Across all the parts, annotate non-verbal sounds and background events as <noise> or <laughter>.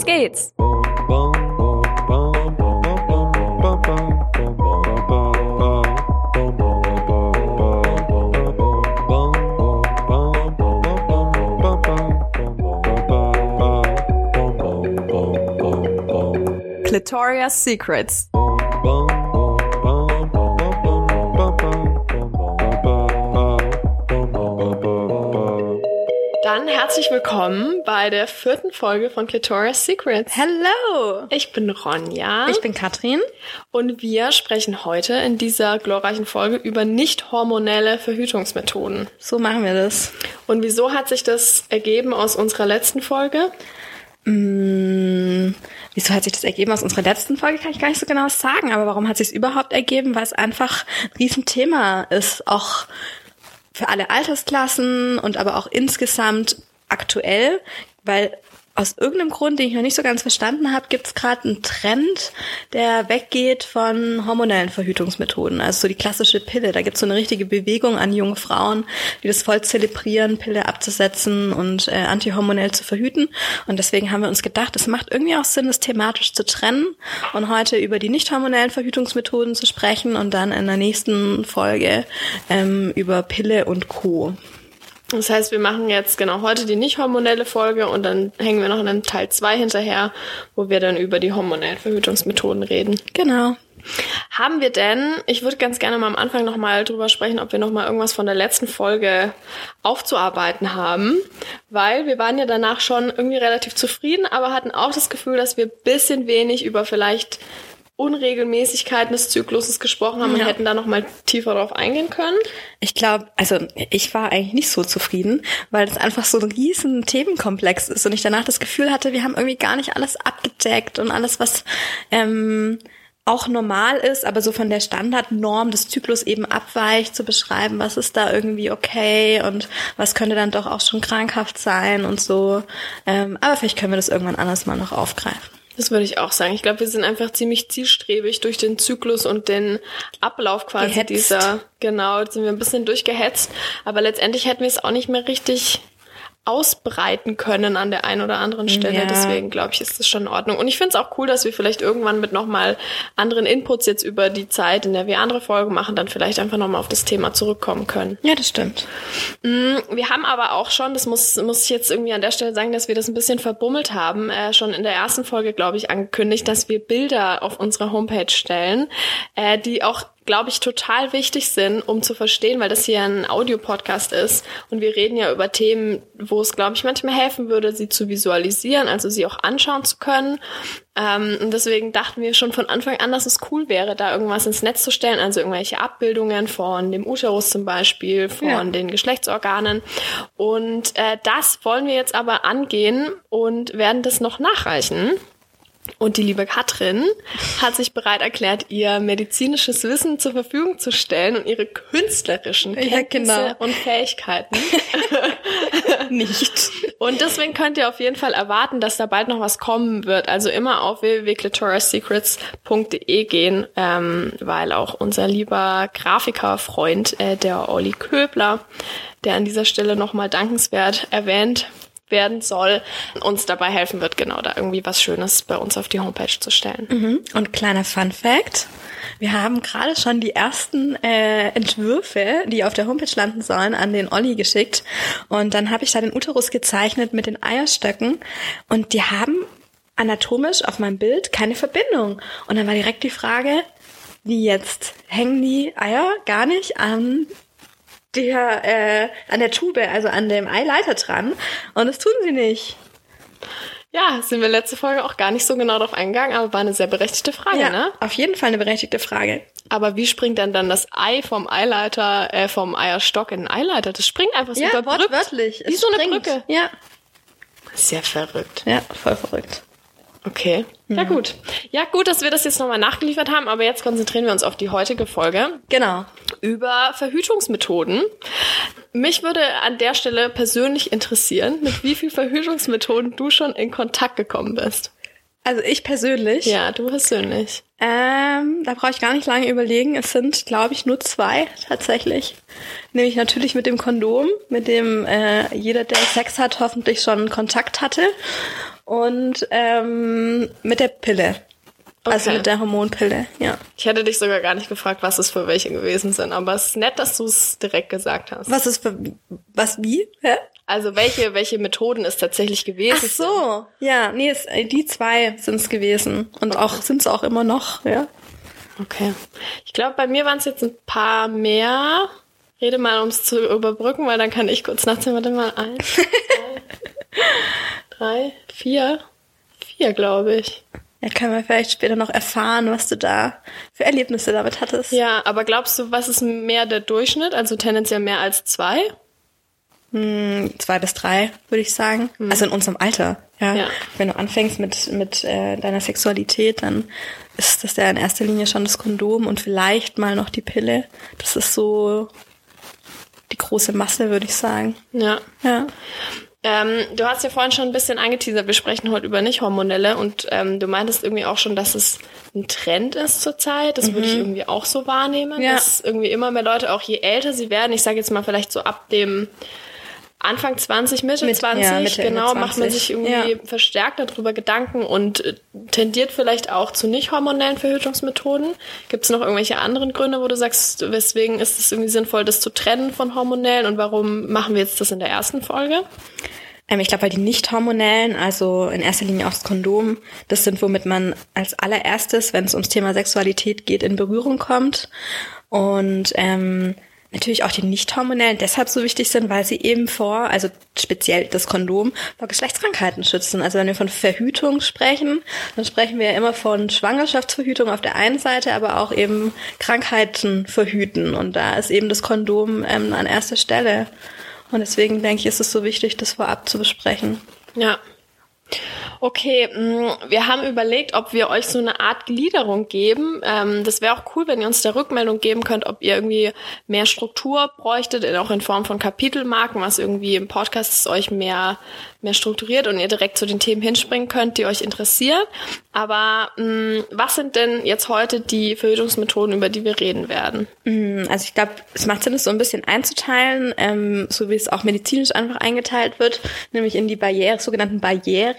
Los geht's! Clitoria's Secrets. Dann herzlich willkommen bei der vierten Folge von Clitoria's Secrets. Hello! Ich bin Ronja. Ich bin Katrin. Und wir sprechen heute in dieser glorreichen Folge über nicht hormonelle Verhütungsmethoden. So machen wir das. Und wieso hat sich das ergeben aus unserer letzten Folge? Mmh, wieso hat sich das ergeben aus unserer letzten Folge, kann ich gar nicht so genau sagen. Aber warum hat sich es überhaupt ergeben? Weil es einfach ein Riesenthema ist. Auch für alle Altersklassen und aber auch insgesamt aktuell, weil aus irgendeinem Grund, den ich noch nicht so ganz verstanden habe, gibt es gerade einen Trend, der weggeht von hormonellen Verhütungsmethoden. Also so die klassische Pille. Da gibt es so eine richtige Bewegung an junge Frauen, die das voll zelebrieren, Pille abzusetzen und äh, antihormonell zu verhüten. Und deswegen haben wir uns gedacht, es macht irgendwie auch Sinn, das thematisch zu trennen und heute über die nicht hormonellen Verhütungsmethoden zu sprechen und dann in der nächsten Folge ähm, über Pille und Co. Das heißt, wir machen jetzt genau heute die nicht hormonelle Folge und dann hängen wir noch in einen Teil 2 hinterher, wo wir dann über die hormonellen Verhütungsmethoden reden. Genau. Haben wir denn, ich würde ganz gerne mal am Anfang nochmal drüber sprechen, ob wir nochmal irgendwas von der letzten Folge aufzuarbeiten haben, weil wir waren ja danach schon irgendwie relativ zufrieden, aber hatten auch das Gefühl, dass wir bisschen wenig über vielleicht Unregelmäßigkeiten des Zykluses gesprochen haben und Ja. hätten da nochmal tiefer drauf eingehen können. Ich glaube, also ich war eigentlich nicht so zufrieden, weil das einfach so ein riesen Themenkomplex ist und ich danach das Gefühl hatte, wir haben irgendwie gar nicht alles abgedeckt und alles, was ähm, auch normal ist, aber so von der Standardnorm des Zyklus eben abweicht, zu beschreiben, was ist da irgendwie okay und was könnte dann doch auch schon krankhaft sein und so. Ähm, aber vielleicht können wir das irgendwann anders mal noch aufgreifen. Das würde ich auch sagen. Ich glaube, wir sind einfach ziemlich zielstrebig durch den Zyklus und den Ablauf quasi Gehetzt. dieser. Genau, sind wir ein bisschen durchgehetzt. Aber letztendlich hätten wir es auch nicht mehr richtig ausbreiten können an der einen oder anderen Stelle. Ja. Deswegen glaube ich, ist das schon in Ordnung. Und ich finde es auch cool, dass wir vielleicht irgendwann mit nochmal anderen Inputs jetzt über die Zeit, in der wir andere Folgen machen, dann vielleicht einfach nochmal auf das Thema zurückkommen können. Ja, das stimmt. Wir haben aber auch schon, das muss, muss ich jetzt irgendwie an der Stelle sagen, dass wir das ein bisschen verbummelt haben, äh, schon in der ersten Folge, glaube ich, angekündigt, dass wir Bilder auf unserer Homepage stellen, äh, die auch glaube ich, total wichtig sind, um zu verstehen, weil das hier ein Audiopodcast ist und wir reden ja über Themen, wo es, glaube ich, manchmal helfen würde, sie zu visualisieren, also sie auch anschauen zu können. Ähm, und deswegen dachten wir schon von Anfang an, dass es cool wäre, da irgendwas ins Netz zu stellen, also irgendwelche Abbildungen von dem Uterus zum Beispiel, von Ja. den Geschlechtsorganen. Und äh, das wollen wir jetzt aber angehen und werden das noch nachreichen. Und die liebe Katrin hat sich bereit erklärt, ihr medizinisches Wissen zur Verfügung zu stellen und ihre künstlerischen Ja, Kenntnisse genau. und Fähigkeiten. <laughs> Nicht. Und deswegen könnt ihr auf jeden Fall erwarten, dass da bald noch was kommen wird. Also immer auf www.clitorissecrets.de gehen, ähm, weil auch unser lieber Grafikerfreund, äh, der Olli Köbler, der an dieser Stelle nochmal dankenswert erwähnt werden soll, uns dabei helfen wird, genau da irgendwie was Schönes bei uns auf die Homepage zu stellen. Mhm. Und kleiner Fun Fact. Wir haben gerade schon die ersten äh, Entwürfe, die auf der Homepage landen sollen, an den Olli geschickt. Und dann habe ich da den Uterus gezeichnet mit den Eierstöcken. Und die haben anatomisch auf meinem Bild keine Verbindung. Und dann war direkt die Frage, wie jetzt? Hängen die Eier gar nicht an der, äh, an der Tube, also an dem Eileiter dran? Und das tun sie nicht. Ja, sind wir letzte Folge auch gar nicht so genau darauf eingegangen, aber war eine sehr berechtigte Frage, Ja, ne? auf jeden Fall eine berechtigte Frage. Aber wie springt dann dann das Ei vom Eileiter, äh, vom Eierstock in den Eileiter? Das springt einfach so überbrückt. wortwörtlich. Wie Es so eine springt. Brücke. Ja, Sehr verrückt. ja, voll verrückt. Okay. Ja, gut. Ja, gut, dass wir das jetzt nochmal nachgeliefert haben, aber jetzt konzentrieren wir uns auf die heutige Folge Genau. über Verhütungsmethoden. Mich würde an der Stelle persönlich interessieren, mit wie vielen Verhütungsmethoden du schon in Kontakt gekommen bist. Also ich persönlich. Ja, du persönlich. Ähm, da brauche ich gar nicht lange überlegen. Es sind, glaube ich, nur zwei tatsächlich. Nämlich natürlich mit dem Kondom, mit dem äh, jeder, der Sex hat, hoffentlich schon Kontakt hatte. Und ähm, mit der Pille. Also Okay. mit der Hormonpille, ja. Ich hätte dich sogar gar nicht gefragt, was es für welche gewesen sind, aber es ist nett, dass du es direkt gesagt hast. Was ist für, was wie? Hä? Also welche, welche Methoden es tatsächlich gewesen Ach so, ja, nee, es, äh, die zwei sind es gewesen und auch sind es auch immer noch, ja. sind. Okay. Ich glaube, bei mir waren es jetzt ein paar mehr. Rede mal, um es zu überbrücken, weil dann kann ich kurz nachzählen. Warte mal. Eins, zwei, <laughs> drei, vier. Vier, glaube ich. Ja, können wir vielleicht später noch erfahren, was du da für Erlebnisse damit hattest. Ja, aber glaubst du, was ist mehr der Durchschnitt? Also tendenziell mehr als zwei? Hm, zwei bis drei, würde ich sagen. Also in unserem Alter, ja. Ja. Wenn du anfängst mit, mit äh, deiner Sexualität, dann ist das ja in erster Linie schon das Kondom und vielleicht mal noch die Pille. Das ist so die große Masse, würde ich sagen. Ja. Ja. Ähm, du hast ja vorhin schon ein bisschen angeteasert, wir sprechen heute über nicht-hormonelle und ähm, du meintest irgendwie auch schon, dass es ein Trend ist zurzeit. Das würde ich irgendwie auch so wahrnehmen, Mhm. Ja. dass irgendwie immer mehr Leute, auch je älter sie werden, ich sage jetzt mal vielleicht so ab dem Anfang 20, Mitte Mit- 20, ja, Mitte, genau, macht man 20, sich irgendwie ja. verstärkt darüber Gedanken und äh, tendiert vielleicht auch zu nicht hormonellen Verhütungsmethoden. Gibt es noch irgendwelche anderen Gründe, wo du sagst, weswegen ist es irgendwie sinnvoll, das zu trennen von hormonellen und warum machen wir jetzt das in der ersten Folge? Ähm, ich glaube, weil die nicht hormonellen, also in erster Linie auch das Kondom, das sind, womit man als allererstes, wenn es ums Thema Sexualität geht, in Berührung kommt. Und ähm, natürlich auch die nicht hormonellen deshalb so wichtig sind, weil sie eben vor, also speziell das Kondom, vor Geschlechtskrankheiten schützen. Also wenn wir von Verhütung sprechen, dann sprechen wir ja immer von Schwangerschaftsverhütung auf der einen Seite, aber auch eben Krankheiten verhüten. Und da ist eben das Kondom ähm, an erster Stelle. Und deswegen denke ich, ist es so wichtig, das vorab zu besprechen. Ja. Okay, mh, wir haben überlegt, ob wir euch so eine Art Gliederung geben. Ähm, das wäre auch cool, wenn ihr uns da Rückmeldung geben könnt, ob ihr irgendwie mehr Struktur bräuchtet, auch in Form von Kapitelmarken, was irgendwie im Podcast euch mehr, mehr strukturiert und ihr direkt zu den Themen hinspringen könnt, die euch interessieren. Aber mh, was sind denn jetzt heute die Verhütungsmethoden, über die wir reden werden? Mm, Also ich glaube, es macht Sinn, es so ein bisschen einzuteilen, ähm, so wie es auch medizinisch einfach eingeteilt wird, nämlich in die Barriere, sogenannten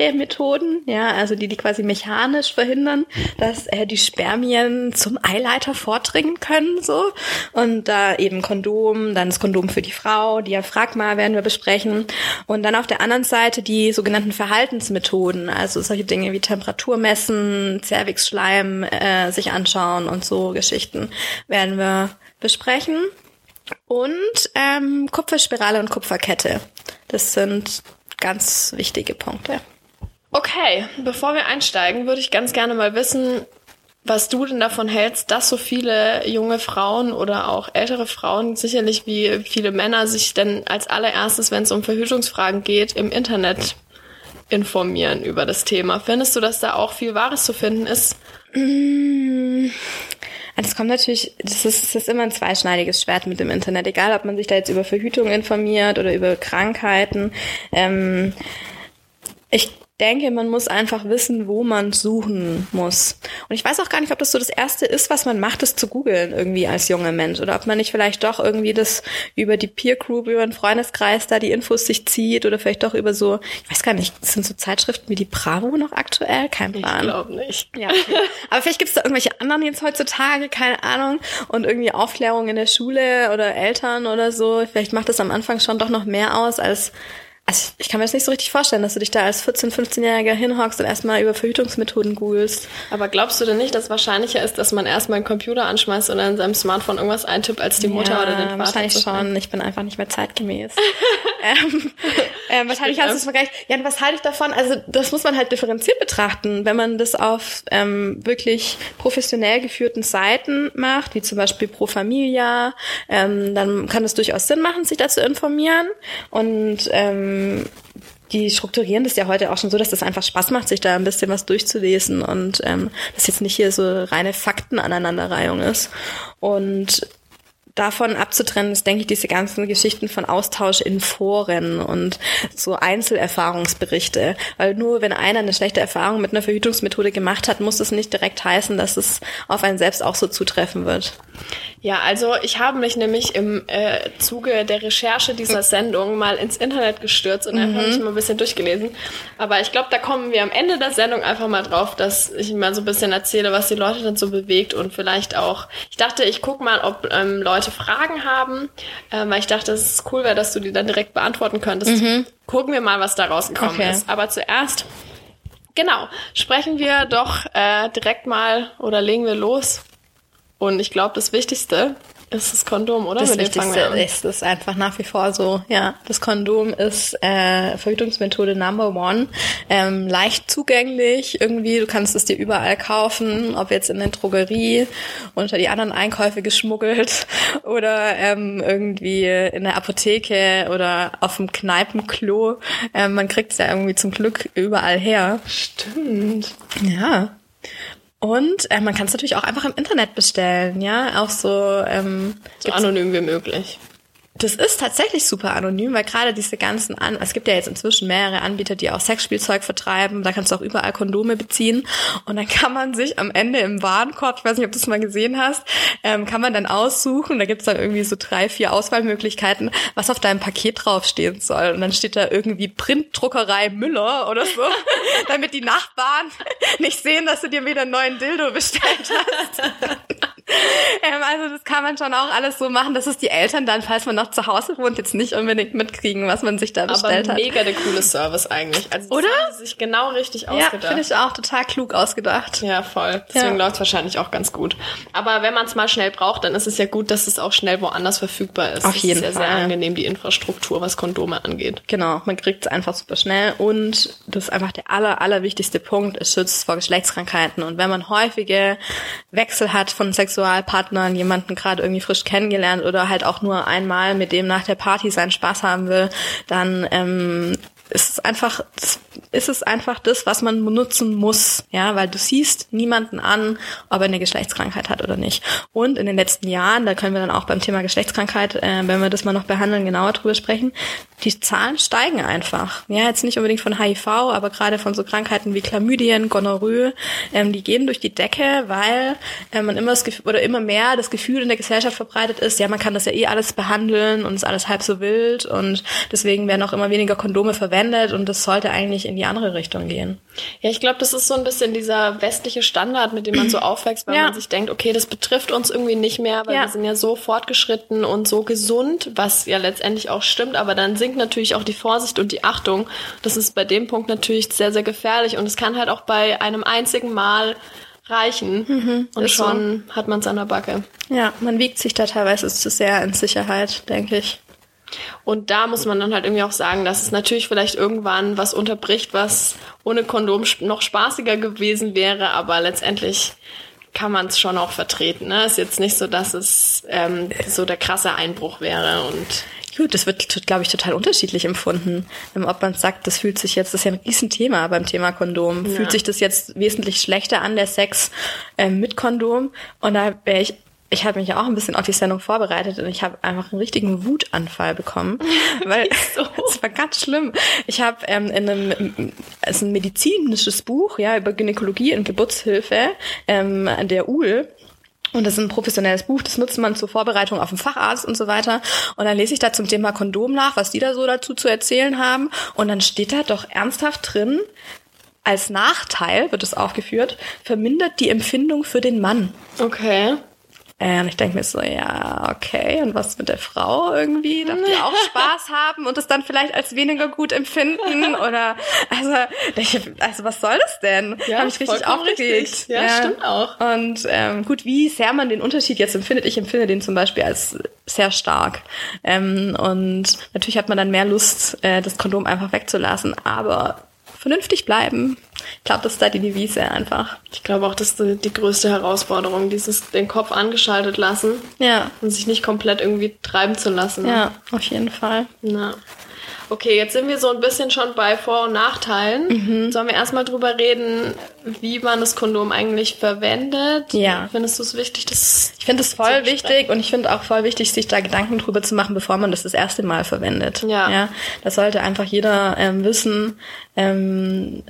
Barrieremethoden, ja, also die, die quasi mechanisch verhindern, dass äh, die Spermien zum Eileiter vordringen können, so. Und da eben Kondom, dann das Kondom für die Frau, Diaphragma werden wir besprechen. Und dann auf der anderen Seite die sogenannten Verhaltensmethoden, also solche Dinge wie Temperatur messen, Cervixschleim äh, sich anschauen und so Geschichten werden wir besprechen. Und ähm, Kupferspirale und Kupferkette. Das sind ganz wichtige Punkte. Okay, bevor wir einsteigen, würde ich ganz gerne mal wissen, was du denn davon hältst, dass so viele junge Frauen oder auch ältere Frauen, sicherlich wie viele Männer, sich denn als allererstes, wenn es um Verhütungsfragen geht, im Internet informieren über das Thema. Findest du, dass da auch viel Wahres zu finden ist? Also es kommt natürlich, das ist, das ist immer ein zweischneidiges Schwert mit dem Internet, egal ob man sich da jetzt über Verhütung informiert oder über Krankheiten. Ähm, ich denke, man muss einfach wissen, wo man suchen muss. Und ich weiß auch gar nicht, ob das so das Erste ist, was man macht, das zu googeln irgendwie als junger Mensch. Oder ob man nicht vielleicht doch irgendwie das über die Peer Group, über einen Freundeskreis da die Infos sich zieht oder vielleicht doch über so, ich weiß gar nicht, sind so Zeitschriften wie die Bravo noch aktuell? Kein Ich Plan. glaube nicht. Ja, okay. Aber vielleicht gibt es da irgendwelche anderen jetzt heutzutage, keine Ahnung. Und irgendwie Aufklärung in der Schule oder Eltern oder so. Vielleicht macht das am Anfang schon doch noch mehr aus als. Also ich kann mir das nicht so richtig vorstellen, dass du dich da als 14-, 15-Jähriger hinhockst und erstmal über Verhütungsmethoden googelst. Aber glaubst du denn nicht, dass wahrscheinlicher ist, dass man erstmal einen Computer anschmeißt oder in seinem Smartphone irgendwas eintippt, als die Mutter ja, oder den Vater? Wahrscheinlich zu schon. Ich bin einfach nicht mehr zeitgemäß. <laughs> ähm, ähm, wahrscheinlich hast du es vergleicht. Ja, und was halte ich davon? Also das muss man halt differenziert betrachten. Wenn man das auf ähm, wirklich professionell geführten Seiten macht, wie zum Beispiel Pro Familia, ähm, dann kann es durchaus Sinn machen, sich dazu informieren. Und ähm, die strukturieren das ja heute auch schon so, dass das einfach Spaß macht, sich da ein bisschen was durchzulesen und ähm, das jetzt nicht hier so reine Faktenaneinanderreihung ist. Und davon abzutrennen ist, denke ich, diese ganzen Geschichten von Austausch in Foren und so Einzelerfahrungsberichte. Weil nur wenn einer eine schlechte Erfahrung mit einer Verhütungsmethode gemacht hat, muss es nicht direkt heißen, dass es auf einen selbst auch so zutreffen wird. Ja, also ich habe mich nämlich im äh, Zuge der Recherche dieser Sendung mal ins Internet gestürzt und einfach mich mal ein bisschen durchgelesen. Aber ich glaube, da kommen wir am Ende der Sendung einfach mal drauf, dass ich mal so ein bisschen erzähle, was die Leute dann so bewegt und vielleicht auch. Ich dachte, ich guck mal, ob ähm, Leute Fragen haben, äh, weil ich dachte, es ist cool wäre, dass du die dann direkt beantworten könntest. Gucken wir mal, was da rausgekommen Okay. ist. Aber zuerst, genau, sprechen wir doch äh, direkt mal oder legen wir los. Und ich glaube, das Wichtigste ist das Kondom, oder? Das Mit Wichtigste ist es einfach nach wie vor so. Ja, das Kondom ist äh, Verhütungsmethode Number One. Ähm, leicht zugänglich irgendwie. Du kannst es dir überall kaufen, ob jetzt in der Drogerie, unter die anderen Einkäufe geschmuggelt <laughs> oder ähm, irgendwie in der Apotheke oder auf dem Kneipenklo. Ähm, man kriegt es ja irgendwie zum Glück überall her. Stimmt. Ja. Und äh, man kann es natürlich auch einfach im Internet bestellen, ja, auch so ähm, So anonym wie möglich. Das ist tatsächlich super anonym, weil gerade diese ganzen an es gibt ja jetzt inzwischen mehrere Anbieter, die auch Sexspielzeug vertreiben. Da kannst du auch überall Kondome beziehen und dann kann man sich am Ende im Warenkorb, ich weiß nicht, ob du es mal gesehen hast, ähm, kann man dann aussuchen. Da gibt's dann irgendwie so drei, vier Auswahlmöglichkeiten, was auf deinem Paket draufstehen soll. Und dann steht da irgendwie Printdruckerei Müller oder so, <laughs> damit die Nachbarn nicht sehen, dass du dir wieder einen neuen Dildo bestellt hast. <laughs> <laughs> Ähm, also das kann man schon auch alles so machen, dass es die Eltern dann, falls man noch zu Hause wohnt, jetzt nicht unbedingt mitkriegen, was man sich da bestellt Aber hat. mega der coole Service eigentlich. Also Oder? sich genau richtig Ja, ausgedacht. finde ich auch total klug ausgedacht. Ja, voll. Deswegen Ja. läuft's wahrscheinlich auch ganz gut. Aber wenn man es mal schnell braucht, dann ist es ja gut, dass es auch schnell woanders verfügbar ist. Auf jeden das ist ja Fall. sehr angenehm, die Infrastruktur, was Kondome angeht. Genau, man kriegt es einfach super schnell und das ist einfach der aller, allerwichtigste Punkt, es schützt vor Geschlechtskrankheiten. Und wenn man häufige Wechsel hat von Sexualpartnern, jemanden gerade irgendwie frisch kennengelernt oder halt auch nur einmal mit dem nach der Party seinen Spaß haben will, dann ähm, ist es einfach, ist es einfach das, was man benutzen muss, ja, weil du siehst niemanden an, ob er eine Geschlechtskrankheit hat oder nicht. Und in den letzten Jahren, da können wir dann auch beim Thema Geschlechtskrankheit, äh, wenn wir das mal noch behandeln, genauer drüber sprechen, die Zahlen steigen einfach. Ja, jetzt nicht unbedingt von HIV, aber gerade von so Krankheiten wie Chlamydien, Gonorrhoe, ähm, die gehen durch die Decke, weil äh, man immer das Gefühl, oder immer mehr das Gefühl in der Gesellschaft verbreitet ist, ja, man kann das ja eh alles behandeln und ist alles halb so wild und deswegen werden auch immer weniger Kondome verwendet und das sollte eigentlich in die andere Richtung gehen. Ja, ich glaube, das ist so ein bisschen dieser westliche Standard, mit dem man so <clears throat> aufwächst, weil Ja. man sich denkt, okay, das betrifft uns irgendwie nicht mehr, weil Ja. wir sind ja so fortgeschritten und so gesund, was ja letztendlich auch stimmt, aber dann sinkt natürlich auch die Vorsicht und die Achtung. Das ist bei dem Punkt natürlich sehr, sehr gefährlich und es kann halt auch bei einem einzigen Mal reichen und ist so. schon hat man es an der Backe. Ja, man wiegt sich da teilweise zu sehr in Sicherheit, denke ich. Und da muss man dann halt irgendwie auch sagen, dass es natürlich vielleicht irgendwann was unterbricht, was ohne Kondom noch spaßiger gewesen wäre, aber letztendlich kann man es schon auch vertreten. Ne? Ist jetzt nicht so, dass es ähm, so der krasse Einbruch wäre und Gut, das wird, glaube ich, total unterschiedlich empfunden. Ähm, Ob man sagt, das fühlt sich jetzt, das ist ja ein Riesenthema beim Thema Kondom. Ja. Fühlt sich das jetzt wesentlich schlechter an, der Sex ähm, mit Kondom? Und da wäre ich, ich habe mich ja auch ein bisschen auf die Sendung vorbereitet und ich habe einfach einen richtigen Wutanfall bekommen. <laughs> weil das <laughs> war ganz schlimm. Ich habe ähm, in einem es ist ein medizinisches Buch, ja, über Gynäkologie und Geburtshilfe ähm, an der UL. Und das ist ein professionelles Buch, das nutzt man zur Vorbereitung auf den Facharzt und so weiter. Und dann lese ich da zum Thema Kondom nach, was die da so dazu zu erzählen haben. Und dann steht da doch ernsthaft drin, als Nachteil wird es aufgeführt, vermindert die Empfindung für den Mann. okay. Und ich denke mir so, ja, okay, und was mit der Frau irgendwie? Darf die auch <laughs> Spaß haben und es dann vielleicht als weniger gut empfinden? <laughs> Oder also, ich, also was soll das denn? Ja, Hab mich richtig aufgeregt. richtig. Ja, stimmt auch. Und ähm, gut, wie sehr man den Unterschied jetzt empfindet, ich empfinde den zum Beispiel als sehr stark. Ähm, und natürlich hat man dann mehr Lust, äh, das Kondom einfach wegzulassen, aber vernünftig bleiben. Ich glaube, das ist da die Devise einfach. Ich glaube auch, das ist die, größte Herausforderung, dieses den Kopf angeschaltet lassen Ja, und sich nicht komplett irgendwie treiben zu lassen. ja, auf jeden Fall. Na. Okay, jetzt sind wir so ein bisschen schon bei Vor- und Nachteilen. Mhm. Sollen wir erstmal drüber reden, wie man das Kondom eigentlich verwendet? Ja. Findest du es wichtig, dass Ich finde es voll wichtig und ich finde auch voll wichtig, sich da Gedanken drüber zu machen, bevor man das das erste Mal verwendet. Ja. ja das sollte einfach jeder ähm, wissen, ähm,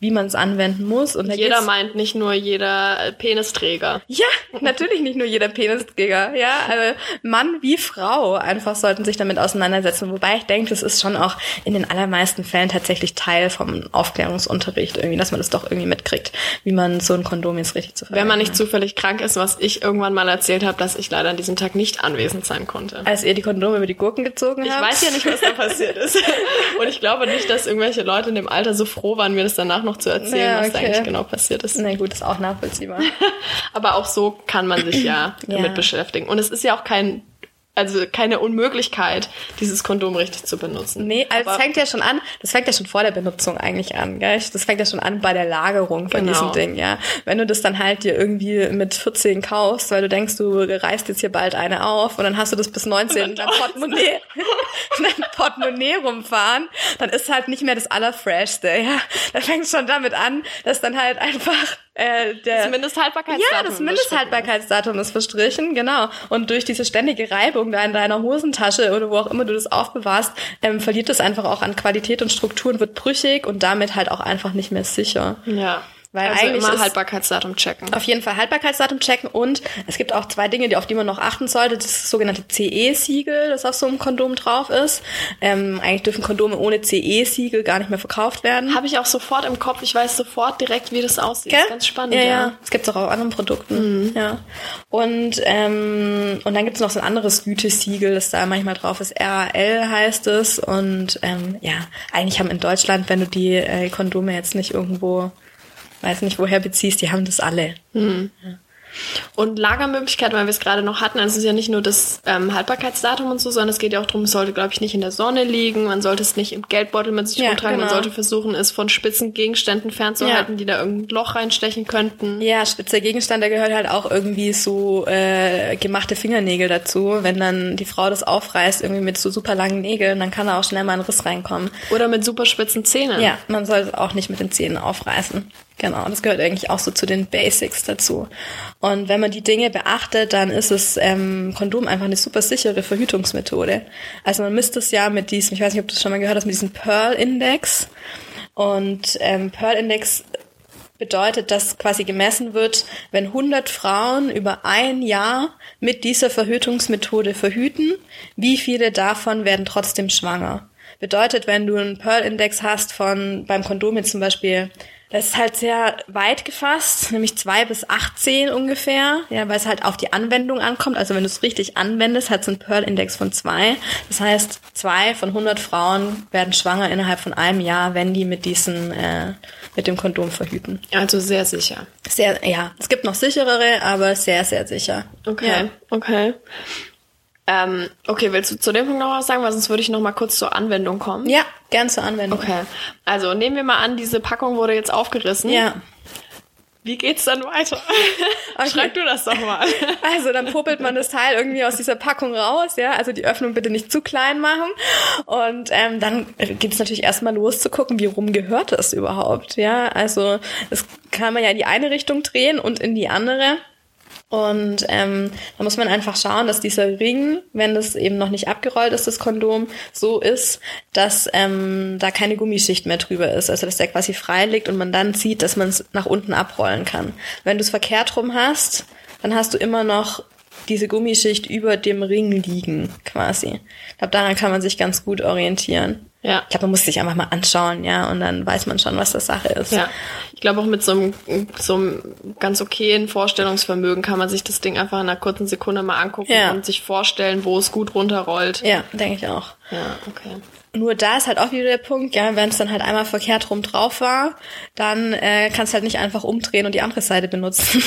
wie man es anwenden muss. Und jeder meint nicht nur jeder äh, Penisträger? Ja, natürlich nicht nur jeder Penisträger. Ja, also Mann wie Frau einfach sollten sich damit auseinandersetzen. Wobei ich denke, das ist schon auch in den allermeisten Fällen tatsächlich Teil vom Aufklärungsunterricht irgendwie, dass man das doch irgendwie mitkriegt, wie man so ein Kondom jetzt richtig zu verwenden Wenn man nicht zufällig krank ist, was ich irgendwann mal erzählt habe, dass ich leider an diesem Tag nicht anwesend sein konnte. Als ihr die Kondome über die Gurken gezogen Ich habt. weiß ja nicht, was da passiert ist. <laughs> Und ich glaube nicht, dass irgendwelche Leute in dem Alter so froh waren, mir das danach noch zu erzählen, Ja, was da okay. eigentlich genau passiert ist. Na gut, ist auch nachvollziehbar. <laughs> Aber auch so kann man sich ja, Ja. damit beschäftigen. Und es ist ja auch kein, also keine Unmöglichkeit, dieses Kondom richtig zu benutzen. Nee, also es fängt ja schon an, das fängt ja schon vor der Benutzung eigentlich an, gell? Das fängt ja schon an bei der Lagerung von Genau. diesem Ding, ja. Wenn du das dann halt dir irgendwie mit 14 kaufst, weil du denkst, du reißt jetzt hier bald eine auf und dann hast du das bis 19 in deinem <laughs> Portemonnaie, in deinem Portemonnaie rumfahren, dann ist halt nicht mehr das Allerfreshste, ja. Da fängt schon damit an, dass dann halt einfach äh, der Das Mindesthaltbarkeitsdatum. ja, das Mindesthaltbarkeitsdatum ist verstrichen, genau. Und durch diese ständige Reibung da in deiner Hosentasche oder wo auch immer du das aufbewahrst, ähm, verliert es einfach auch an Qualität und Struktur und wird brüchig und damit halt auch einfach nicht mehr sicher. Ja. Weil also eigentlich immer Haltbarkeitsdatum checken. Auf jeden Fall Haltbarkeitsdatum checken und es gibt auch zwei Dinge, die auf die man noch achten sollte. Das das sogenannte CE-Siegel, das auf so einem Kondom drauf ist. Ähm, eigentlich dürfen Kondome ohne CE-Siegel gar nicht mehr verkauft werden. Habe ich auch sofort im Kopf. Ich weiß sofort direkt, wie das aussieht. Ist ganz spannend, ja. ja. Ja, das gibt's auch auf anderen Produkten. Ja. Und, ähm, und dann gibt's noch so ein anderes Gütesiegel, das da manchmal drauf ist. RAL heißt es. Und ähm, ja, eigentlich haben in Deutschland, wenn du die äh, Kondome jetzt nicht irgendwo, weiß nicht woher beziehst, die haben das alle. Und Lagermöglichkeiten, weil wir es gerade noch hatten, also es ist ja nicht nur das ähm, Haltbarkeitsdatum und so, sondern es geht ja auch darum, es sollte, glaube ich, nicht in der Sonne liegen, man sollte es nicht im Geldbeutel mit sich Ja, rumtragen, man genau. sollte versuchen, es von spitzen Gegenständen fernzuhalten, Ja. die da irgendein Loch reinstechen könnten. Ja, spitzer Gegenstand, da gehört halt auch irgendwie so äh, gemachte Fingernägel dazu. Wenn dann die Frau das aufreißt, irgendwie mit so super langen Nägeln, dann kann da auch schnell mal ein Riss reinkommen. Oder mit super spitzen Zähnen. Ja, man soll es auch nicht mit den Zähnen aufreißen. Genau, das gehört eigentlich auch so zu den Basics dazu. Und wenn man die Dinge beachtet, dann ist es ähm, Kondom einfach eine super sichere Verhütungsmethode. Also man misst es ja mit diesem, ich weiß nicht, ob du das schon mal gehört hast, mit diesem Pearl-Index. Und ähm, Pearl-Index bedeutet, dass quasi gemessen wird, wenn 100 Frauen über ein Jahr mit dieser Verhütungsmethode verhüten, wie viele davon werden trotzdem schwanger. Bedeutet, wenn du einen Pearl-Index hast von beim Kondom jetzt zum Beispiel, das ist halt sehr weit gefasst, nämlich zwei bis 18 ungefähr, ja, weil es halt auf die Anwendung ankommt. Also wenn du es richtig anwendest, hat es einen Pearl-Index von zwei. Das heißt, zwei von 100 Frauen werden schwanger innerhalb von einem Jahr, wenn die mit diesen, äh, mit dem Kondom verhüten. Also sehr sicher. Sehr, ja, es gibt noch sicherere, aber sehr, sehr sicher. Okay, Ja. okay. Ähm, okay, willst du zu dem Punkt noch was sagen? Weil sonst würde ich noch mal kurz zur Anwendung kommen. Ja, gern zur Anwendung. Okay, also nehmen wir mal an, diese Packung wurde jetzt aufgerissen. Ja. Wie geht's dann weiter? <laughs> Okay. Schreib du das doch mal. <laughs> Also dann popelt man das Teil irgendwie aus dieser Packung raus, ja. Also die Öffnung bitte nicht zu klein machen. Und ähm, dann geht es natürlich erstmal los zu gucken, wie rum gehört das überhaupt, ja. Also das kann man ja in die eine Richtung drehen und in die andere. Und ähm, da muss man einfach schauen, dass dieser Ring, wenn das eben noch nicht abgerollt ist, das Kondom, so ist, dass ähm, da keine Gummischicht mehr drüber ist. Also dass der quasi frei liegt und man dann sieht, dass man es nach unten abrollen kann. Wenn du es verkehrt rum hast, dann hast du immer noch diese Gummischicht über dem Ring liegen, quasi. Ich glaube, daran kann man sich ganz gut orientieren. Ja. Ich glaube, man muss sich einfach mal anschauen, ja, und dann weiß man schon, was das Sache ist. Ja, ich glaube auch mit so einem, so einem ganz okayen Vorstellungsvermögen kann man sich das Ding einfach in einer kurzen Sekunde mal angucken Ja. und sich vorstellen, wo es gut runterrollt. Ja, denke ich auch. Ja, okay. Nur da ist halt auch wieder der Punkt, ja, wenn es dann halt einmal verkehrt rum drauf war, dann äh, kannst du halt nicht einfach umdrehen und die andere Seite benutzen.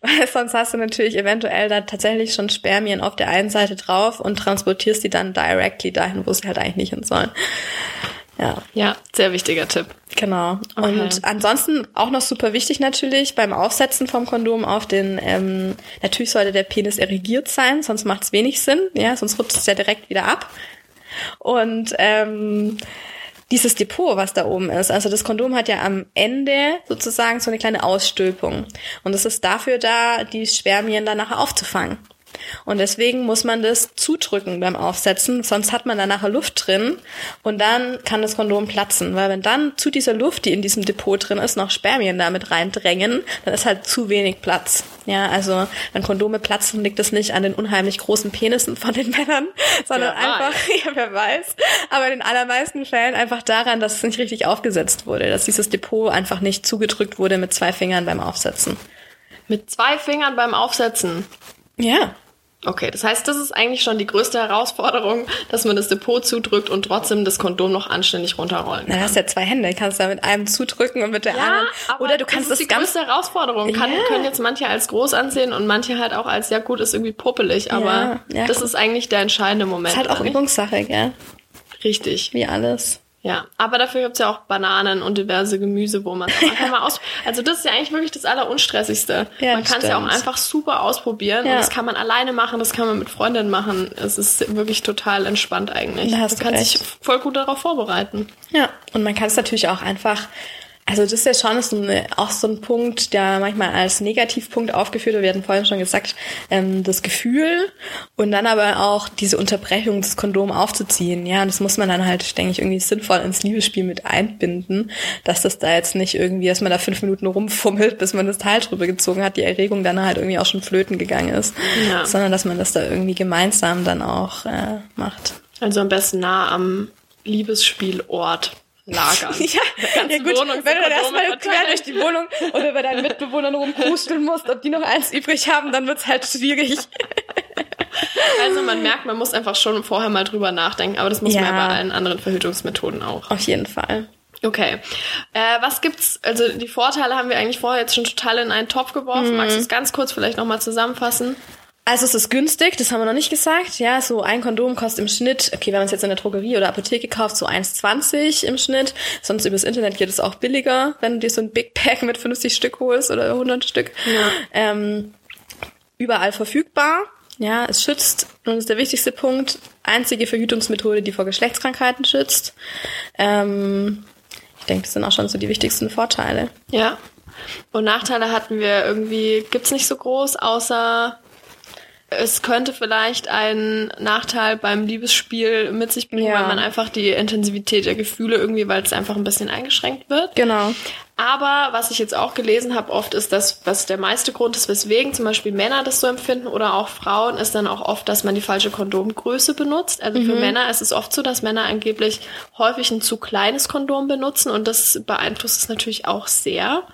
Weil sonst hast du natürlich eventuell da tatsächlich schon Spermien auf der einen Seite drauf und transportierst die dann directly dahin, wo sie halt eigentlich nicht hin sollen. Ja, Ja, sehr wichtiger Tipp. genau. Okay. Und ansonsten auch noch super wichtig natürlich beim Aufsetzen vom Kondom auf den, ähm, natürlich sollte der Penis erregiert sein, sonst macht es wenig Sinn, ja, sonst rutscht es ja direkt wieder ab. Und ähm, dieses Depot, was da oben ist, also das Kondom hat ja am Ende sozusagen so eine kleine Ausstülpung. Und es ist dafür da, die Spermien dann nachher aufzufangen. Und deswegen muss man das zudrücken beim Aufsetzen, sonst hat man da nachher Luft drin und dann kann das Kondom platzen. Weil wenn dann zu dieser Luft, die in diesem Depot drin ist, noch Spermien damit reindrängen, dann ist halt zu wenig Platz. Ja, also wenn Kondome platzen, liegt das nicht an den unheimlich großen Penissen von den <laughs> Männern, sondern Wer einfach, <laughs> ja, wer weiß, aber in den allermeisten Fällen einfach daran, dass es nicht richtig aufgesetzt wurde, dass dieses Depot einfach nicht zugedrückt wurde mit zwei Fingern beim Aufsetzen. Mit zwei Fingern beim Aufsetzen. Ja, Okay, das heißt, das ist eigentlich schon die größte Herausforderung, dass man das Depot zudrückt und trotzdem das Kondom noch anständig runterrollen Na, kann. du hast ja zwei Hände, kannst da mit einem zudrücken und mit der anderen. aber Oder du kannst das das, ist die ganz. größte Herausforderung. Kann, Ja. Können jetzt manche als groß ansehen und manche halt auch als ja gut ist irgendwie puppelig, aber Ja, ja. das ist eigentlich der entscheidende Moment. ist halt auch? Übungssache, gell? Richtig. Wie alles. Ja, aber dafür gibt's ja auch Bananen und diverse Gemüse, wo man einfach mal aus. <laughs> Also das ist ja eigentlich wirklich das Allerunstressigste. Ja, man kann es ja auch einfach super ausprobieren Ja. und das kann man alleine machen, das kann man mit Freundinnen machen. Es ist wirklich total entspannt eigentlich. Da hast man du kann recht. sich voll gut darauf vorbereiten. Ja, und man kann es natürlich auch einfach. Also das ist ja schon so eine, auch so ein Punkt, der manchmal als Negativpunkt aufgeführt wird. Wir hatten vorhin schon gesagt, ähm, das Gefühl und dann aber auch diese Unterbrechung, das Kondom aufzuziehen. Ja, und das muss man dann halt, denke ich, irgendwie sinnvoll ins Liebesspiel mit einbinden, dass das da jetzt nicht irgendwie, dass man da fünf Minuten rumfummelt, bis man das Teil drüber gezogen hat, die Erregung dann halt irgendwie auch schon flöten gegangen ist, Ja. sondern dass man das da irgendwie gemeinsam dann auch äh, macht. Also am besten nah am Liebesspielort lagern. <laughs> Ja, ja gut, Wohnung wenn du dann erstmal quer durch die Wohnung oder bei deinen Mitbewohnern rumkusteln musst, ob die noch eins übrig haben, dann wird's halt schwierig. <laughs> Also man merkt, man muss einfach schon vorher mal drüber nachdenken, aber das muss man Ja. ja bei allen anderen Verhütungsmethoden auch. Auf jeden Fall. Okay. Äh, was gibt's, also die Vorteile haben wir eigentlich vorher jetzt schon total in einen Topf geworfen. Magst du es ganz kurz vielleicht nochmal zusammenfassen? Also es ist günstig, das haben wir noch nicht gesagt. Ja, so ein Kondom kostet im Schnitt, okay, wenn man es jetzt in der Drogerie oder Apotheke kauft, so 1,20 im Schnitt. Sonst übers Internet geht es auch billiger, wenn du dir so ein Big Pack mit 50 Stück holst oder 100 Stück. Ja. Ähm, überall verfügbar. Ja, es schützt, und das ist der wichtigste Punkt, einzige Verhütungsmethode, die vor Geschlechtskrankheiten schützt. Ähm, ich denke, das sind auch schon so die wichtigsten Vorteile. Ja. Und Nachteile hatten wir irgendwie, gibt's nicht so groß, außer es könnte vielleicht einen Nachteil beim Liebesspiel mit sich bringen, Ja. weil man einfach die Intensivität der Gefühle irgendwie, weil es einfach ein bisschen eingeschränkt wird. Genau. Aber was ich jetzt auch gelesen habe, oft ist das, was der meiste Grund ist, weswegen zum Beispiel Männer das so empfinden oder auch Frauen, ist dann auch oft, dass man die falsche Kondomgröße benutzt. Also für Männer ist es oft so, dass Männer angeblich häufig ein zu kleines Kondom benutzen und das beeinflusst es natürlich auch sehr.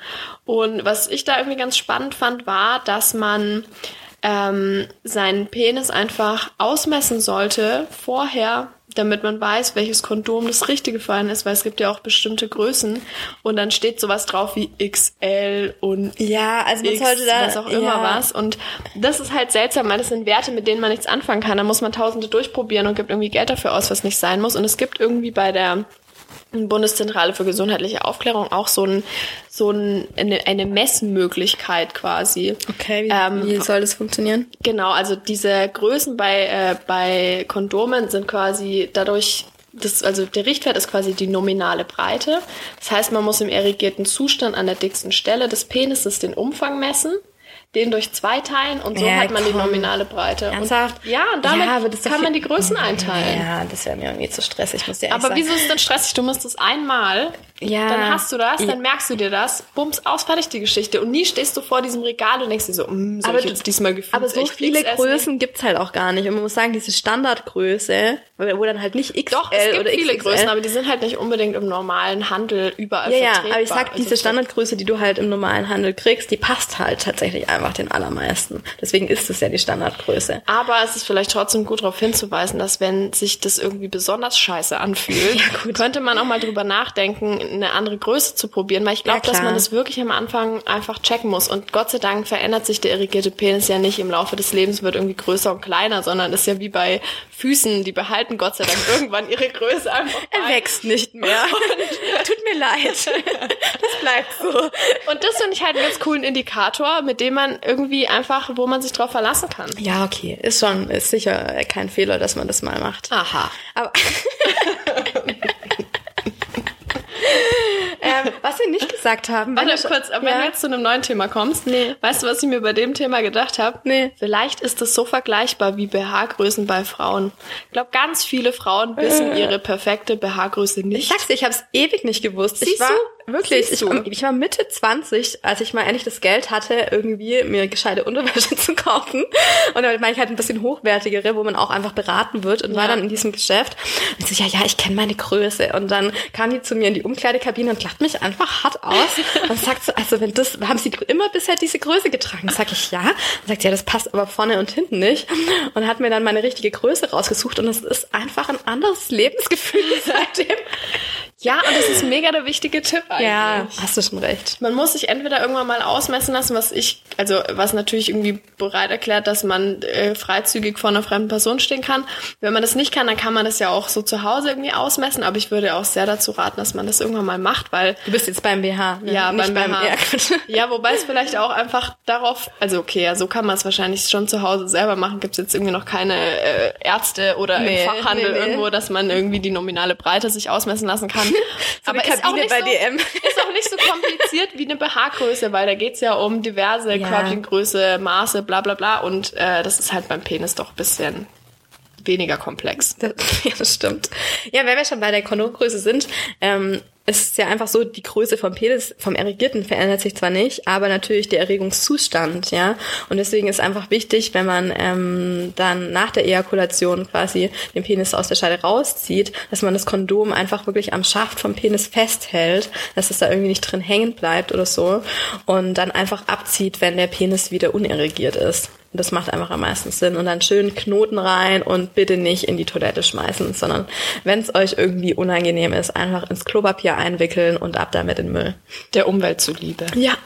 Und was ich da irgendwie ganz spannend fand, war, dass man ähm, seinen Penis einfach ausmessen sollte vorher, damit man weiß, welches Kondom das richtige für einen ist, weil es gibt ja auch bestimmte Größen und dann steht sowas drauf wie XL und Ja, also man X, sollte da was auch immer ja. was und das ist halt seltsam, weil das sind Werte, mit denen man nichts anfangen kann. Da muss man Tausende durchprobieren und gibt irgendwie Geld dafür aus, was nicht sein muss und es gibt irgendwie bei der Bundeszentrale für gesundheitliche Aufklärung auch so, ein, so ein, eine, eine Messmöglichkeit quasi. Okay, wie, Ähm, wie soll das funktionieren? Genau, also diese Größen bei, äh, bei Kondomen sind quasi dadurch, das, also der Richtwert ist quasi die nominale Breite. Das heißt, man muss im erregierten Zustand an der dicksten Stelle des Penises den Umfang messen, den durch zwei teilen und so Ja, hat man die komm. nominale Breite. Ernsthaft? Und, ja, und damit Ja, aber kann man die Größen einteilen. Ja, das wäre mir irgendwie zu stressig, muss ich Aber sagen. wieso ist es denn stressig? Du musst es einmal, Ja. dann hast du das, Ja. dann merkst du dir das, bums, aus, fertig die Geschichte. Und nie stehst du vor diesem Regal und denkst dir so, mm, soll Aber ich jetzt diesmal gefühlt Aber so viele Größen gibt's halt auch gar nicht. Und man muss sagen, diese Standardgröße, wo dann halt nicht XL Doch, es gibt oder viele XXL. Größen, aber die sind halt nicht unbedingt im normalen Handel überall ja, ja, aber ich sag, Also diese es- Standardgröße, die du halt im normalen Handel kriegst, die passt halt tatsächlich einfach den allermeisten. Deswegen ist es ja die Standardgröße. Aber es ist vielleicht trotzdem gut darauf hinzuweisen, dass wenn sich das irgendwie besonders scheiße anfühlt, <laughs> könnte man auch mal drüber nachdenken, eine andere Größe zu probieren, weil ich glaube, Ja, dass man das wirklich am Anfang einfach checken muss. Und Gott sei Dank verändert sich der irrigierte Penis ja nicht im Laufe des Lebens, wird irgendwie größer und kleiner, sondern ist ja wie bei Füßen, die behalten Gott sei Dank <laughs> irgendwann ihre Größe einfach Er bei. wächst nicht mehr. <laughs> <laughs> Tut mir leid. Das bleibt so. Und das finde ich halt einen ganz coolen Indikator, mit dem man irgendwie einfach, wo man sich drauf verlassen kann. Ja, okay. Ist schon, ist sicher kein Fehler, dass man das mal macht. Aha. Aber <laughs> ähm, was wir nicht gesagt haben. wenn Warte wir- kurz, aber wenn ja, du jetzt zu einem neuen Thema kommst, Nee. weißt du, was ich mir bei dem Thema gedacht habe? Nee. Vielleicht ist das so vergleichbar wie BH-Größen bei Frauen. Ich glaube, ganz viele Frauen wissen ihre perfekte BH-Größe ich nicht. sag's dir, ich habe es ewig nicht gewusst. ich Siehst war du? Wirklich, ich, ich war Mitte 20, als ich mal endlich das Geld hatte, irgendwie mir gescheite Unterwäsche <laughs> zu kaufen. Und dann meine ich halt ein bisschen hochwertigere, wo man auch einfach beraten wird und war Ja. dann in diesem Geschäft. Und so, ja, ja, ich kenne meine Größe. Und dann kam die zu mir in die Umkleidekabine und lacht mich einfach hart aus <laughs> und sagt so, also wenn das, haben sie immer bisher diese Größe getragen? Sag ich, ja. Und sagt, ja, das passt aber vorne und hinten nicht. Und hat mir dann meine richtige Größe rausgesucht und es ist einfach ein anderes Lebensgefühl <laughs> seitdem. Ja, und das ist mega der wichtige Tipp eigentlich. Ja, hast du schon recht. Man muss sich entweder irgendwann mal ausmessen lassen, was ich, also was natürlich irgendwie bereit erklärt, dass man äh, freizügig vor einer fremden Person stehen kann. Wenn man das nicht kann, dann kann man das ja auch so zu Hause irgendwie ausmessen. Aber ich würde auch sehr dazu raten, dass man das irgendwann mal macht, weil Du bist jetzt beim BH, ne? ja, nicht beim, BH. Ja, wobei es vielleicht auch einfach darauf, also okay, ja, so kann man es wahrscheinlich schon zu Hause selber machen. Gibt es jetzt irgendwie noch keine äh, Ärzte oder Nee, im Fachhandel nee, nee. irgendwo, dass man irgendwie die nominale Breite sich ausmessen lassen kann. So eine ist auch Kabine nicht bei so, DM. Ist auch nicht so kompliziert wie eine BH-Größe, weil da geht's ja um diverse Ja. Körbchengröße, Maße, bla bla bla. Und äh, das ist halt beim Penis doch ein bisschen weniger komplex. Das, <laughs> ja, das stimmt. Ja, wenn wir schon bei der Kondomgröße sind, ähm, es ist ja einfach so, die Größe vom Penis, vom Erregierten verändert sich zwar nicht, aber natürlich der Erregungszustand, ja. Und deswegen ist einfach wichtig, wenn man ähm, dann nach der Ejakulation quasi den Penis aus der Scheide rauszieht, dass man das Kondom einfach wirklich am Schaft vom Penis festhält, dass es da irgendwie nicht drin hängen bleibt oder so und dann einfach abzieht, wenn der Penis wieder unerregiert ist. Und das macht einfach am meisten Sinn. Und dann schön Knoten rein und bitte nicht in die Toilette schmeißen, sondern wenn es euch irgendwie unangenehm ist, einfach ins Klopapier einwickeln und ab damit in Müll. Der Umwelt zuliebe. Ja.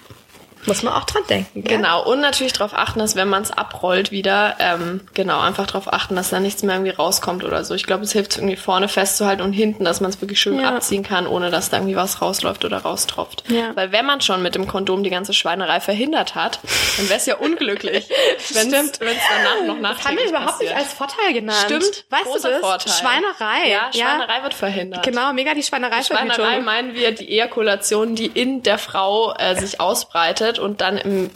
Muss man auch dran denken. Gell? Genau, und natürlich darauf achten, dass wenn man es abrollt wieder, ähm, genau, einfach darauf achten, dass da nichts mehr irgendwie rauskommt oder so. Ich glaube, es hilft irgendwie vorne festzuhalten und hinten, dass man es wirklich schön Ja. abziehen kann, ohne dass da irgendwie was rausläuft oder raustropft. Ja. Weil wenn man schon mit dem Kondom die ganze Schweinerei verhindert hat, dann wäre es ja unglücklich, <laughs> wenn es danach noch Das haben wir nachträglich überhaupt nicht passiert. als Vorteil genannt. Stimmt, weißt du großer das? Vorteil. Schweinerei. Ja, Schweinerei wird verhindert. Genau, mega die Schweinerei. Schweinerei meinen wir die Ejakulation, die in der Frau äh, sich ausbreitet und dann im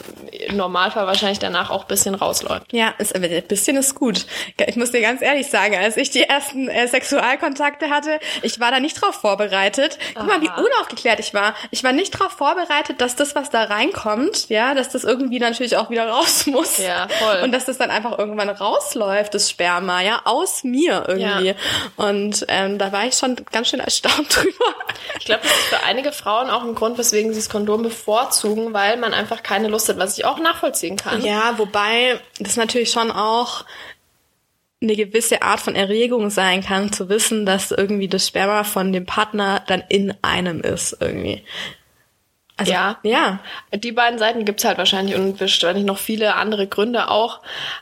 Normalfall wahrscheinlich danach auch ein bisschen rausläuft. Ja, ist, ein bisschen ist gut. Ich muss dir ganz ehrlich sagen, als ich die ersten äh, Sexualkontakte hatte, ich war da nicht drauf vorbereitet. Guck mal, wie unaufgeklärt ich war. Ich war nicht darauf vorbereitet, dass das, was da reinkommt, ja, dass das irgendwie natürlich auch wieder raus <laughs> muss. Ja, voll. Und dass das dann einfach irgendwann rausläuft, das Sperma, ja, aus mir irgendwie. Ja. Und ähm, da war ich schon ganz schön erstaunt <laughs> drüber. Ich glaube, das ist für einige Frauen auch ein Grund, weswegen sie das Kondom bevorzugen, weil man einfach keine Lust hat, was ich auch nachvollziehen kann. Ja, wobei das natürlich schon auch eine gewisse Art von Erregung sein kann, zu wissen, dass irgendwie das Sperma von dem Partner dann in einem ist irgendwie. Also, Ja. Ja. Die beiden Seiten gibt's halt wahrscheinlich und wahrscheinlich noch viele andere Gründe auch.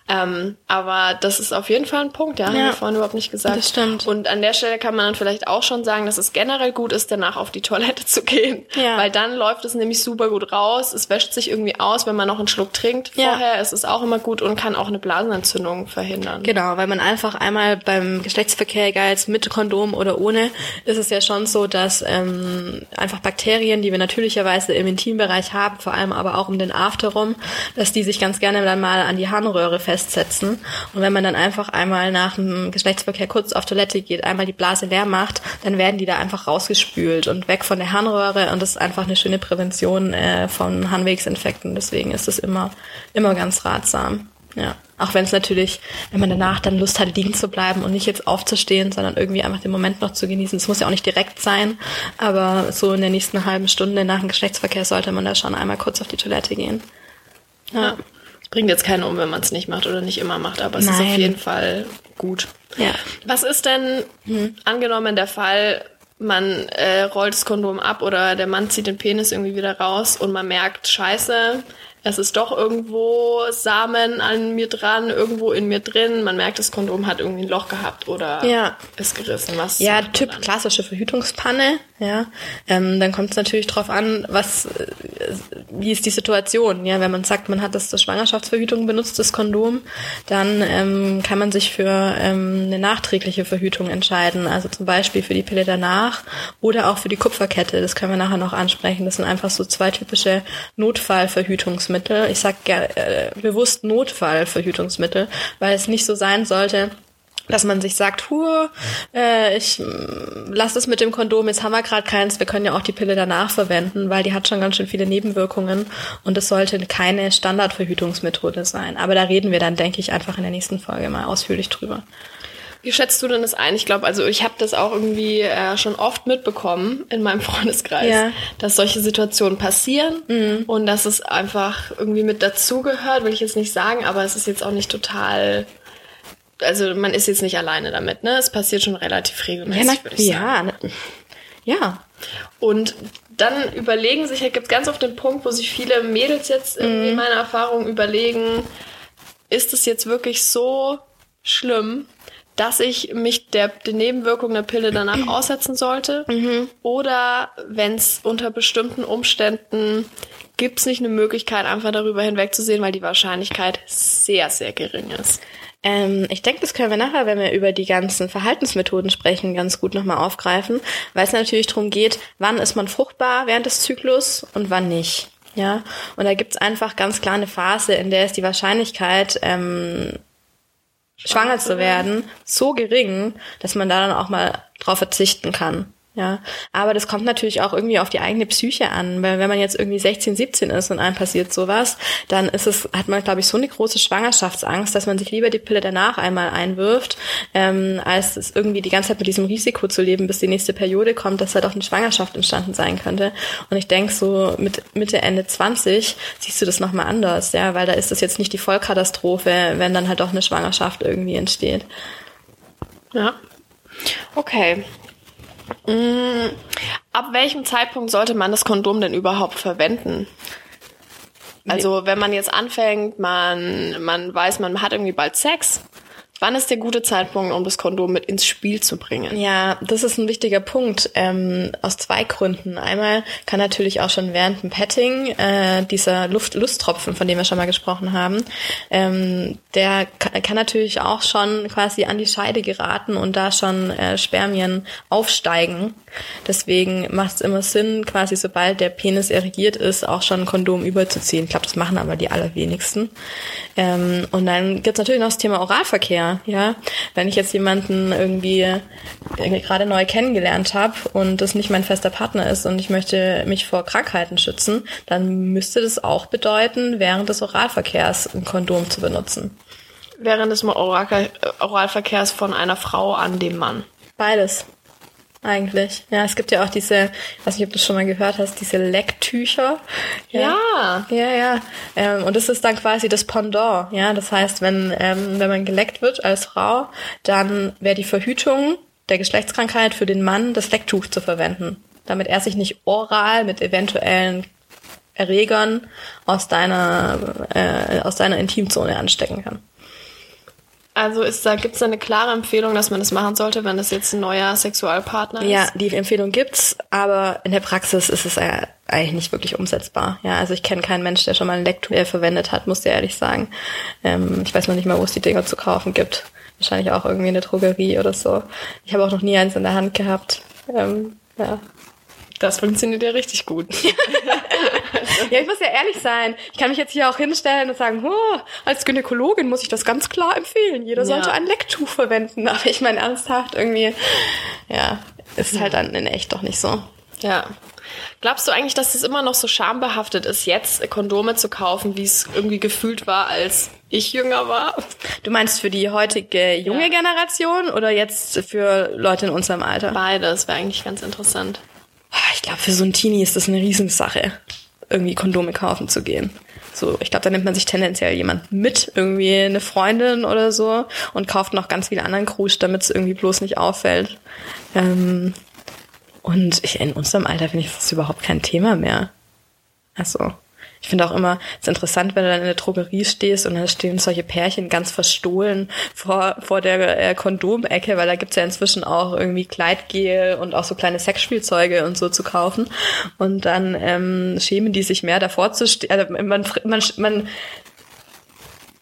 Ähm, aber das ist auf jeden Fall ein Punkt, ja, haben Ja. wir vorhin überhaupt nicht gesagt. Das stimmt. Und an der Stelle kann man dann vielleicht auch schon sagen, dass es generell gut ist, danach auf die Toilette zu gehen. Ja. Weil dann läuft es nämlich super gut raus. Es wäscht sich irgendwie aus, wenn man noch einen Schluck trinkt Ja. vorher. Es ist auch immer gut und kann auch eine Blasenentzündung verhindern. Genau, weil man einfach einmal beim Geschlechtsverkehr, egal jetzt mit Kondom oder ohne, ist es ja schon so, dass ähm, einfach Bakterien, die wir natürlicherweise im Intimbereich haben, vor allem aber auch um den After rum, dass die sich ganz gerne dann mal an die Harnröhre festsetzen. Und wenn man dann einfach einmal nach dem Geschlechtsverkehr kurz auf Toilette geht, einmal die Blase leer macht, dann werden die da einfach rausgespült und weg von der Harnröhre. Und das ist einfach eine schöne Prävention äh, von Harnwegsinfekten. Deswegen ist es immer, immer ganz ratsam. Ja. Auch wenn es natürlich, wenn man danach dann Lust hat, liegen zu bleiben und nicht jetzt aufzustehen, sondern irgendwie einfach den Moment noch zu genießen. Es muss ja auch nicht direkt sein, aber so in der nächsten halben Stunde nach dem Geschlechtsverkehr sollte man da schon einmal kurz auf die Toilette gehen. Ja. Es bringt jetzt keinen um, wenn man es nicht macht oder nicht immer macht, aber es ist Nein. auf jeden Fall gut. Ja. Was ist denn angenommen der Fall, man äh, rollt das Kondom ab oder der Mann zieht den Penis irgendwie wieder raus und man merkt, scheiße, es ist doch irgendwo Samen an mir dran, irgendwo in mir drin. Man merkt, das Kondom hat irgendwie ein Loch gehabt oder Ja. ist gerissen. Was Ja, Typ klassische Verhütungspanne, ja. Ähm, dann kommt es natürlich drauf an, was, äh, wie ist die Situation, ja. Wenn man sagt, man hat das zur Schwangerschaftsverhütung benutzt, das Kondom, dann ähm, kann man sich für ähm, eine nachträgliche Verhütung entscheiden. Also zum Beispiel für die Pille danach oder auch für die Kupferkette. Das können wir nachher noch ansprechen. Das sind einfach so zwei typische Notfallverhütungsmittel. Ich sage äh, bewusst Notfallverhütungsmittel, weil es nicht so sein sollte, dass man sich sagt, hu, äh, ich mm, lass es mit dem Kondom, jetzt haben wir gerade keins, wir können ja auch die Pille danach verwenden, weil die hat schon ganz schön viele Nebenwirkungen und es sollte keine Standardverhütungsmethode sein. Aber da reden wir dann, denke ich, einfach in der nächsten Folge mal ausführlich drüber. Wie schätzt du denn das ein? Ich glaube, also ich habe das auch irgendwie äh, schon oft mitbekommen in meinem <laughs> Freundeskreis, Ja. dass solche Situationen passieren und dass es einfach irgendwie mit dazugehört, will ich jetzt nicht sagen, aber es ist jetzt auch nicht total. Also man ist jetzt nicht alleine damit, ne? Es passiert schon relativ regelmäßig, würde ich sagen. ja, ja, Und dann überlegen sich, gibt es ganz oft den Punkt, wo sich viele Mädels jetzt in meiner Erfahrung überlegen, ist es jetzt wirklich so schlimm, dass ich mich der, den Nebenwirkungen der Pille danach <clears throat> aussetzen sollte? Oder wenn es unter bestimmten Umständen gibt es nicht eine Möglichkeit, einfach darüber hinwegzusehen, weil die Wahrscheinlichkeit sehr, sehr gering ist. Ähm, ich denke, das können wir nachher, wenn wir über die ganzen Verhaltensmethoden sprechen, ganz gut nochmal aufgreifen, weil es natürlich darum geht, wann ist man fruchtbar während des Zyklus und wann nicht. Ja, und da gibt's einfach ganz klar eine Phase, in der ist die Wahrscheinlichkeit, ähm, schwanger zu werden, so gering, dass man da dann auch mal drauf verzichten kann. Ja, aber das kommt natürlich auch irgendwie auf die eigene Psyche an, weil wenn man jetzt irgendwie 16, 17 ist und einem passiert sowas, dann ist es, hat man, glaube ich, so eine große Schwangerschaftsangst, dass man sich lieber die Pille danach einmal einwirft, ähm, als es irgendwie die ganze Zeit mit diesem Risiko zu leben, bis die nächste Periode kommt, dass da doch eine Schwangerschaft entstanden sein könnte. Und ich denke, so mit Mitte, Ende 20 siehst du das nochmal anders, ja, weil da ist das jetzt nicht die Vollkatastrophe, wenn dann halt doch eine Schwangerschaft irgendwie entsteht. Ja. Okay. Mm, Ab welchem Zeitpunkt sollte man das Kondom denn überhaupt verwenden? Also wenn man jetzt anfängt, man, man weiß, man hat irgendwie bald Sex. Wann ist der gute Zeitpunkt, um das Kondom mit ins Spiel zu bringen? Ja, das ist ein wichtiger Punkt ähm, aus zwei Gründen. Einmal kann natürlich auch schon während dem Petting äh, dieser Luft Lusttropfen, von dem wir schon mal gesprochen haben, ähm, der kann, natürlich auch schon quasi an die Scheide geraten und da schon äh, Spermien aufsteigen. Deswegen macht es immer Sinn, quasi sobald der Penis erregiert ist, auch schon ein Kondom überzuziehen. Ich glaube, das machen aber die allerwenigsten. Ähm, und dann gibt's natürlich noch das Thema Oralverkehr. Ja, wenn ich jetzt jemanden irgendwie irgendwie gerade neu kennengelernt habe und das nicht mein fester Partner ist und ich möchte mich vor Krankheiten schützen, dann müsste das auch bedeuten, während des Oralverkehrs ein Kondom zu benutzen. Während des Oral Oralverkehrs von einer Frau an dem Mann. Beides. Eigentlich. Ja, es gibt ja auch diese, ich weiß nicht, ob du das schon mal gehört hast, diese Lecktücher. Ja. Ja, ja. Ähm, und das ist dann quasi das Pendant. Ja, das heißt, wenn, ähm, wenn man geleckt wird als Frau, dann wäre die Verhütung der Geschlechtskrankheit für den Mann das Lecktuch zu verwenden. Damit er sich nicht oral mit eventuellen Erregern aus deiner, äh, aus deiner Intimzone anstecken kann. Also ist da gibt's da eine klare Empfehlung, dass man das machen sollte, wenn das jetzt ein neuer Sexualpartner ist? Ja, die Empfehlung gibt's, aber in der Praxis ist es äh, eigentlich nicht wirklich umsetzbar. Ja, also ich kenne keinen Mensch, der schon mal ein Lecktuch äh, verwendet hat, muss ich ehrlich sagen. Ähm, ich weiß noch nicht mal, wo es die Dinger zu kaufen gibt. Wahrscheinlich auch irgendwie in der Drogerie oder so. Ich habe auch noch nie eins in der Hand gehabt. Ähm, ja. Das funktioniert ja richtig gut. <laughs> ja, ich muss ja ehrlich sein. Ich kann mich jetzt hier auch hinstellen und sagen, oh, als Gynäkologin muss ich das ganz klar empfehlen. Jeder sollte Ja. ein Lecktuch verwenden. <laughs> Aber ich meine ernsthaft irgendwie, ja, ist halt dann in echt doch nicht so. Ja. Glaubst du eigentlich, dass es immer noch so schambehaftet ist, jetzt Kondome zu kaufen, wie es irgendwie gefühlt war, als ich jünger war? Du meinst für die heutige junge Ja. Generation oder jetzt für Leute in unserem Alter? Beides wäre eigentlich ganz interessant. Ich glaube, für so einen Teenie ist das eine Riesensache, irgendwie Kondome kaufen zu gehen. So, ich glaube, da nimmt man sich tendenziell jemand mit, irgendwie eine Freundin oder so und kauft noch ganz viele anderen Krusch, damit es irgendwie bloß nicht auffällt. Ähm, Und ich, in unserem Alter finde ich das überhaupt kein Thema mehr. Also, ich finde auch immer, es ist interessant, wenn du dann in der Drogerie stehst und dann stehen solche Pärchen ganz verstohlen vor, vor der äh, Kondomecke, weil da gibt's ja inzwischen auch irgendwie Kleidgel und auch so kleine Sexspielzeuge und so zu kaufen. Und dann ähm, schämen die sich mehr davor zu stehen. Also man, man, man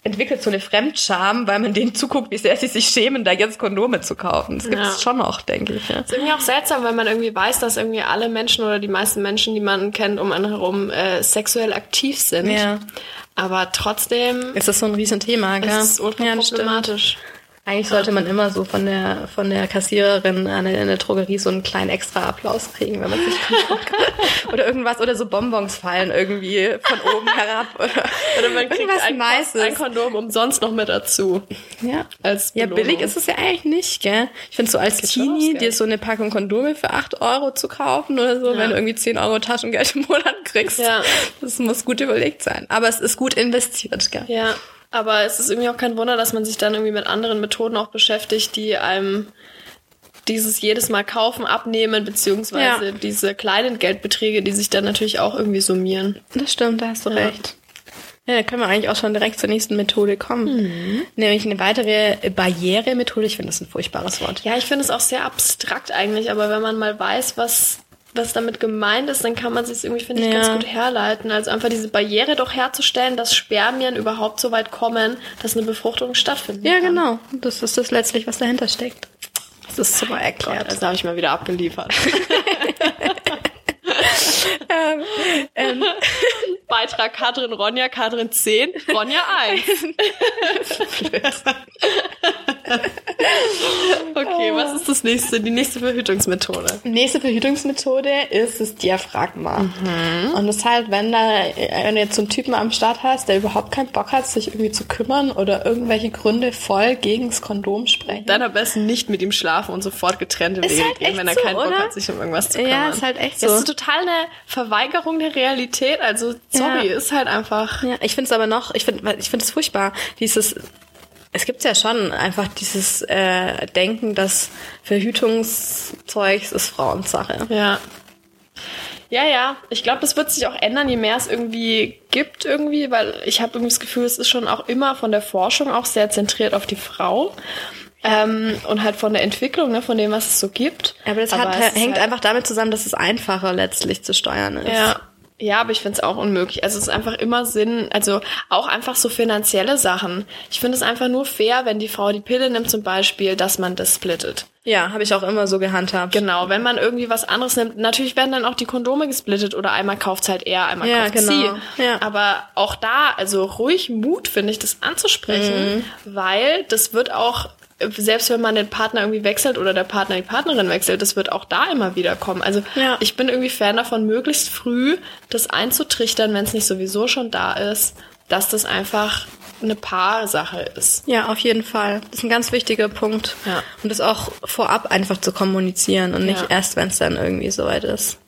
entwickelt so eine Fremdscham, weil man denen zuguckt, wie sehr sie sich schämen, da jetzt Kondome zu kaufen. Das gibt es ja. schon noch, denke ich. Ja. ist irgendwie auch seltsam, weil man irgendwie weiß, dass irgendwie alle Menschen oder die meisten Menschen, die man kennt, um einen herum äh, sexuell aktiv sind. Ja. Aber trotzdem ist das so ein Riesenthema, gell? Ist ultra ja, problematisch. Stimmt. Eigentlich sollte man immer so von der von der Kassiererin an der, in der Drogerie so einen kleinen extra Applaus kriegen, wenn man sich oder irgendwas oder so Bonbons fallen irgendwie von oben herab oder, oder man kriegt ein, ein Kondom umsonst noch mit dazu. Ja. Als ja, billig ist es ja eigentlich nicht, gell? Ich finde so als Teenie dir so eine Packung Kondome für acht Euro zu kaufen oder so, ja. wenn du irgendwie zehn Euro Taschengeld im Monat kriegst. Ja. Das muss gut überlegt sein. Aber es ist gut investiert, gell? Ja. Aber es ist irgendwie auch kein Wunder, dass man sich dann irgendwie mit anderen Methoden auch beschäftigt, die einem dieses jedes Mal kaufen, abnehmen, beziehungsweise ja. diese kleinen Geldbeträge, die sich dann natürlich auch irgendwie summieren. Das stimmt, da hast du ja. recht. Ja, da können wir eigentlich auch schon direkt zur nächsten Methode kommen. Mhm. Nämlich eine weitere Barrieremethode. Ich finde das ein furchtbares Wort. Ja, ich finde es auch sehr abstrakt eigentlich, aber wenn man mal weiß, was was damit gemeint ist, dann kann man sich irgendwie, finde ich, ja. ganz gut herleiten. Also einfach diese Barriere doch herzustellen, dass Spermien überhaupt so weit kommen, dass eine Befruchtung stattfindet. Ja, kann. genau. Das ist das letztlich, was dahinter steckt. Das ist super erklärt. Gott, das habe ich mal wieder abgeliefert. <laughs> <laughs> ähm, ähm, <laughs> Beitrag Katrin Ronja, Katrin 10, Ronja 1. <laughs> okay, was ist das nächste, die nächste Verhütungsmethode? Nächste Verhütungsmethode ist das Diaphragma. Mhm. Und das ist halt, wenn da, wenn du jetzt so einen Typen am Start hast, der überhaupt keinen Bock hat, sich irgendwie zu kümmern oder irgendwelche Gründe voll gegen das Kondom sprechen. Dann am besten nicht mit ihm schlafen und sofort getrennte Wege halt gehen, wenn er keinen so, Bock hat, sich um irgendwas zu kümmern. Ja, ist halt echt so. Das ist total eine Verweigerung der Realität. Also, sorry, ja. ist halt einfach. Ja, ich finde es aber noch, ich finde ich finde es furchtbar, dieses es gibt ja schon einfach dieses äh, Denken, dass Verhütungszeugs ist Frauensache. Ja. Ja, ja. Ich glaube, das wird sich auch ändern, je mehr es irgendwie gibt irgendwie, weil ich habe irgendwie das Gefühl, es ist schon auch immer von der Forschung auch sehr zentriert auf die Frau. Ähm, und halt von der Entwicklung, ne, von dem, was es so gibt. Aber das hat, hängt halt einfach damit zusammen, dass es einfacher letztlich zu steuern ist. Ja, ja, aber ich finde es auch unmöglich. Also es ist einfach immer Sinn, also auch einfach so finanzielle Sachen. Ich finde es einfach nur fair, wenn die Frau die Pille nimmt zum Beispiel, dass man das splittet. Ja, habe ich auch immer so gehandhabt. Genau, wenn man irgendwie was anderes nimmt, natürlich werden dann auch die Kondome gesplittet oder einmal kauft's halt er, einmal ja, kauft genau. sie. Ja. Aber auch da, also ruhig Mut, finde ich, das anzusprechen, mhm. weil das wird auch selbst wenn man den Partner irgendwie wechselt oder der Partner die Partnerin wechselt, das wird auch da immer wieder kommen. Also ja. ich bin irgendwie Fan davon, möglichst früh das einzutrichtern, wenn es nicht sowieso schon da ist, dass das einfach eine Paarsache ist. Ja, auf jeden Fall. Das ist ein ganz wichtiger Punkt. Ja. Und das auch vorab einfach zu kommunizieren und nicht ja. erst, wenn es dann irgendwie soweit ist.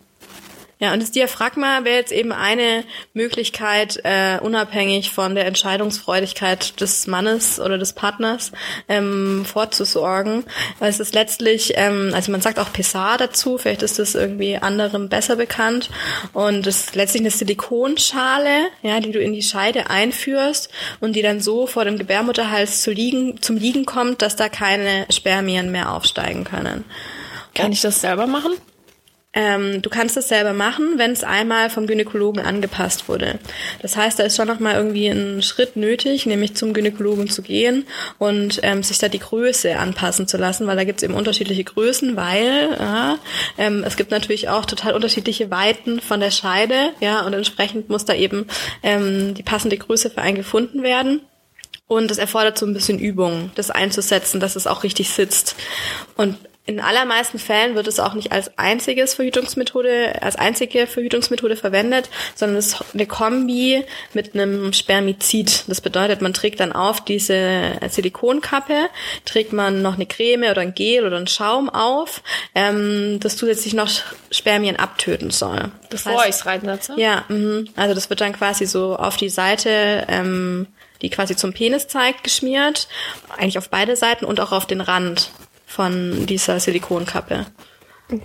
Ja, und das Diaphragma wäre jetzt eben eine Möglichkeit, äh, unabhängig von der Entscheidungsfreudigkeit des Mannes oder des Partners ähm, vorzusorgen. Weil es ist letztlich, ähm, also man sagt auch Pessar dazu, vielleicht ist das irgendwie anderem besser bekannt. Und es ist letztlich eine Silikonschale, ja, die du in die Scheide einführst und die dann so vor dem Gebärmutterhals zu liegen, zum Liegen kommt, dass da keine Spermien mehr aufsteigen können. Kann ich das selber machen? Ähm, du kannst es selber machen, wenn es einmal vom Gynäkologen angepasst wurde. Das heißt, da ist schon noch mal irgendwie ein Schritt nötig, nämlich zum Gynäkologen zu gehen und ähm, sich da die Größe anpassen zu lassen, weil da gibt es eben unterschiedliche Größen, weil ja, ähm, es gibt natürlich auch total unterschiedliche Weiten von der Scheide, ja, und entsprechend muss da eben ähm, die passende Größe für einen gefunden werden. Und es erfordert so ein bisschen Übung, das einzusetzen, dass es auch richtig sitzt. Und in allermeisten Fällen wird es auch nicht als einziges Verhütungsmethode, als einzige Verhütungsmethode verwendet, sondern es ist eine Kombi mit einem Spermizid. Das bedeutet, man trägt dann auf diese Silikonkappe, trägt man noch eine Creme oder ein Gel oder einen Schaum auf, ähm, das zusätzlich noch Spermien abtöten soll. Bevor ich es reinsetze? Ja, mh. also das wird dann quasi so auf die Seite ähm, die quasi zum Penis zeigt, geschmiert, eigentlich auf beide Seiten und auch auf den Rand von dieser Silikonkappe.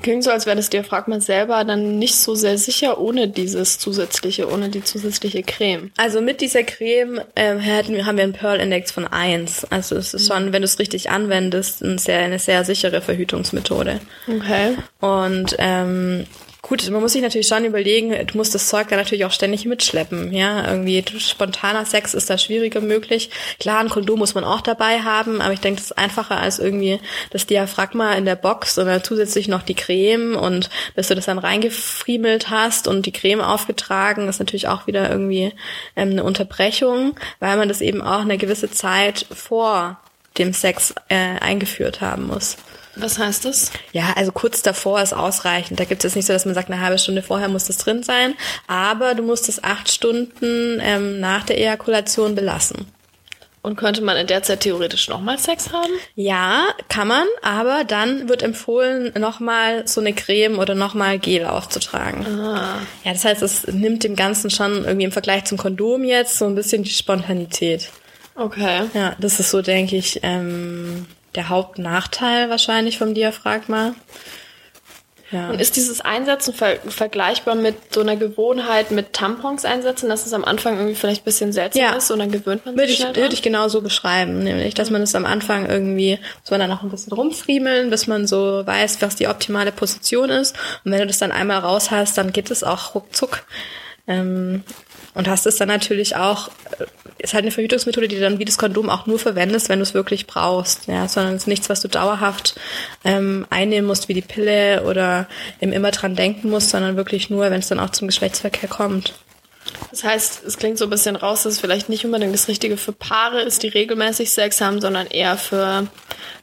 Klingt so, als wäre das Diaphragma selber dann nicht so sehr sicher ohne dieses zusätzliche, ohne die zusätzliche Creme. Also mit dieser Creme ähm, hätten, wir- haben wir einen Pearl-Index von 1. Also es ist schon, wenn du es richtig anwendest, ein sehr, eine sehr sichere Verhütungsmethode. Okay. Und ähm, gut, man muss sich natürlich schon überlegen, du musst das Zeug dann natürlich auch ständig mitschleppen. Ja, irgendwie spontaner Sex ist da schwieriger möglich. Klar, ein Kondom muss man auch dabei haben, aber ich denke, das ist einfacher als irgendwie das Diaphragma in der Box und dann zusätzlich noch die Creme und bis du das dann reingefriemelt hast und die Creme aufgetragen, ist natürlich auch wieder irgendwie ähm, eine Unterbrechung, weil man das eben auch eine gewisse Zeit vor dem Sex äh, eingeführt haben muss. Was heißt das? Ja, also kurz davor ist ausreichend. Da gibt es jetzt nicht so, dass man sagt, eine halbe Stunde vorher muss das drin sein, aber du musst es acht Stunden ähm, nach der Ejakulation belassen. Und könnte man in der Zeit theoretisch nochmal Sex haben? Ja, kann man, aber dann wird empfohlen, nochmal so eine Creme oder nochmal Gel aufzutragen. Ah. Ja, das heißt, es nimmt dem Ganzen schon irgendwie im Vergleich zum Kondom jetzt so ein bisschen die Spontanität. Okay. Ja, das ist so, denke ich, ähm, der Hauptnachteil wahrscheinlich vom Diaphragma. Ja. Und ist dieses Einsetzen ver vergleichbar mit so einer Gewohnheit mit Tampons einsetzen, dass es am Anfang irgendwie vielleicht ein bisschen seltsam Ja. ist und dann gewöhnt man Würde sich ich, schnell würde ich genau so beschreiben, nämlich, dass man es am Anfang irgendwie, muss man dann noch ein bisschen rumfriemeln, bis man so weiß, was die optimale Position ist. Und wenn du das dann einmal raus hast, dann geht es auch ruckzuck. Ähm, und hast es dann natürlich auch, äh, ist halt eine Verhütungsmethode, die du dann wie das Kondom auch nur verwendest, wenn du es wirklich brauchst, ja, sondern es ist nichts, was du dauerhaft ähm, einnehmen musst, wie die Pille oder eben immer dran denken musst, sondern wirklich nur, wenn es dann auch zum Geschlechtsverkehr kommt. Das heißt, es klingt so ein bisschen raus, dass es vielleicht nicht unbedingt das Richtige für Paare ist, die regelmäßig Sex haben, sondern eher für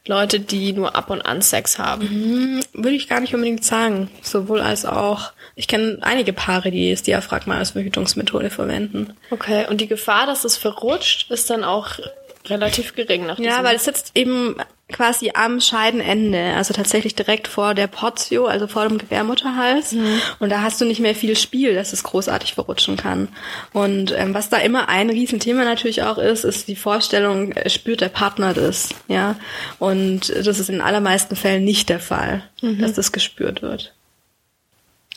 Leute, die nur ab und an Sex haben. Würde ich gar nicht unbedingt sagen. Sowohl als auch, ich kenne einige Paare, die das Diaphragma als Verhütungsmethode verwenden. Okay, und die Gefahr, dass es verrutscht, ist dann auch relativ gering nach Ja, weil es sitzt eben quasi am Scheidenende, also tatsächlich direkt vor der Portio, also vor dem Gebärmutterhals. Und da hast du nicht mehr viel Spiel, dass es großartig verrutschen kann. Und ähm, was da immer ein Riesenthema natürlich auch ist, ist die Vorstellung, äh, spürt der Partner das, ja. Und das ist in allermeisten Fällen nicht der Fall, dass das gespürt wird.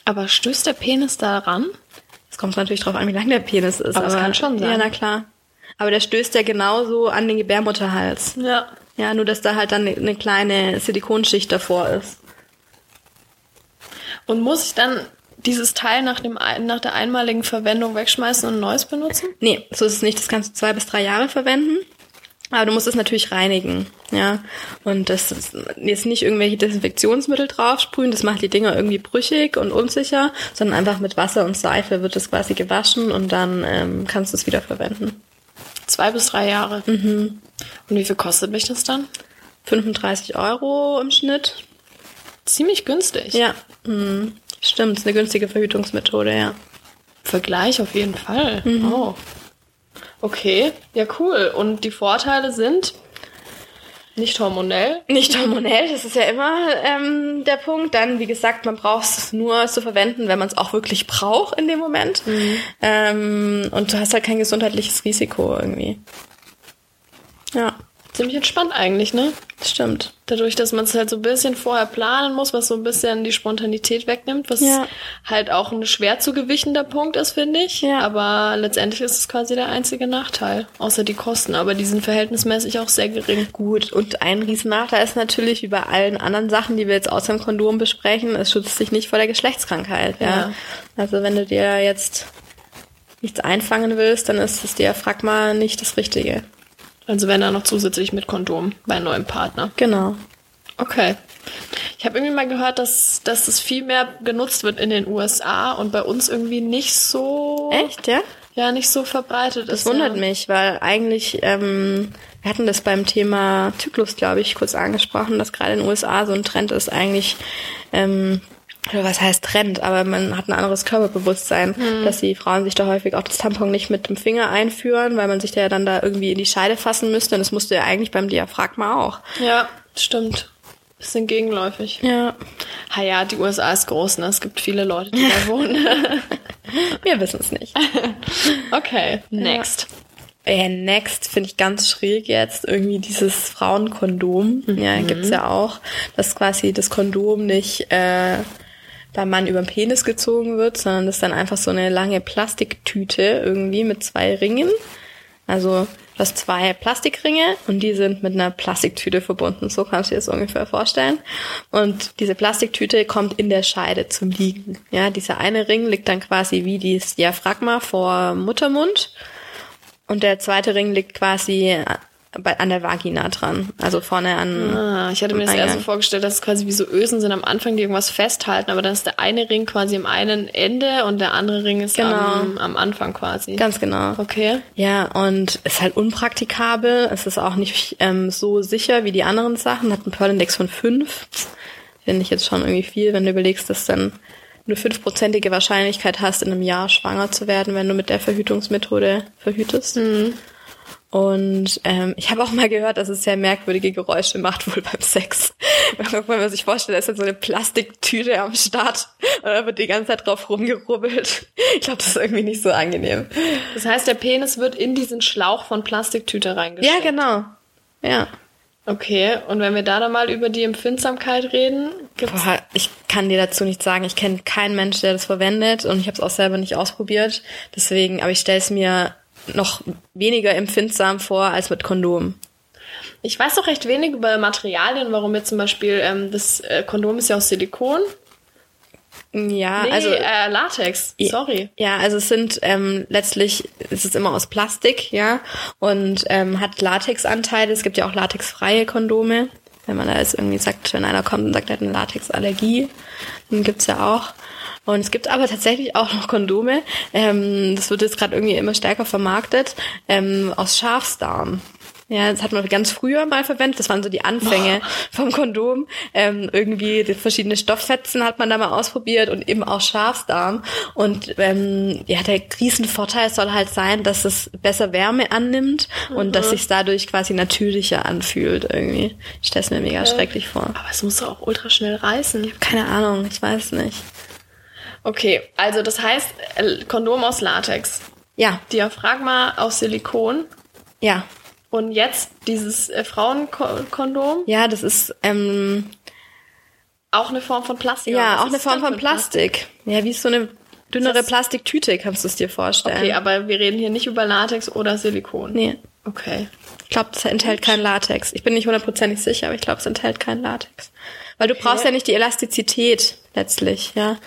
Aber stößt der Penis da ran? Es kommt natürlich drauf an, wie lang der Penis ist. Aber es kann schon sein. Ja, na klar. Aber der stößt ja genauso an den Gebärmutterhals. Ja. Ja, nur dass da halt dann eine kleine Silikonschicht davor ist. Und muss ich dann dieses Teil nach, dem, nach der einmaligen Verwendung wegschmeißen und ein neues benutzen? Nee, so ist es nicht. Das kannst du zwei bis drei Jahre verwenden. Aber du musst es natürlich reinigen, ja. Und das ist jetzt nicht irgendwelche Desinfektionsmittel draufsprühen, das macht die Dinger irgendwie brüchig und unsicher, sondern einfach mit Wasser und Seife wird das quasi gewaschen und dann ähm, kannst du es wieder verwenden. Zwei bis drei Jahre. Und wie viel kostet mich das dann? 35 Euro im Schnitt. Ziemlich günstig. Ja, mhm. stimmt, ist eine günstige Verhütungsmethode, ja. Vergleich auf jeden Fall. Oh. Okay, ja cool. Und die Vorteile sind nicht hormonell. Nicht hormonell, das ist ja immer ähm, der Punkt. Dann, wie gesagt, man braucht es nur zu verwenden, wenn man es auch wirklich braucht in dem Moment. Ähm, und du hast halt kein gesundheitliches Risiko irgendwie. Ja, Ziemlich entspannt eigentlich, ne? stimmt. Dadurch, dass man es halt so ein bisschen vorher planen muss, was so ein bisschen die Spontanität wegnimmt, was Ja. halt auch ein schwer zu gewichtender Punkt ist, finde ich. Ja. Aber letztendlich ist es quasi der einzige Nachteil, außer die Kosten. Aber die sind verhältnismäßig auch sehr gering. Gut, und ein Riesennachteil ist natürlich, wie bei allen anderen Sachen, die wir jetzt außer dem Kondom besprechen, es schützt dich nicht vor der Geschlechtskrankheit. Ja. Ja. Also wenn du dir jetzt nichts einfangen willst, dann ist das Diaphragma nicht das Richtige. Also wenn dann noch zusätzlich mit Kondom bei neuem Partner. Genau. Okay. Ich habe irgendwie mal gehört, dass, dass es viel mehr genutzt wird in den USA und bei uns irgendwie nicht so Echt, ja? ja nicht so verbreitet Das ist. wundert ja. mich, weil eigentlich, ähm, wir hatten das beim Thema Zyklus, glaube ich, kurz angesprochen, dass gerade in den USA so ein Trend ist, eigentlich, ähm, was heißt Trend, aber man hat ein anderes Körperbewusstsein, dass die Frauen sich da häufig auch das Tampon nicht mit dem Finger einführen, weil man sich da ja dann da irgendwie in die Scheide fassen müsste und das musste ja eigentlich beim Diaphragma auch. Ja, stimmt. Bisschen gegenläufig. Ja, Ha ja, die USA ist groß, ne? Es gibt viele Leute, die da wohnen. <laughs> wir wissen es nicht. <laughs> okay, next. äh, next finde ich ganz schräg jetzt irgendwie dieses Frauenkondom. Mhm. Ja, gibt's ja auch, dass quasi das Kondom nicht äh, beim Mann über den Penis gezogen wird, sondern das ist dann einfach so eine lange Plastiktüte irgendwie mit zwei Ringen. Also du hast zwei Plastikringe und die sind mit einer Plastiktüte verbunden. So kannst du dir das ungefähr vorstellen. Und diese Plastiktüte kommt in der Scheide zum Liegen. Ja, dieser eine Ring liegt dann quasi wie dieses Diaphragma vor Muttermund. Und der zweite Ring liegt quasi bei, an der Vagina dran. Also vorne an. Ah, ich hatte mir das eher so vorgestellt, dass es quasi wie so Ösen sind am Anfang, die irgendwas festhalten, aber dann ist der eine Ring quasi am einen Ende und der andere Ring ist genau. am, am Anfang quasi. Ganz genau. Okay. Ja, und ist halt unpraktikabel. Es ist auch nicht ähm, so sicher wie die anderen Sachen. Hat einen Pearl-Index von fünf. Finde ich jetzt schon irgendwie viel, wenn du überlegst, dass dann eine fünfprozentige Wahrscheinlichkeit hast, in einem Jahr schwanger zu werden, wenn du mit der Verhütungsmethode verhütest. Mhm. Und ähm, ich habe auch mal gehört, dass es sehr merkwürdige Geräusche macht, wohl beim Sex. <laughs> Wenn man sich vorstellt, da ist dann so eine Plastiktüte am Start und da wird die ganze Zeit drauf rumgerubbelt. <laughs> Ich glaube, das ist irgendwie nicht so angenehm. Das heißt, der Penis wird in diesen Schlauch von Plastiktüte reingesteckt? Ja, genau. Ja. Okay, und wenn wir da dann mal über die Empfindsamkeit reden, gibt's Boah, ich kann dir dazu nicht sagen. Ich kenne keinen Mensch, der das verwendet und ich habe es auch selber nicht ausprobiert. Deswegen, aber ich stelle es mir noch weniger empfindsam vor als mit Kondom. Ich weiß doch recht wenig über Materialien, warum jetzt zum Beispiel ähm, das äh, Kondom ist ja aus Silikon. Ja, nee, also äh, Latex. Sorry. Ja, also es sind ähm, letztlich es ist immer aus Plastik, ja, und ähm, hat Latexanteile. Es gibt ja auch latexfreie Kondome. Wenn man da jetzt irgendwie sagt, wenn einer kommt und sagt, er hat eine Latexallergie, dann gibt's ja auch. Und es gibt aber tatsächlich auch noch Kondome. Ähm, das wird jetzt gerade irgendwie immer stärker vermarktet ähm, aus Schafsdarm. Ja, das hat man ganz früher mal verwendet. Das waren so die Anfänge Boah. vom Kondom. Ähm, irgendwie verschiedene Stofffetzen hat man da mal ausprobiert und eben auch Schafsdarm. Und ähm, ja, der Riesenvorteil soll halt sein, dass es besser Wärme annimmt mhm. und dass mhm. sich dadurch quasi natürlicher anfühlt irgendwie. Ich stelle es mir mega okay. schrecklich vor. Aber es muss auch ultra schnell reißen. Ich habe keine Ahnung, ich weiß nicht. Okay, also das heißt äh, Kondom aus Latex. Ja. Diaphragma aus Silikon. Ja. Und jetzt dieses äh, Frauenkondom. Ja, das ist ähm, auch eine Form von Plastik. Ja, auch eine Form von Plastik? Plastik. Ja, wie so eine dünnere Plastiktüte, kannst du es dir vorstellen. Okay, aber wir reden hier nicht über Latex oder Silikon. Nee. Okay. Ich glaube, es enthält kein Latex. Ich bin nicht hundertprozentig sicher, aber ich glaube, es enthält kein Latex. Weil du okay. brauchst ja nicht die Elastizität letztlich, ja.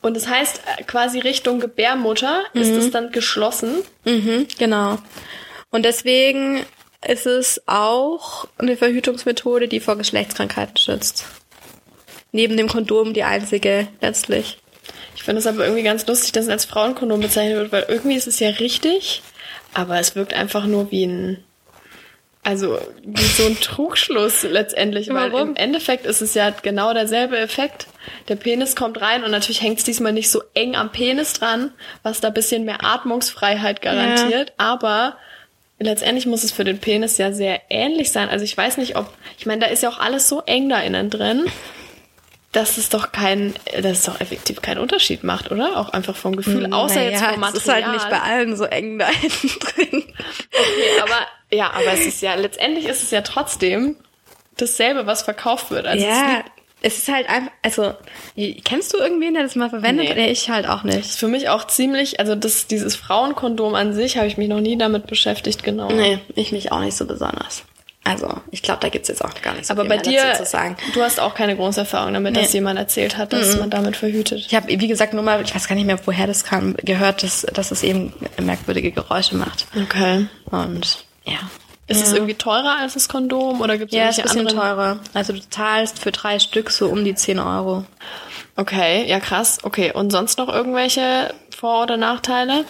Und das heißt, äh, quasi Richtung Gebärmutter mhm. ist es dann geschlossen. Mhm, genau. Und deswegen ist es auch eine Verhütungsmethode, die vor Geschlechtskrankheiten schützt. Neben dem Kondom die einzige letztlich. Ich finde es aber irgendwie ganz lustig, dass es als Frauenkondom bezeichnet wird, weil irgendwie ist es ja richtig, aber es wirkt einfach nur wie ein also wie so ein Trugschluss letztendlich, weil Warum? im Endeffekt ist es ja genau derselbe Effekt. Der Penis kommt rein und natürlich hängt es diesmal nicht so eng am Penis dran, was da bisschen mehr Atmungsfreiheit garantiert, ja. aber letztendlich muss es für den Penis ja sehr ähnlich sein. Also ich weiß nicht, ob, ich meine, da ist ja auch alles so eng da innen drin dass es doch kein, dass es doch effektiv keinen Unterschied macht, oder? Auch einfach vom Gefühl, hm, außer naja, jetzt vom Material. Es ist halt nicht bei allen so eng da <laughs> hinten drin. Okay, aber ja, aber es ist ja letztendlich ist es ja trotzdem dasselbe, was verkauft wird. Also ja, es, ist halt einfach, also kennst du irgendwen, der das mal verwendet? Nee. Ich halt auch nicht. Ist für mich auch ziemlich, also das dieses Frauenkondom an sich habe ich mich noch nie damit beschäftigt, genau. Nee, ich mich auch nicht so besonders. Also, ich glaube, da gibt's jetzt auch gar nichts so Aber bei dir, zu sagen. du hast auch keine große Erfahrung damit, nee. dass jemand erzählt hat, dass mhm. man damit verhütet. Ich habe, wie gesagt, nur mal, ich weiß gar nicht mehr, woher das kam, gehört, dass, dass es eben merkwürdige Geräusche macht. Okay. Und ja. Ist ja. es irgendwie teurer als das Kondom oder gibt es ja, ist ein bisschen anderen? teurer. Also du zahlst für drei Stück so um die 10 Euro. Okay, ja krass. Okay, und sonst noch irgendwelche Vor- oder Nachteile?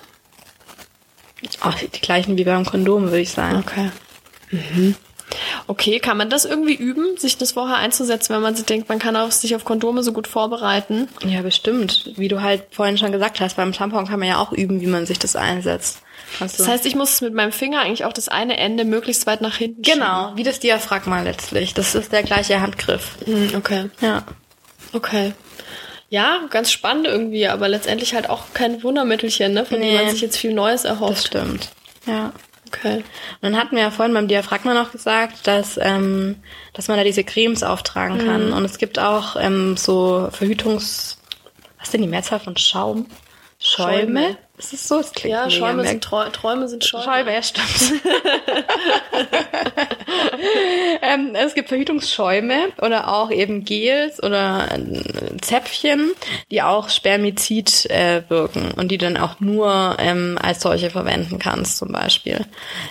Ach, die gleichen wie beim Kondom, würde ich sagen. Okay. Mhm. Okay, kann man das irgendwie üben, sich das vorher einzusetzen, wenn man sich denkt, man kann auch sich auf Kondome so gut vorbereiten? Ja, bestimmt. Wie du halt vorhin schon gesagt hast, beim Tampon kann man ja auch üben, wie man sich das einsetzt. Das heißt, ich muss mit meinem Finger eigentlich auch das eine Ende möglichst weit nach hinten Genau, schieben. wie das Diaphragma letztlich. Das ist der gleiche Handgriff. Hm, okay. Ja. Okay. Ja, ganz spannend irgendwie, aber letztendlich halt auch kein Wundermittelchen, ne, von nee, dem man sich jetzt viel Neues erhofft. Das stimmt. Ja. Okay. Und dann hatten wir ja vorhin beim Diaphragma noch gesagt, dass, ähm, dass man da diese Cremes auftragen kann. Und es gibt auch ähm, so Verhütungs... Was ist denn die Mehrzahl von Schaum? Schäume? Ist es so? Das klingt Ja, Schäume sind Träu Träume sind Schäume. Schäume, ja, stimmt. <laughs> ähm, es gibt Verhütungsschäume oder auch eben Gels oder äh, Zäpfchen, die auch Spermizid äh, wirken und die dann auch nur ähm, als solche verwenden kannst zum Beispiel.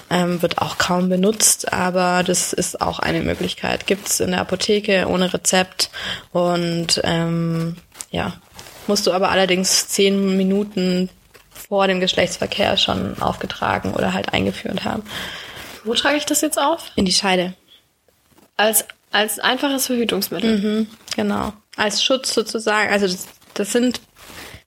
Ähm, wird auch kaum benutzt, aber das ist auch eine Möglichkeit. Gibt's in der Apotheke ohne Rezept und ähm, ja, musst du aber allerdings zehn Minuten vor dem Geschlechtsverkehr schon aufgetragen oder halt eingeführt haben. Wo trage ich das jetzt auf? In die Scheide. Als, als einfaches Verhütungsmittel. Mhm, genau. Als Schutz sozusagen. Also das, das sind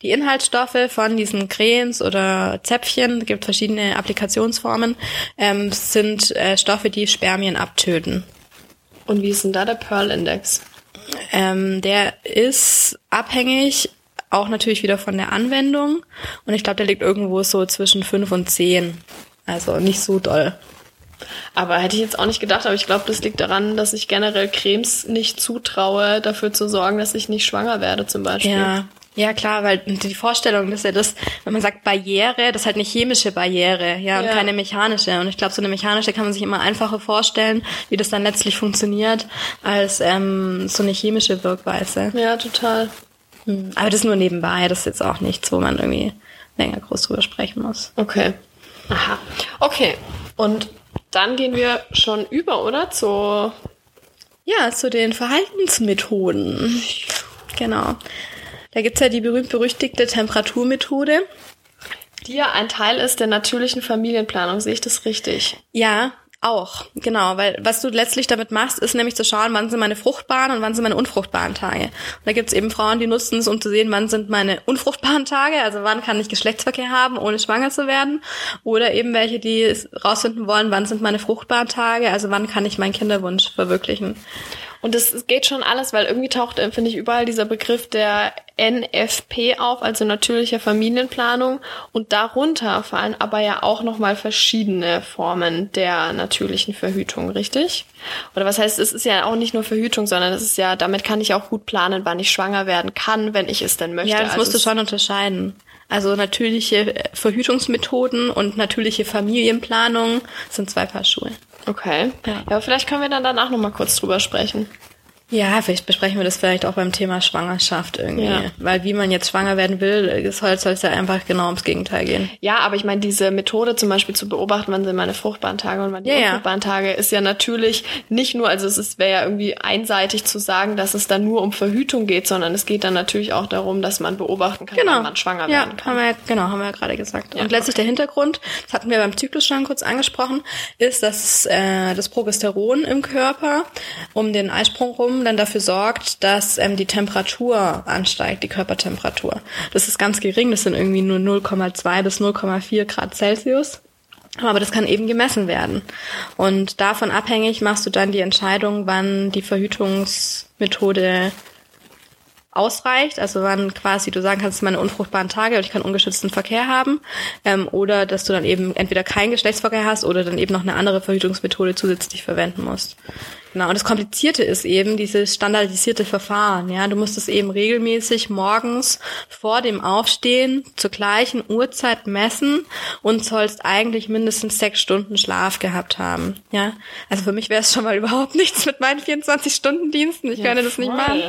die Inhaltsstoffe von diesen Cremes oder Zäpfchen, es gibt verschiedene Applikationsformen, ähm, sind äh, Stoffe, die Spermien abtöten. Und wie ist denn da der Pearl-Index? Ähm, der ist abhängig auch natürlich wieder von der Anwendung und ich glaube, der liegt irgendwo so zwischen 5 und 10. Also nicht so doll. Aber hätte ich jetzt auch nicht gedacht, aber ich glaube, das liegt daran, dass ich generell Cremes nicht zutraue, dafür zu sorgen, dass ich nicht schwanger werde zum Beispiel. Ja, ja klar, weil die Vorstellung, dass ja das, wenn man sagt Barriere, das ist halt eine chemische Barriere, ja, und Ja. keine mechanische. Und ich glaube, so eine mechanische kann man sich immer einfacher vorstellen, wie das dann letztlich funktioniert, als ähm, so eine chemische Wirkweise. Ja, total. Hm. Aber das nur nebenbei, das ist jetzt auch nichts, wo man irgendwie länger groß drüber sprechen muss. Okay. Aha. Okay. Und dann gehen wir schon über, oder? Zu Ja, zu den Verhaltensmethoden. Genau. Da gibt's ja die berühmt-berüchtigte Temperaturmethode. die ja ein Teil ist der natürlichen Familienplanung. Sehe ich das richtig? Ja, auch, genau, weil was du letztlich damit machst, ist nämlich zu schauen, wann sind meine fruchtbaren und wann sind meine unfruchtbaren Tage. Und da gibt's eben Frauen, die nutzen es, um zu sehen, wann sind meine unfruchtbaren Tage, also wann kann ich Geschlechtsverkehr haben, ohne schwanger zu werden. Oder eben welche, die rausfinden wollen, wann sind meine fruchtbaren Tage, also wann kann ich meinen Kinderwunsch verwirklichen. Und das geht schon alles, weil irgendwie taucht, äh, finde ich, überall dieser Begriff der NFP auf, also natürlicher Familienplanung. Und darunter fallen aber ja auch nochmal verschiedene Formen der natürlichen Verhütung, richtig? Oder was heißt, es ist ja auch nicht nur Verhütung, sondern es ist ja, damit kann ich auch gut planen, wann ich schwanger werden kann, wenn ich es denn möchte. Ja, das Also musst du schon unterscheiden. Also natürliche äh, Verhütungsmethoden und natürliche Familienplanung sind zwei Paar Schuhe. Okay. Ja. Ja. aber vielleicht können wir dann danach nochmal kurz drüber sprechen. Ja, vielleicht besprechen wir das vielleicht auch beim Thema Schwangerschaft irgendwie. Ja. Weil wie man jetzt schwanger werden will, soll es ja einfach genau ums Gegenteil gehen. Ja, aber ich meine, diese Methode zum Beispiel zu beobachten, wann sind meine fruchtbaren Tage und wann die Ja, ja. unfruchtbaren Tage, ist ja natürlich nicht nur, also es wäre ja irgendwie einseitig zu sagen, dass es dann nur um Verhütung geht, sondern es geht dann natürlich auch darum, dass man beobachten kann, Genau. wann man schwanger ja, werden kann. Haben wir, ja- genau, haben wir ja gerade gesagt. Und letztlich der Hintergrund, das hatten wir beim Zyklus schon kurz angesprochen, ist, dass äh, das Progesteron im Körper um den Eisprung rum dann dafür sorgt, dass ähm, die Temperatur ansteigt, die Körpertemperatur. Das ist ganz gering, das sind irgendwie nur 0,2 bis 0,4 Grad Celsius. Aber das kann eben gemessen werden. Und davon abhängig machst du dann die Entscheidung, wann die Verhütungsmethode ausreicht, also wann quasi du sagen kannst, sind meine unfruchtbaren Tage und ich kann ungeschützten Verkehr haben, ähm, oder dass du dann eben entweder keinen Geschlechtsverkehr hast oder dann eben noch eine andere Verhütungsmethode zusätzlich verwenden musst. Genau, und das Komplizierte ist eben dieses standardisierte Verfahren. Ja, du musst es eben regelmäßig morgens vor dem Aufstehen zur gleichen Uhrzeit messen und sollst eigentlich mindestens sechs Stunden Schlaf gehabt haben. Ja, also für mich wäre es schon mal <laughs> überhaupt nichts mit meinen 24-Stunden-Diensten. Ich Ja, könnte das nicht voll. machen.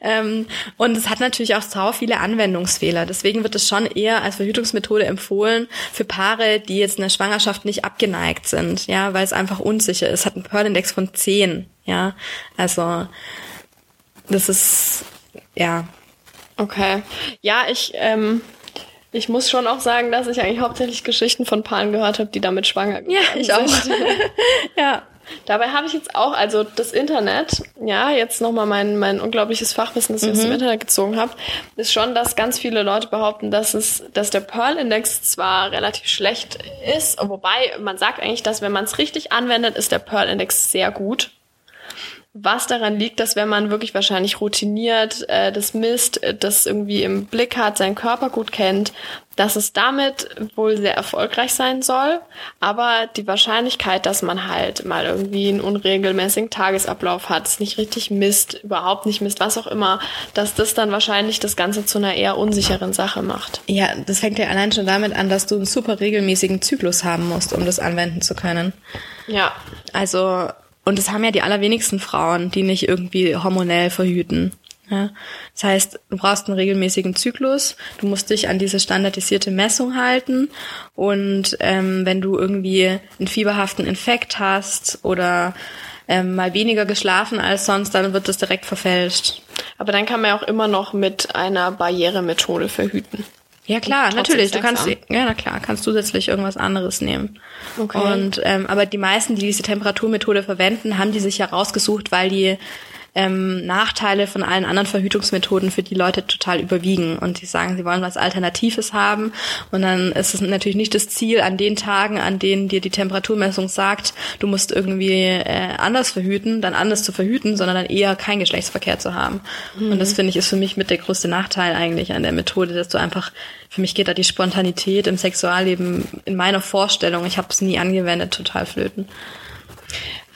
Ähm, und es hat natürlich auch sau viele Anwendungsfehler. Deswegen wird es schon eher als Verhütungsmethode empfohlen für Paare, die jetzt in der Schwangerschaft nicht abgeneigt sind, ja, weil es einfach unsicher ist. Hat einen Pearl-Index von 10, ja. Also, das ist, ja. Okay. Ja, ich, ähm, ich muss schon auch sagen, dass ich eigentlich hauptsächlich Geschichten von Paaren gehört habe, die damit schwanger geworden Ja, ich auch. sind. <laughs> ja. Dabei habe ich jetzt auch, also das Internet, ja, jetzt nochmal mein, mein unglaubliches Fachwissen, das ich aus dem Internet gezogen habe, ist schon, dass ganz viele Leute behaupten, dass es, dass der Pearl-Index zwar relativ schlecht ist, wobei man sagt eigentlich, dass wenn man es richtig anwendet, ist der Pearl-Index sehr gut. Was daran liegt, dass wenn man wirklich wahrscheinlich routiniert äh, das misst, äh, das irgendwie im Blick hat, seinen Körper gut kennt, dass es damit wohl sehr erfolgreich sein soll. Aber die Wahrscheinlichkeit, dass man halt mal irgendwie einen unregelmäßigen Tagesablauf hat, es nicht richtig misst, überhaupt nicht misst, was auch immer, dass das dann wahrscheinlich das Ganze zu einer eher unsicheren Sache macht. Ja, das fängt ja allein schon damit an, dass du einen super regelmäßigen Zyklus haben musst, um das anwenden zu können. Ja. Also, und das haben ja die allerwenigsten Frauen, die nicht irgendwie hormonell verhüten. Ja, das heißt, du brauchst einen regelmäßigen Zyklus, du musst dich an diese standardisierte Messung halten und ähm, wenn du irgendwie einen fieberhaften Infekt hast oder ähm, mal weniger geschlafen als sonst, dann wird das direkt verfälscht. Aber dann kann man ja auch immer noch mit einer Barrieremethode verhüten. Ja klar, natürlich. Du kannst, ja, na klar, kannst zusätzlich irgendwas anderes nehmen. Okay. Und ähm, aber die meisten, die diese Temperaturmethode verwenden, haben die sich ja rausgesucht, weil die ähm, Nachteile von allen anderen Verhütungsmethoden für die Leute total überwiegen und die sagen, sie wollen was Alternatives haben und dann ist es natürlich nicht das Ziel an den Tagen, an denen dir die Temperaturmessung sagt, du musst irgendwie äh, anders verhüten, dann anders zu verhüten, sondern dann eher keinen Geschlechtsverkehr zu haben. Mhm. Und das finde ich ist für mich mit der größte Nachteil eigentlich an der Methode, dass du einfach für mich geht da die Spontanität im Sexualleben in meiner Vorstellung, ich habe es nie angewendet, total flöten.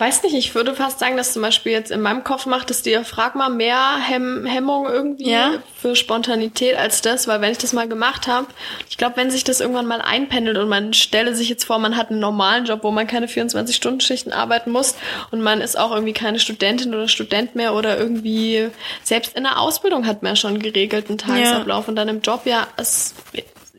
Weiß nicht, ich würde fast sagen, dass zum Beispiel jetzt in meinem Kopf macht es dir, frag mal, mehr Hemm Hemmung irgendwie ja. für Spontanität als das, weil wenn ich das mal gemacht habe, ich glaube, wenn sich das irgendwann mal einpendelt und man stelle sich jetzt vor, man hat einen normalen Job, wo man keine 24-Stunden-Schichten arbeiten muss und man ist auch irgendwie keine Studentin oder Student mehr oder irgendwie, selbst in der Ausbildung hat man ja schon geregelten Tagesablauf ja. und dann im Job ja, es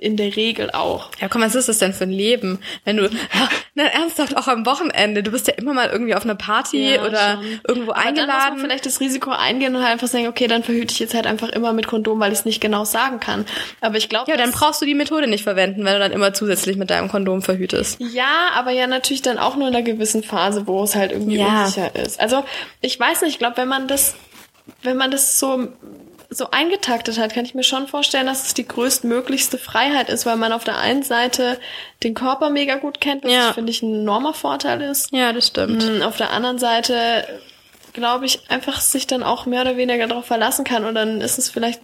in der Regel auch. Ja, komm, was ist das denn für ein Leben? Wenn du, <laughs> na, ernsthaft, auch am Wochenende, du bist ja immer mal irgendwie auf einer Party ja, oder schon. irgendwo Aber eingeladen. Dann muss man vielleicht das Risiko eingehen und halt einfach sagen, okay, dann verhüte ich jetzt halt einfach immer mit Kondom, weil ich es nicht genau sagen kann. Aber ich glaube. Ja, dann brauchst du die Methode nicht verwenden, wenn du dann immer zusätzlich mit deinem Kondom verhütest. Ja, aber ja natürlich dann auch nur in einer gewissen Phase, wo es halt irgendwie ja. unsicher ist. Also ich weiß nicht, ich glaube, wenn man das, wenn man das so so eingetaktet hat, kann ich mir schon vorstellen, dass es die größtmöglichste Freiheit ist, weil man auf der einen Seite den Körper mega gut kennt, was ja. finde ich ein enormer Vorteil ist. Ja, das stimmt. Mm, auf der anderen Seite glaube ich, einfach sich dann auch mehr oder weniger darauf verlassen kann und dann ist es vielleicht.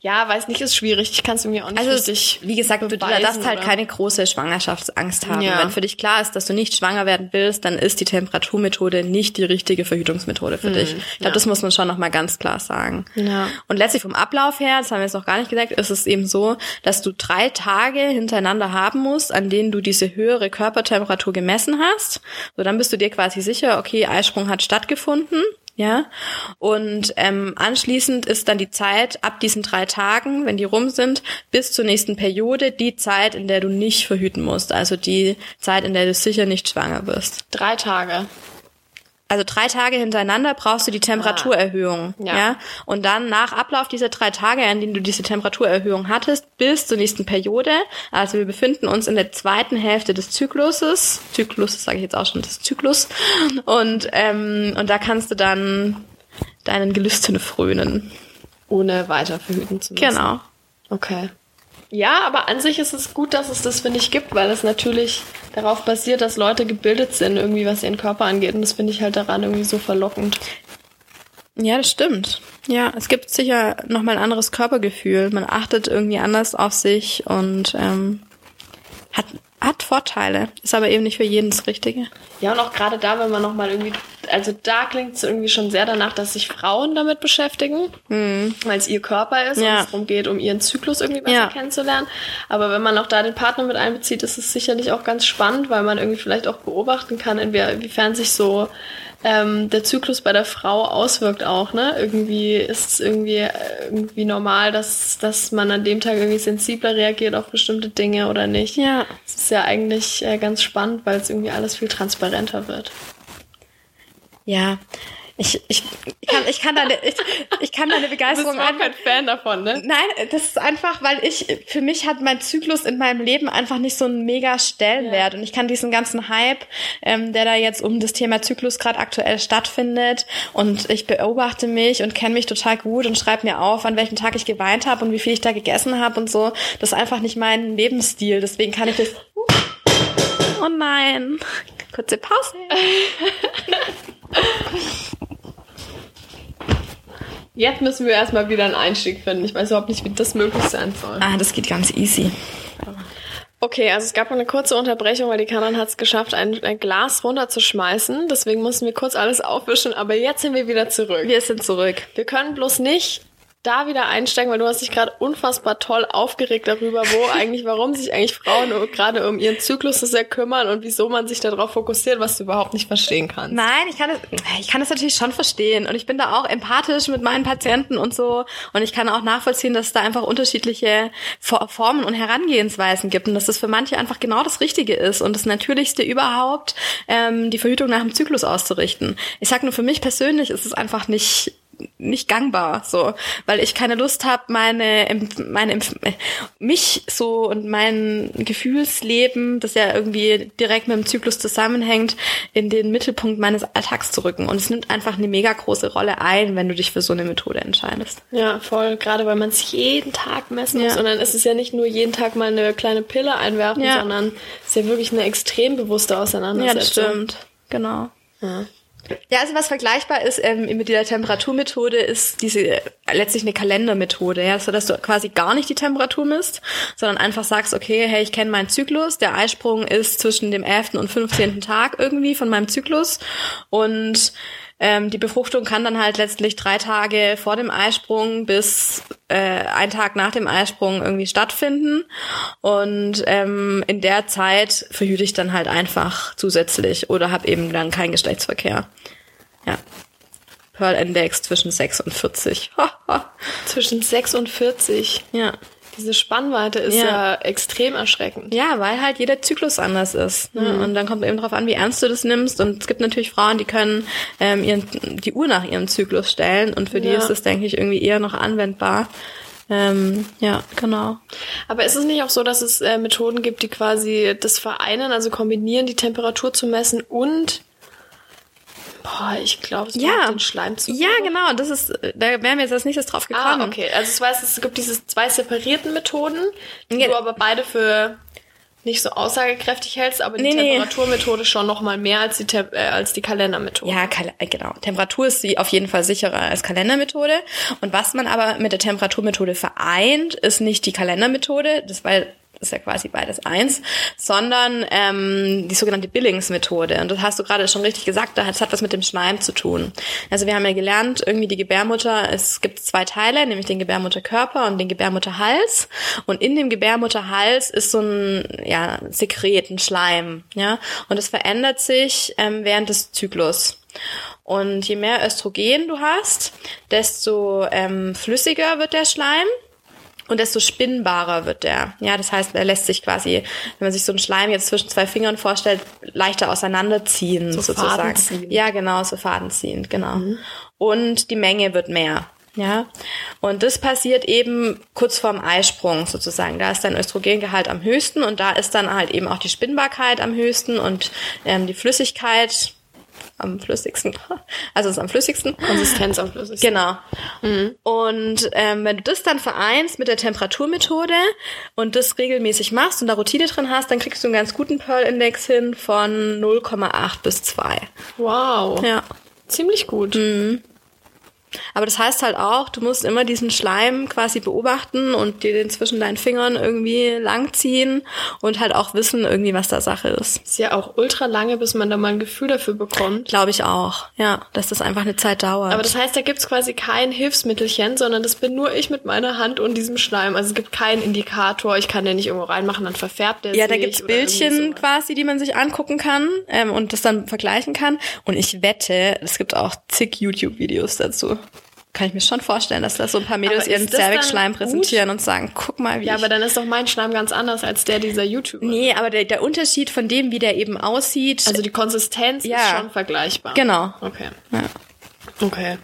Ja, weiß nicht, ist schwierig. Ich kann es irgendwie auch nicht also, richtig Wie gesagt, du darfst halt oder? keine große Schwangerschaftsangst haben. Ja. Wenn für dich klar ist, dass du nicht schwanger werden willst, dann ist die Temperaturmethode nicht die richtige Verhütungsmethode für mhm. dich. Ich glaube, ja. das muss man schon nochmal ganz klar sagen. Ja. Und letztlich vom Ablauf her, das haben wir jetzt noch gar nicht gesagt, ist es eben so, dass du drei Tage hintereinander haben musst, an denen du diese höhere Körpertemperatur gemessen hast. So, dann bist du dir quasi sicher, okay, Eisprung hat stattgefunden. Ja, und ähm, anschließend ist dann die Zeit ab diesen drei Tagen, wenn die rum sind, bis zur nächsten Periode die Zeit, in der du nicht verhüten musst. Also die Zeit, in der du sicher nicht schwanger bist. Drei Tage also drei Tage hintereinander brauchst du die Temperaturerhöhung. Ah, ja. ja. Und dann nach Ablauf dieser drei Tage, an denen du diese Temperaturerhöhung hattest, bis zur nächsten Periode. Also wir befinden uns in der zweiten Hälfte des Zykluses. Zyklus sage ich jetzt auch schon, des Zyklus. Und, ähm, und da kannst du dann deinen Gelüsten frönen. Ohne weiter verhüten zu müssen. Genau. Okay. Ja, aber an sich ist es gut, dass es das, finde ich, gibt, weil es natürlich darauf basiert, dass Leute gebildet sind, irgendwie was ihren Körper angeht. Und das finde ich halt daran irgendwie so verlockend. Ja, das stimmt. Ja, es gibt sicher nochmal ein anderes Körpergefühl. Man achtet irgendwie anders auf sich und ähm, hat hat Vorteile, ist aber eben nicht für jeden das Richtige. Ja, und auch gerade da, wenn man nochmal irgendwie, also da klingt es irgendwie schon sehr danach, dass sich Frauen damit beschäftigen, mhm. weil es ihr Körper ist ja. und es darum geht, um ihren Zyklus irgendwie besser ja. kennenzulernen. Aber wenn man auch da den Partner mit einbezieht, ist es sicherlich auch ganz spannend, weil man irgendwie vielleicht auch beobachten kann, inwiefern sich so ähm, der Zyklus bei der Frau auswirkt auch, ne? Irgendwie ist es irgendwie, irgendwie normal, dass, dass man an dem Tag irgendwie sensibler reagiert auf bestimmte Dinge oder nicht. Ja. Es ist ja eigentlich äh, ganz spannend, weil es irgendwie alles viel transparenter wird. Ja, ich, ich, ich, kann, ich, kann deine, ich, ich kann deine Begeisterung. <laughs> Du bist kein Fan davon, ne? Nein, das ist einfach, weil ich, für mich hat mein Zyklus in meinem Leben einfach nicht so einen mega Stellenwert. Ja. Und ich kann diesen ganzen Hype, ähm, der da jetzt um das Thema Zyklus gerade aktuell stattfindet, und ich beobachte mich und kenne mich total gut und schreibe mir auf, an welchem Tag ich geweint habe und wie viel ich da gegessen habe und so. Das ist einfach nicht mein Lebensstil. Deswegen kann ich das. <laughs> Oh nein. Kurze Pause. <laughs> Jetzt müssen wir erstmal wieder einen Einstieg finden. Ich weiß überhaupt nicht, wie das möglich sein soll. Ah, das geht ganz easy. Okay, also es gab eine kurze Unterbrechung, weil die Kanan hat es geschafft, ein, ein, Glas runterzuschmeißen. Deswegen mussten wir kurz alles aufwischen, aber jetzt sind wir wieder zurück. Wir sind zurück. Wir können bloß nicht da wieder einsteigen, weil du hast dich gerade unfassbar toll aufgeregt darüber, wo <laughs> eigentlich, warum sich eigentlich Frauen gerade um ihren Zyklus so sehr kümmern und wieso man sich darauf fokussiert, was du überhaupt nicht verstehen kannst. Nein, ich kann das, ich kann das natürlich schon verstehen und ich bin da auch empathisch mit meinen Patienten und so und ich kann auch nachvollziehen, dass es da einfach unterschiedliche Formen und Herangehensweisen gibt und dass das für manche einfach genau das Richtige ist und das Natürlichste überhaupt, ähm, die Verhütung nach dem Zyklus auszurichten. Ich sag nur, für mich persönlich ist es einfach nicht nicht gangbar, so, weil ich keine Lust habe, meine, meine, mich so und mein Gefühlsleben, das ja irgendwie direkt mit dem Zyklus zusammenhängt, in den Mittelpunkt meines Alltags zu rücken. Und es nimmt einfach eine mega große Rolle ein, wenn du dich für so eine Methode entscheidest. Ja, voll. Gerade weil man es jeden Tag messen muss. Ja. Und dann ist es ja nicht nur jeden Tag mal eine kleine Pille einwerfen, ja. sondern es ist ja wirklich eine extrem bewusste Auseinandersetzung. Ja, das stimmt. Genau. Ja. Ja, also was vergleichbar ist ähm, mit dieser Temperaturmethode, ist diese äh, letztlich eine Kalendermethode, ja, so dass du quasi gar nicht die Temperatur misst, sondern einfach sagst, okay, hey, ich kenne meinen Zyklus, der Eisprung ist zwischen dem 11. und 15. Tag irgendwie von meinem Zyklus und ähm, die Befruchtung kann dann halt letztlich drei Tage vor dem Eisprung bis äh, ein Tag nach dem Eisprung irgendwie stattfinden. Und ähm, in der Zeit verhüte ich dann halt einfach zusätzlich oder habe eben dann keinen Geschlechtsverkehr. Ja. Pearl Index zwischen 6 und 40. <laughs> zwischen 6 und 40. Ja. Diese Spannweite ist ja. ja. extrem erschreckend. Ja, weil halt jeder Zyklus anders ist. Ne? Mhm. Und dann kommt eben darauf an, wie ernst du das nimmst. Und es gibt natürlich Frauen, die können ähm, ihren, die Uhr nach ihrem Zyklus stellen. Und für ja. die ist das, denke ich, irgendwie eher noch anwendbar. Ähm, ja, genau. Aber ist es nicht auch so, dass es äh, Methoden gibt, die quasi das vereinen, also kombinieren, die Temperatur zu messen und Boah, ich glaube, es ja. den Schleim zu. Ja, genau. Das ist, da wären wir jetzt als nächstes drauf gekommen. Ah, okay. Also ich weiß, es gibt diese zwei separierten Methoden, die ja. du aber beide für nicht so aussagekräftig hältst, aber die nee, Temperaturmethode nee. schon noch mal mehr als die äh, als die Kalendermethode. Ja, Kal äh, genau. Temperatur ist sie auf jeden Fall sicherer als Kalendermethode. Und was man aber mit der Temperaturmethode vereint, ist nicht die Kalendermethode, das weil ist ja quasi beides eins, sondern ähm, die sogenannte Billingsmethode. Und das hast du gerade schon richtig gesagt, das hat was mit dem Schleim zu tun. Also wir haben ja gelernt, irgendwie die Gebärmutter, es gibt zwei Teile, nämlich den Gebärmutterkörper und den Gebärmutterhals. Und in dem Gebärmutterhals ist so ein ja, Sekret, ein Schleim. Ja? Und es verändert sich ähm, während des Zyklus. Und je mehr Östrogen du hast, desto ähm, flüssiger wird der Schleim und desto spinnbarer wird der. Ja, das heißt, er lässt sich quasi, wenn man sich so einen Schleim jetzt zwischen zwei Fingern vorstellt, leichter auseinanderziehen so sozusagen. Ja, genau, so fadenziehend, genau. Mhm. Und die Menge wird mehr. Ja, und das passiert eben kurz vorm Eisprung sozusagen. Da ist dein Östrogengehalt am höchsten und da ist dann halt eben auch die Spinnbarkeit am höchsten und ähm, die Flüssigkeit am flüssigsten. <laughs> Also es ist am flüssigsten. Konsistenz am flüssigsten. Genau. Mhm. Und ähm, wenn du das dann vereinst mit der Temperaturmethode und das regelmäßig machst und da Routine drin hast, dann kriegst du einen ganz guten Pearl-Index hin von 0,8 bis 2. Wow. Ja. Ziemlich gut. Mhm. Aber das heißt halt auch, du musst immer diesen Schleim quasi beobachten und dir den zwischen deinen Fingern irgendwie langziehen und halt auch wissen irgendwie, was da Sache ist. Ist ja auch ultra lange, bis man da mal ein Gefühl dafür bekommt. Glaube ich auch, ja, dass das einfach eine Zeit dauert. Aber das heißt, da gibt's quasi kein Hilfsmittelchen, sondern das bin nur ich mit meiner Hand und diesem Schleim. Also es gibt keinen Indikator, ich kann den nicht irgendwo reinmachen, dann verfärbt der Ja, da gibt's Bildchen quasi, die man sich angucken kann ähm, und das dann vergleichen kann. Und ich wette, es gibt auch zig YouTube-Videos dazu kann ich mir schon vorstellen, dass da so ein paar Mädels ihren Cervix-Schleim präsentieren und sagen, guck mal, wie Ja, aber dann ist doch mein Schleim ganz anders als der dieser YouTuber. Nee, aber der, der Unterschied von dem, wie der eben aussieht. Also die Konsistenz ja. ist schon vergleichbar. Genau. Okay. Ja. Okay.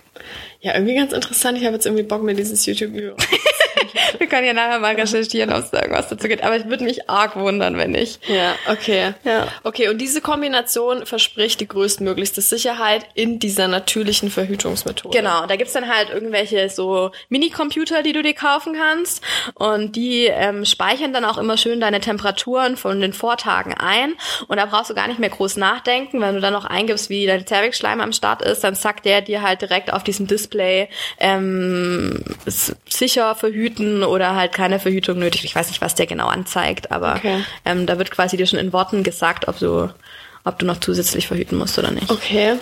Ja, irgendwie ganz interessant. Ich habe jetzt irgendwie Bock, mir dieses YouTube-Video <laughs> <laughs> Wir können ja nachher mal recherchieren, ob es da irgendwas dazu gibt. Aber ich würde mich arg wundern, wenn nicht. Ja, okay. Ja. Okay, und diese Kombination verspricht die größtmöglichste Sicherheit in dieser natürlichen Verhütungsmethode. Genau, da gibt's dann halt irgendwelche so Minicomputer, die du dir kaufen kannst. Und die ähm, speichern dann auch immer schön deine Temperaturen von den Vortagen ein. Und da brauchst du gar nicht mehr groß nachdenken. Wenn du dann noch eingibst, wie dein Zervixschleim am Start ist, dann sagt der dir halt direkt auf diesem Display ähm, sicher verhüten oder halt keine Verhütung nötig. Ich weiß nicht, was der genau anzeigt, aber Okay. ähm, da wird quasi dir schon in Worten gesagt, ob du ob du noch zusätzlich verhüten musst oder nicht. Okay.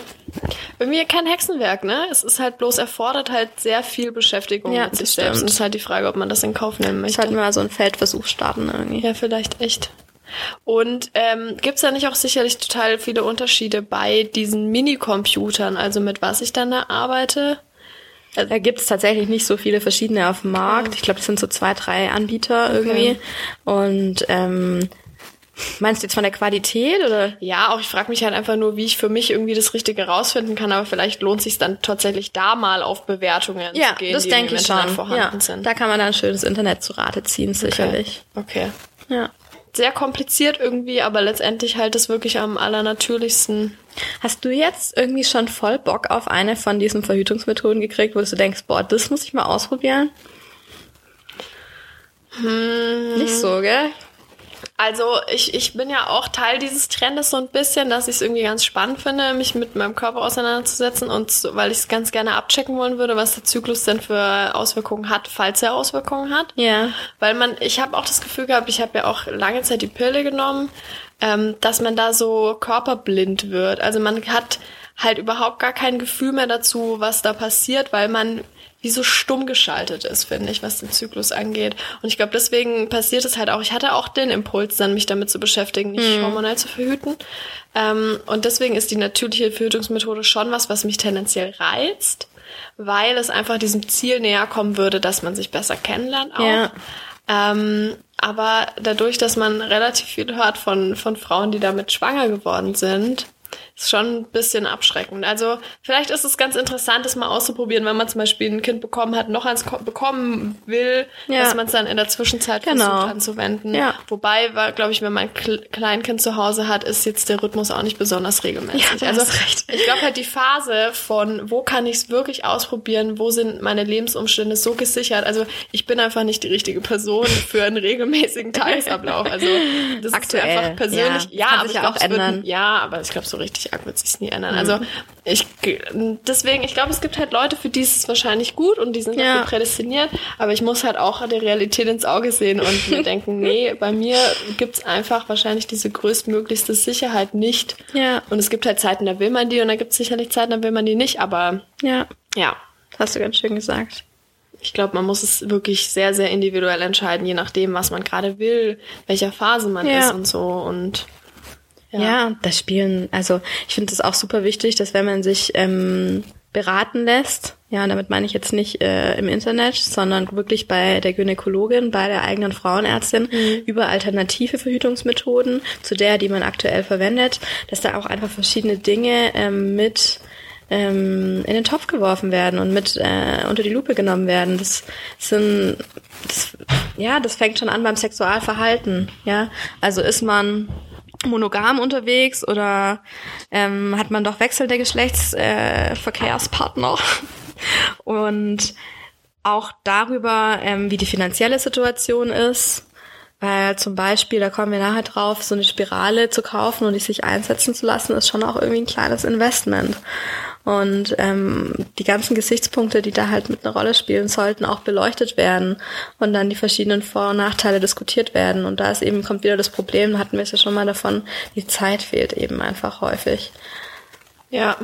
Irgendwie kein Hexenwerk, ne? Es ist halt bloß erfordert halt sehr viel Beschäftigung Ja, mit sich das selbst. stimmt. Und es ist halt die Frage, ob man das in Kauf nehmen Ich möchte. sollte mal so einen Feldversuch starten irgendwie. Ja, vielleicht echt. Und ähm, gibt es da nicht auch sicherlich total viele Unterschiede bei diesen Minicomputern, also mit was ich dann da arbeite? Da gibt es tatsächlich nicht so viele verschiedene auf dem Markt. Ich glaube, es sind so zwei, drei Anbieter irgendwie. Und ähm, meinst du jetzt von der Qualität oder? Ja, auch ich frage mich halt einfach nur, wie ich für mich irgendwie das Richtige rausfinden kann, aber vielleicht lohnt sich dann tatsächlich da mal auf Bewertungen Ja, zu gehen, das die denke im ich Internet schon. vorhanden Ja, sind. da kann man dann schönes Internet zu Rate ziehen, sicherlich. Okay. Ja. Sehr kompliziert irgendwie, aber letztendlich halt das wirklich am allernatürlichsten. Hast du jetzt irgendwie schon voll Bock auf eine von diesen Verhütungsmethoden gekriegt, wo du denkst, boah, das muss ich mal ausprobieren? Hm. Nicht so, gell? Also ich, ich bin ja auch Teil dieses Trendes so ein bisschen, dass ich es irgendwie ganz spannend finde, mich mit meinem Körper auseinanderzusetzen und so, weil ich es ganz gerne abchecken wollen würde, was der Zyklus denn für Auswirkungen hat, falls er Auswirkungen hat. Ja. Weil man, ich habe auch das Gefühl gehabt, ich habe ja auch lange Zeit die Pille genommen, ähm, dass man da so körperblind wird. Also man hat halt überhaupt gar kein Gefühl mehr dazu, was da passiert, weil man wie so stumm geschaltet ist, finde ich, was den Zyklus angeht. Und ich glaube, deswegen passiert es halt auch. Ich hatte auch den Impuls, dann mich damit zu beschäftigen, nicht hormonell zu verhüten. Ähm, und deswegen ist die natürliche Verhütungsmethode schon was, was mich tendenziell reizt, weil es einfach diesem Ziel näher kommen würde, dass man sich besser kennenlernt auch. Ja. Ähm, aber dadurch, dass man relativ viel hört von, von Frauen, die damit schwanger geworden sind, ist schon ein bisschen abschreckend. Also vielleicht ist es ganz interessant, das mal auszuprobieren, wenn man zum Beispiel ein Kind bekommen hat, noch eins ko- bekommen will, Ja. dass man es dann in der Zwischenzeit Genau. versucht anzuwenden. Ja. Wobei, glaube ich, wenn man ein Kle- Kleinkind zu Hause hat, ist jetzt der Rhythmus auch nicht besonders regelmäßig. Ja, also recht. ich glaube halt die Phase von, wo kann ich es wirklich ausprobieren, wo sind meine Lebensumstände so gesichert. Also ich bin einfach nicht die richtige Person für einen regelmäßigen <laughs> Tagesablauf. Also das Aktuell, ist einfach persönlich. ja. Ja, aber ich ja glaub, auch es wird- ändern. ja, aber ich glaube, so richtig arg wird sich's nie ändern. Also ich deswegen, ich glaube, es gibt halt Leute, für die ist es wahrscheinlich gut und die sind Ja. dafür prädestiniert, aber ich muss halt auch der Realität ins Auge sehen und mir <laughs> denken, nee, bei mir gibt's einfach wahrscheinlich diese größtmöglichste Sicherheit nicht. Ja. Und es gibt halt Zeiten, da will man die und da gibt's sicherlich Zeiten, da will man die nicht, aber Ja. ja. Hast du ganz schön gesagt. Ich glaube, man muss es wirklich sehr, sehr individuell entscheiden, je nachdem, was man gerade will, welcher Phase man Ja. ist und so. Und Ja, das Spielen, also ich finde es auch super wichtig, dass wenn man sich ähm, beraten lässt, ja, damit meine ich jetzt nicht äh, im Internet, sondern wirklich bei der Gynäkologin, bei der eigenen Frauenärztin über alternative Verhütungsmethoden zu der, die man aktuell verwendet, dass da auch einfach verschiedene Dinge ähm, mit ähm, in den Topf geworfen werden und mit äh, unter die Lupe genommen werden. Das sind, das, ja, das fängt schon an beim Sexualverhalten. Ja, also ist man monogam unterwegs oder ähm, hat man doch wechselnde Geschlechtsverkehrspartner äh, <laughs> und auch darüber, ähm, wie die finanzielle Situation ist. Weil zum Beispiel, da kommen wir nachher drauf, so eine Spirale zu kaufen und die sich einsetzen zu lassen, ist schon auch irgendwie ein kleines Investment. Und ähm, die ganzen Gesichtspunkte, die da halt mit einer Rolle spielen, sollten auch beleuchtet werden und dann die verschiedenen Vor- und Nachteile diskutiert werden. Und da ist eben, kommt wieder das Problem, hatten wir es ja schon mal davon, die Zeit fehlt eben einfach häufig. Ja,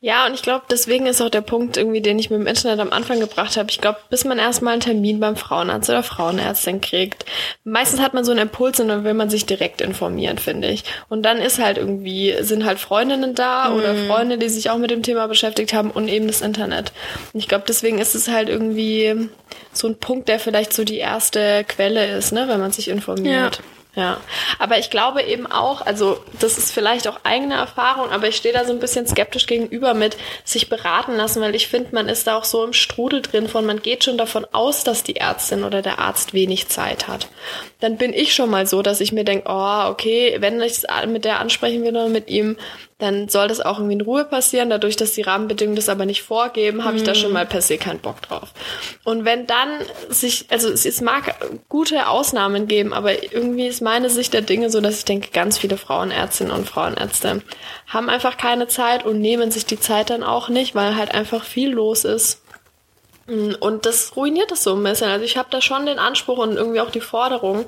ja, und ich glaube, deswegen ist auch der Punkt irgendwie, den ich mit dem Internet am Anfang gebracht habe. Ich glaube, bis man erstmal einen Termin beim Frauenarzt oder Frauenärztin kriegt, meistens hat man so einen Impuls und dann will man sich direkt informieren, finde ich. Und dann ist halt irgendwie, sind halt Freundinnen da oder Freunde, die sich auch mit dem Thema beschäftigt haben und eben das Internet. Und ich glaube, deswegen ist es halt irgendwie so ein Punkt, der vielleicht so die erste Quelle ist, ne, wenn man sich informiert. Ja, aber ich glaube eben auch, also das ist vielleicht auch eigene Erfahrung, aber ich stehe da so ein bisschen skeptisch gegenüber mit sich beraten lassen, weil ich finde, man ist da auch so im Strudel drin von, man geht schon davon aus, dass die Ärztin oder der Arzt wenig Zeit hat. Dann bin ich schon mal so, dass ich mir denke, oh, okay, wenn ich mit der ansprechen will oder mit ihm, dann soll das auch irgendwie in Ruhe passieren. Dadurch, dass die Rahmenbedingungen das aber nicht vorgeben, habe ich da schon mhm. mal per se keinen Bock drauf. Und wenn dann sich, also es, es mag gute Ausnahmen geben, aber irgendwie ist meine Sicht der Dinge so, dass ich denke, ganz viele Frauenärztinnen und Frauenärzte haben einfach keine Zeit und nehmen sich die Zeit dann auch nicht, weil halt einfach viel los ist. Und das ruiniert das so ein bisschen. Also ich habe da schon den Anspruch und irgendwie auch die Forderung,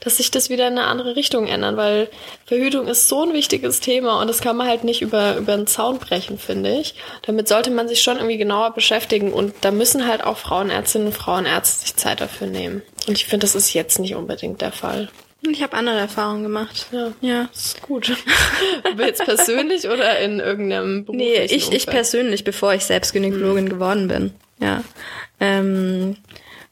dass sich das wieder in eine andere Richtung ändert, weil Verhütung ist so ein wichtiges Thema und das kann man halt nicht über, über den Zaun brechen, finde ich. Damit sollte man sich schon irgendwie genauer beschäftigen und da müssen halt auch Frauenärztinnen und Frauenärzte sich Zeit dafür nehmen. Und ich finde, das ist jetzt nicht unbedingt der Fall. Ich habe andere Erfahrungen gemacht. Ja, ja. Das ist gut. <laughs> Jetzt persönlich oder in irgendeinem Beruf? Nee, ich, ich persönlich, bevor ich selbst Gynäkologin mhm. geworden bin. Ja. Ähm,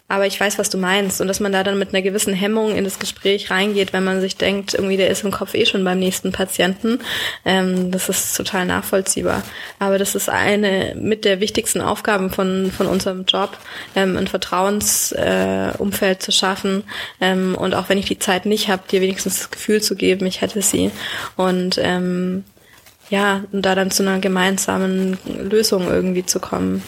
aber ich weiß, was du meinst. Und dass man da dann mit einer gewissen Hemmung in das Gespräch reingeht, wenn man sich denkt, irgendwie der ist im Kopf eh schon beim nächsten Patienten. Ähm, das ist total nachvollziehbar. Aber das ist eine mit der wichtigsten Aufgaben von, von unserem Job, ähm, ein Vertrauensumfeld äh, zu schaffen. Ähm, und auch wenn ich die Zeit nicht habe, dir wenigstens das Gefühl zu geben, ich hätte sie. Und ähm, ja, und da dann zu einer gemeinsamen Lösung irgendwie zu kommen.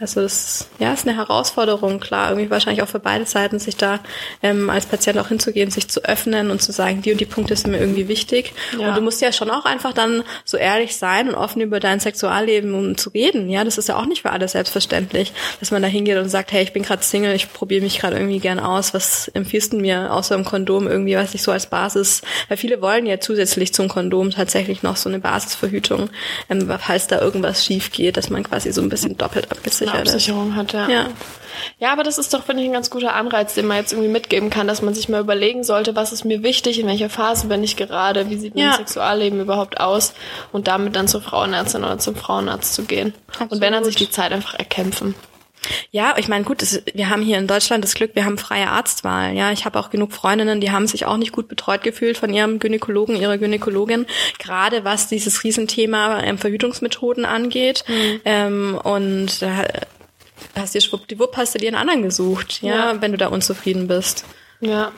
Also das ja, ist eine Herausforderung, klar, irgendwie wahrscheinlich auch für beide Seiten, sich da ähm, als Patient auch hinzugehen, sich zu öffnen und zu sagen, die und die Punkte sind mir irgendwie wichtig. Ja. Und du musst ja schon auch einfach dann so ehrlich sein und offen über dein Sexualleben um zu reden. Ja, das ist ja auch nicht für alle selbstverständlich, dass man da hingeht und sagt, hey, ich bin gerade Single, ich probiere mich gerade irgendwie gern aus. Was empfiehlst du mir außer im Kondom irgendwie, was ich so als Basis, weil viele wollen ja zusätzlich zum Kondom tatsächlich noch so eine Basisverhütung, ähm, falls da irgendwas schief geht, dass man quasi so ein bisschen doppelt abgesichert eine Absicherung hat, ja. ja. Ja, aber das ist doch, finde ich, ein ganz guter Anreiz, den man jetzt irgendwie mitgeben kann, dass man sich mal überlegen sollte, was ist mir wichtig, in welcher Phase bin ich gerade, wie sieht mein ja. Sexualleben überhaupt aus und damit dann zur Frauenärztin oder zum Frauenarzt zu gehen. Absolut. Und wenn dann sich die Zeit einfach erkämpfen. Ja, ich meine, gut, das, wir haben hier in Deutschland das Glück, wir haben freie Arztwahl. Ja, ich habe auch genug Freundinnen, die haben sich auch nicht gut betreut gefühlt von ihrem Gynäkologen, ihrer Gynäkologin, gerade was dieses Riesenthema ähm, Verhütungsmethoden angeht. Mhm. Ähm, und da hast dir schwuppdiwupp hast du dir einen anderen gesucht, ja, ja, wenn du da unzufrieden bist. Ja,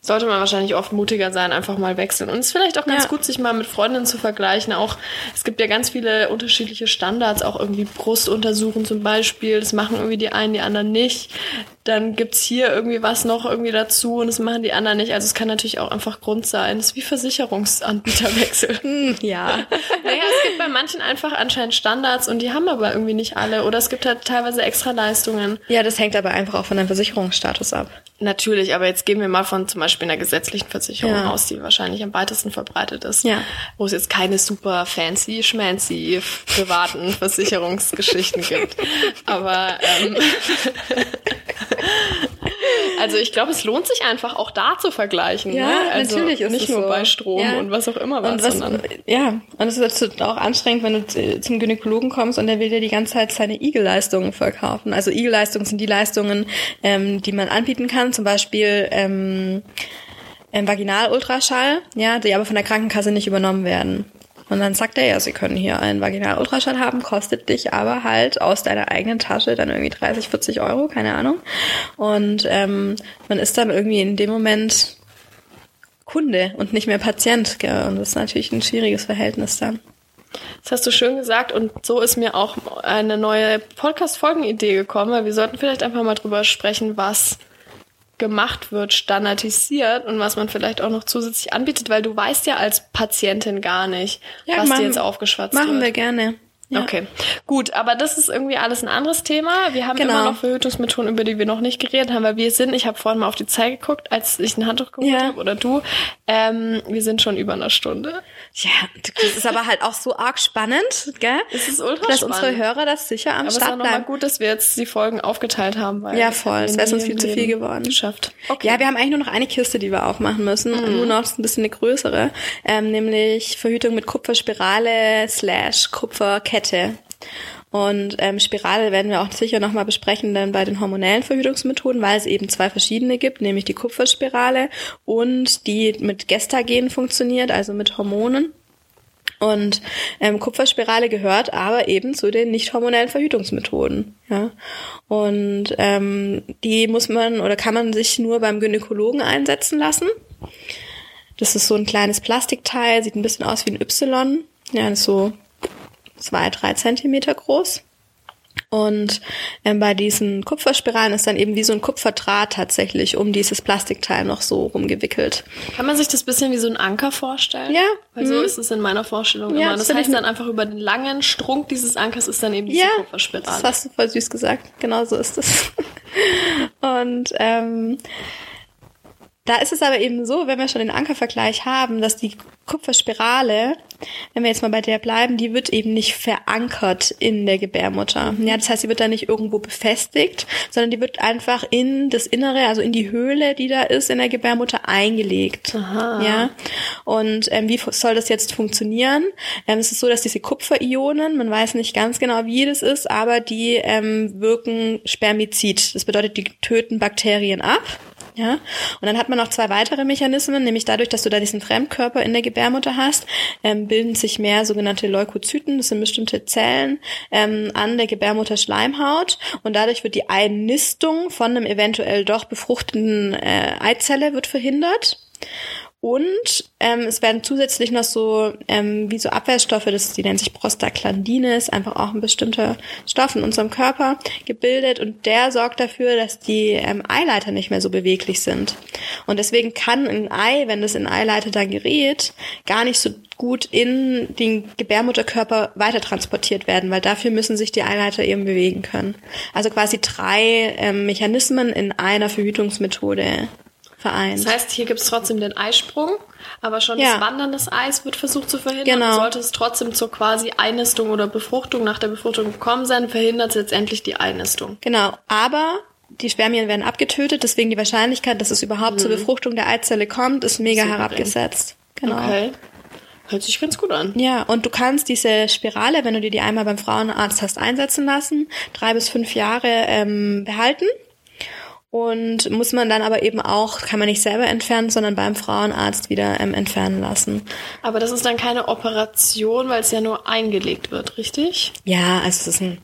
sollte man wahrscheinlich oft mutiger sein, einfach mal wechseln. Und es ist vielleicht auch ganz ja. gut, sich mal mit Freundinnen zu vergleichen. Auch es gibt ja ganz viele unterschiedliche Standards, auch irgendwie Brust untersuchen zum Beispiel. Das machen irgendwie die einen, die anderen nicht dann gibt's hier irgendwie was noch irgendwie dazu und das machen die anderen nicht. Also es kann natürlich auch einfach Grund sein. Das ist wie Versicherungsanbieterwechsel. <laughs> Hm, ja. <laughs> naja, es gibt bei manchen einfach anscheinend Standards und die haben aber irgendwie nicht alle. Oder es gibt halt teilweise extra Leistungen. Ja, das hängt aber einfach auch von deinem Versicherungsstatus ab. Natürlich, aber jetzt gehen wir mal von zum Beispiel einer gesetzlichen Versicherung ja. aus, die wahrscheinlich am weitesten verbreitet ist. Ja. Wo es jetzt keine super fancy, schmancy privaten <laughs> Versicherungsgeschichten gibt. Aber ähm, <laughs> Also ich glaube, es lohnt sich einfach auch da zu vergleichen. Ja, ne? also natürlich ist nicht nur so. bei Strom ja. und was auch immer was. Und was sondern ja, und es ist auch anstrengend, wenn du zum Gynäkologen kommst und der will dir die ganze Zeit seine IG-Leistungen verkaufen. Also IG-Leistungen sind die Leistungen, ähm, die man anbieten kann, zum Beispiel ähm, Vaginal-Ultraschall, ja, die aber von der Krankenkasse nicht übernommen werden. Und dann sagt er, ja, sie können hier einen Vaginal-Ultraschall haben, kostet dich aber halt aus deiner eigenen Tasche dann irgendwie 30, 40 Euro, keine Ahnung. Und ähm, man ist dann irgendwie in dem Moment Kunde und nicht mehr Patient. Gell? Und das ist natürlich ein schwieriges Verhältnis dann. Das hast du schön gesagt und so ist mir auch eine neue Podcast-Folgenidee gekommen. Wir sollten vielleicht einfach mal drüber sprechen, was gemacht wird, standardisiert und was man vielleicht auch noch zusätzlich anbietet, weil du weißt ja als Patientin gar nicht, ja, was machen, dir jetzt aufgeschwatzt machen wird. Machen wir gerne. Ja. Okay, gut, aber das ist irgendwie alles ein anderes Thema. Wir haben genau. immer noch Verhütungsmethoden, über die wir noch nicht geredet haben, weil wir sind, ich habe vorhin mal auf die Zeit geguckt, als ich ein Handtuch geholt ja. habe, oder du, ähm, wir sind schon über einer Stunde. Ja, das ist aber halt auch so arg spannend, gell? Es ist ultra dass spannend. unsere Hörer das sicher am aber Start bleiben. Aber es ist gut, dass wir jetzt die Folgen aufgeteilt haben, weil ja voll, es wäre uns viel zu viel geworden. Geschafft. Okay. Ja, wir haben eigentlich nur noch eine Kiste, die wir aufmachen müssen, mhm. nur noch ein bisschen eine größere, ähm, nämlich Verhütung mit Kupferspirale slash Kupferkette. Und ähm, Spirale werden wir auch sicher nochmal besprechen dann bei den hormonellen Verhütungsmethoden, weil es eben zwei verschiedene gibt, nämlich die Kupferspirale und die mit Gestagen funktioniert, also mit Hormonen. Und ähm, Kupferspirale gehört aber eben zu den nicht hormonellen Verhütungsmethoden. Ja. Und ähm, die muss man oder kann man sich nur beim Gynäkologen einsetzen lassen. Das ist so ein kleines Plastikteil, sieht ein bisschen aus wie ein Y. Ja, ist so zwei, drei Zentimeter groß. Und ähm, bei diesen Kupferspiralen ist dann eben wie so ein Kupferdraht tatsächlich um dieses Plastikteil noch so rumgewickelt. Kann man sich das bisschen wie so ein Anker vorstellen? Ja. Weil so ist es in meiner Vorstellung Ja, immer. das Das heißt dann einfach über den langen Strunk dieses Ankers ist dann eben diese Ja, Kupferspirale. das hast du voll süß gesagt. Genau so ist es. <laughs> Und ähm, da ist es aber eben so, wenn wir schon den Ankervergleich haben, dass die Kupferspirale, wenn wir jetzt mal bei der bleiben, die wird eben nicht verankert in der Gebärmutter. Ja, das heißt, sie wird da nicht irgendwo befestigt, sondern die wird einfach in das Innere, also in die Höhle, die da ist, in der Gebärmutter eingelegt. Aha. Ja. Und ähm, wie soll das jetzt funktionieren? Ähm, es ist so, dass diese Kupferionen, man weiß nicht ganz genau, wie das ist, aber die ähm, wirken Spermizid. Das bedeutet, die töten Bakterien ab. Ja, und dann hat man noch zwei weitere Mechanismen, nämlich dadurch, dass du da diesen Fremdkörper in der Gebärmutter hast, ähm, bilden sich mehr sogenannte Leukozyten, das sind bestimmte Zellen ähm, an der Gebärmutter-Schleimhaut und dadurch wird die Einnistung von einem eventuell doch befruchteten äh, Eizelle wird verhindert. Und ähm, es werden zusätzlich noch so ähm, wie so Abwehrstoffe, das die nennen sich Prostaglandine, ist einfach auch ein bestimmter Stoff in unserem Körper gebildet und der sorgt dafür, dass die ähm, Eileiter nicht mehr so beweglich sind. Und deswegen kann ein Ei, wenn das in Eileiter dann gerät, gar nicht so gut in den Gebärmutterkörper weiter transportiert werden, weil dafür müssen sich die Eileiter eben bewegen können. Also quasi drei ähm, Mechanismen in einer Verhütungsmethode vereint. Das heißt, hier gibt es trotzdem den Eisprung, aber schon Ja. das Wandern des Eis wird versucht zu verhindern. Genau. Sollte es trotzdem zur quasi Einnistung oder Befruchtung nach der Befruchtung gekommen sein, verhindert es letztendlich die Einnistung. Genau, aber die Spermien werden abgetötet, deswegen die Wahrscheinlichkeit, dass es überhaupt zur Befruchtung der Eizelle kommt, ist mega Mhm. So herabgesetzt. Genau. Okay. Hört sich ganz gut an. Ja, und du kannst diese Spirale, wenn du dir die einmal beim Frauenarzt hast einsetzen lassen, drei bis fünf Jahre ähm, behalten. Und muss man dann aber eben auch, kann man nicht selber entfernen, sondern beim Frauenarzt wieder ähm, entfernen lassen. Aber das ist dann keine Operation, weil es ja nur eingelegt wird, richtig? Ja, also es ist ein,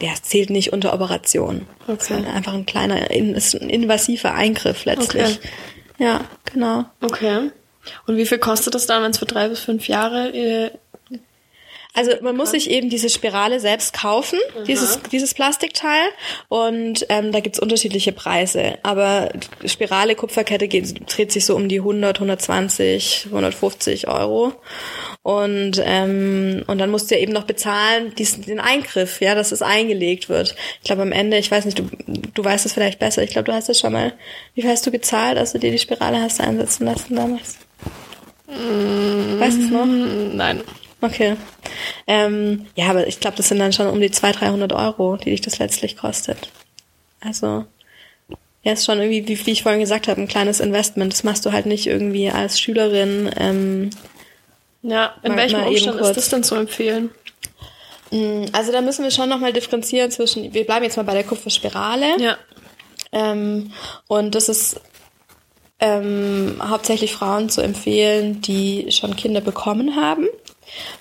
der zählt nicht unter Operation. Okay. Es ist einfach ein kleiner, in, ist ein invasiver Eingriff letztlich. Okay. Ja, genau. Okay. Und wie viel kostet das dann, wenn es für drei bis fünf Jahre äh, Also man muss sich eben diese Spirale selbst kaufen, dieses, dieses Plastikteil. Und ähm, da gibt's unterschiedliche Preise. Aber Spirale, Kupferkette geht, dreht sich so um die 100, 120, 150 Euro. Und, ähm, und dann musst du ja eben noch bezahlen, diesen, den Eingriff, ja, dass es eingelegt wird. Ich glaube am Ende, ich weiß nicht, du, du weißt es vielleicht besser. Ich glaube, du hast es schon mal. Wie viel hast du gezahlt, als du dir die Spirale hast einsetzen lassen damals? Weißt du es noch? Nein. Okay. Ähm, ja, aber ich glaube, das sind dann schon um die 200, 300 Euro, die dich das letztlich kostet. Also, ja, ist schon irgendwie, wie, wie ich vorhin gesagt habe, ein kleines Investment. Das machst du halt nicht irgendwie als Schülerin. Ähm, Ja, in welchem Umstand ist das denn zu empfehlen? also da müssen wir schon nochmal differenzieren zwischen, wir bleiben jetzt mal bei der Kupferspirale. Ja. Ähm, und das ist ähm, hauptsächlich Frauen zu empfehlen, die schon Kinder bekommen haben,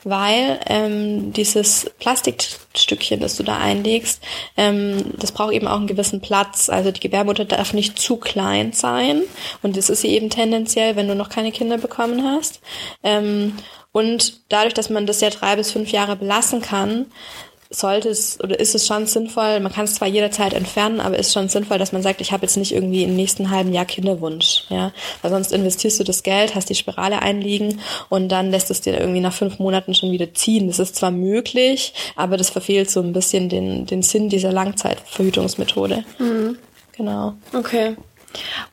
weil ähm, dieses Plastikstückchen, das du da einlegst, ähm, das braucht eben auch einen gewissen Platz. Also die Gebärmutter darf nicht zu klein sein und das ist sie eben tendenziell, wenn du noch keine Kinder bekommen hast. Ähm, und dadurch, dass man das ja drei bis fünf Jahre belassen kann, sollte es oder ist es schon sinnvoll, man kann es zwar jederzeit entfernen, aber ist schon sinnvoll, dass man sagt, ich habe jetzt nicht irgendwie im nächsten halben Jahr Kinderwunsch, ja, weil sonst investierst du das Geld, hast die Spirale einliegen und dann lässt es dir irgendwie nach fünf Monaten schon wieder ziehen. Das ist zwar möglich, aber das verfehlt so ein bisschen den, den Sinn dieser Langzeitverhütungsmethode. Genau. Okay.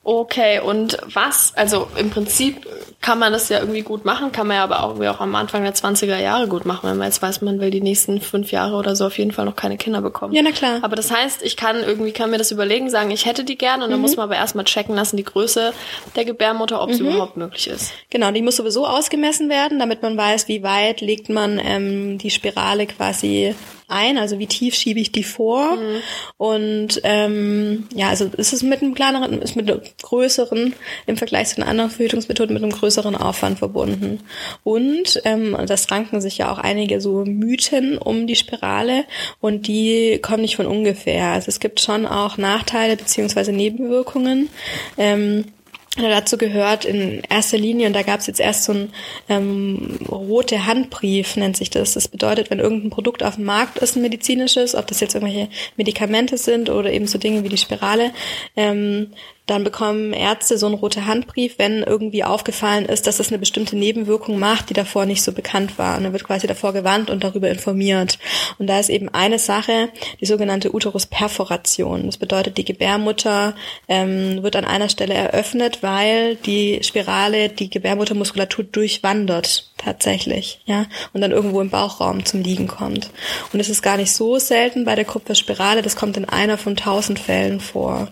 Okay, und was, also im Prinzip kann man das ja irgendwie gut machen, kann man ja aber auch, irgendwie auch am Anfang der 20er Jahre gut machen, wenn man jetzt weiß, man will die nächsten fünf Jahre oder so auf jeden Fall noch keine Kinder bekommen. Ja, na klar. Aber das heißt, ich kann irgendwie, kann mir das überlegen, sagen, ich hätte die gern und dann muss man aber erstmal checken lassen, die Größe der Gebärmutter, ob es überhaupt möglich ist. Genau, die muss sowieso ausgemessen werden, damit man weiß, wie weit legt man ähm, die Spirale quasi ein, also wie tief schiebe ich die vor. Mhm. Und ähm, ja, also ist es mit einem kleineren, ist mit einem größeren, im Vergleich zu den anderen Verhütungsmethoden, mit einem größeren Aufwand verbunden. Und ähm, das ranken sich ja auch einige so Mythen um die Spirale und die kommen nicht von ungefähr. Also es gibt schon auch Nachteile beziehungsweise Nebenwirkungen. Ähm, dazu gehört in erster Linie, und da gab es jetzt erst so ein ähm, rote Handbrief, nennt sich das. Das bedeutet, wenn irgendein Produkt auf dem Markt ist, ein medizinisches, ob das jetzt irgendwelche Medikamente sind oder eben so Dinge wie die Spirale, ähm, dann bekommen Ärzte so einen rote Handbrief, wenn irgendwie aufgefallen ist, dass es eine bestimmte Nebenwirkung macht, die davor nicht so bekannt war. Und dann wird quasi davor gewarnt und darüber informiert. Und da ist eben eine Sache, die sogenannte Uterusperforation. Das bedeutet, die Gebärmutter ähm, wird an einer Stelle eröffnet, weil die Spirale die Gebärmuttermuskulatur durchwandert tatsächlich, ja, und dann irgendwo im Bauchraum zum Liegen kommt. Und es ist gar nicht so selten bei der Kupferspirale, das kommt in einer von tausend Fällen vor.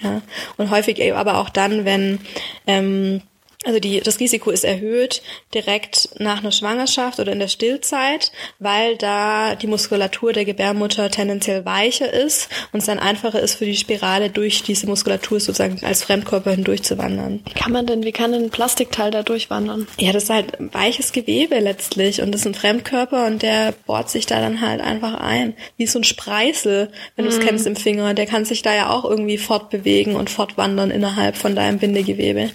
Ja, und häufig aber auch dann, wenn ähm, also die, das Risiko ist erhöht direkt nach einer Schwangerschaft oder in der Stillzeit, weil da die Muskulatur der Gebärmutter tendenziell weicher ist und es dann einfacher ist für die Spirale durch diese Muskulatur sozusagen als Fremdkörper hindurchzuwandern. Wie kann man denn, wie kann denn ein Plastikteil da durchwandern? Ja, das ist halt weiches Gewebe letztlich und das ist ein Fremdkörper und der bohrt sich da dann halt einfach ein. Wie so ein Spreißel, wenn du es mm. kennst im Finger, der kann sich da ja auch irgendwie fortbewegen und fortwandern innerhalb von deinem Bindegewebe.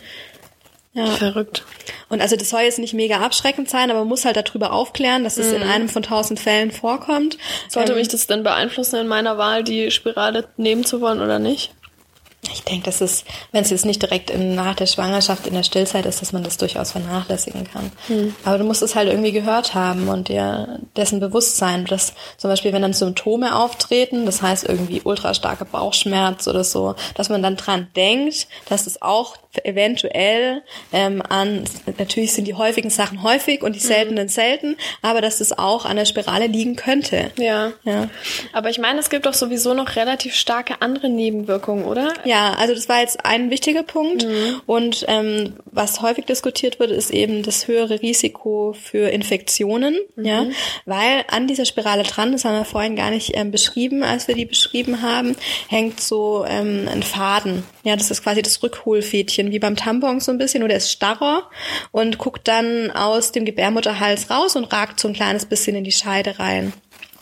Ja. Verrückt. Und also das soll jetzt nicht mega abschreckend sein, aber man muss halt darüber aufklären, dass es mhm. in einem von tausend Fällen vorkommt. Sollte ähm, mich das denn beeinflussen in meiner Wahl, die Spirale nehmen zu wollen oder nicht? Ich denke, dass es, wenn es jetzt nicht direkt in, nach der Schwangerschaft in der Stillzeit ist, dass man das durchaus vernachlässigen kann. Hm. Aber du musst es halt irgendwie gehört haben und dir dessen bewusst sein, dass zum Beispiel, wenn dann Symptome auftreten, das heißt irgendwie ultra starker Bauchschmerz oder so, dass man dann dran denkt, dass es auch eventuell ähm, an, natürlich sind die häufigen Sachen häufig und die mhm. seltenen mhm. selten, aber dass es auch an der Spirale liegen könnte. Ja. ja. Aber ich meine, es gibt doch sowieso noch relativ starke andere Nebenwirkungen, oder? Ja, also das war jetzt ein wichtiger Punkt. Mhm. Und ähm, was häufig diskutiert wird, ist eben das höhere Risiko für Infektionen, mhm. ja, weil an dieser Spirale dran, das haben wir vorhin gar nicht ähm, beschrieben, als wir die beschrieben haben, hängt so ähm, ein Faden. Ja, das ist quasi das Rückholfädchen bisschen wie beim Tampon so ein bisschen, nur der ist starrer und guckt dann aus dem Gebärmutterhals raus und ragt so ein kleines bisschen in die Scheide rein.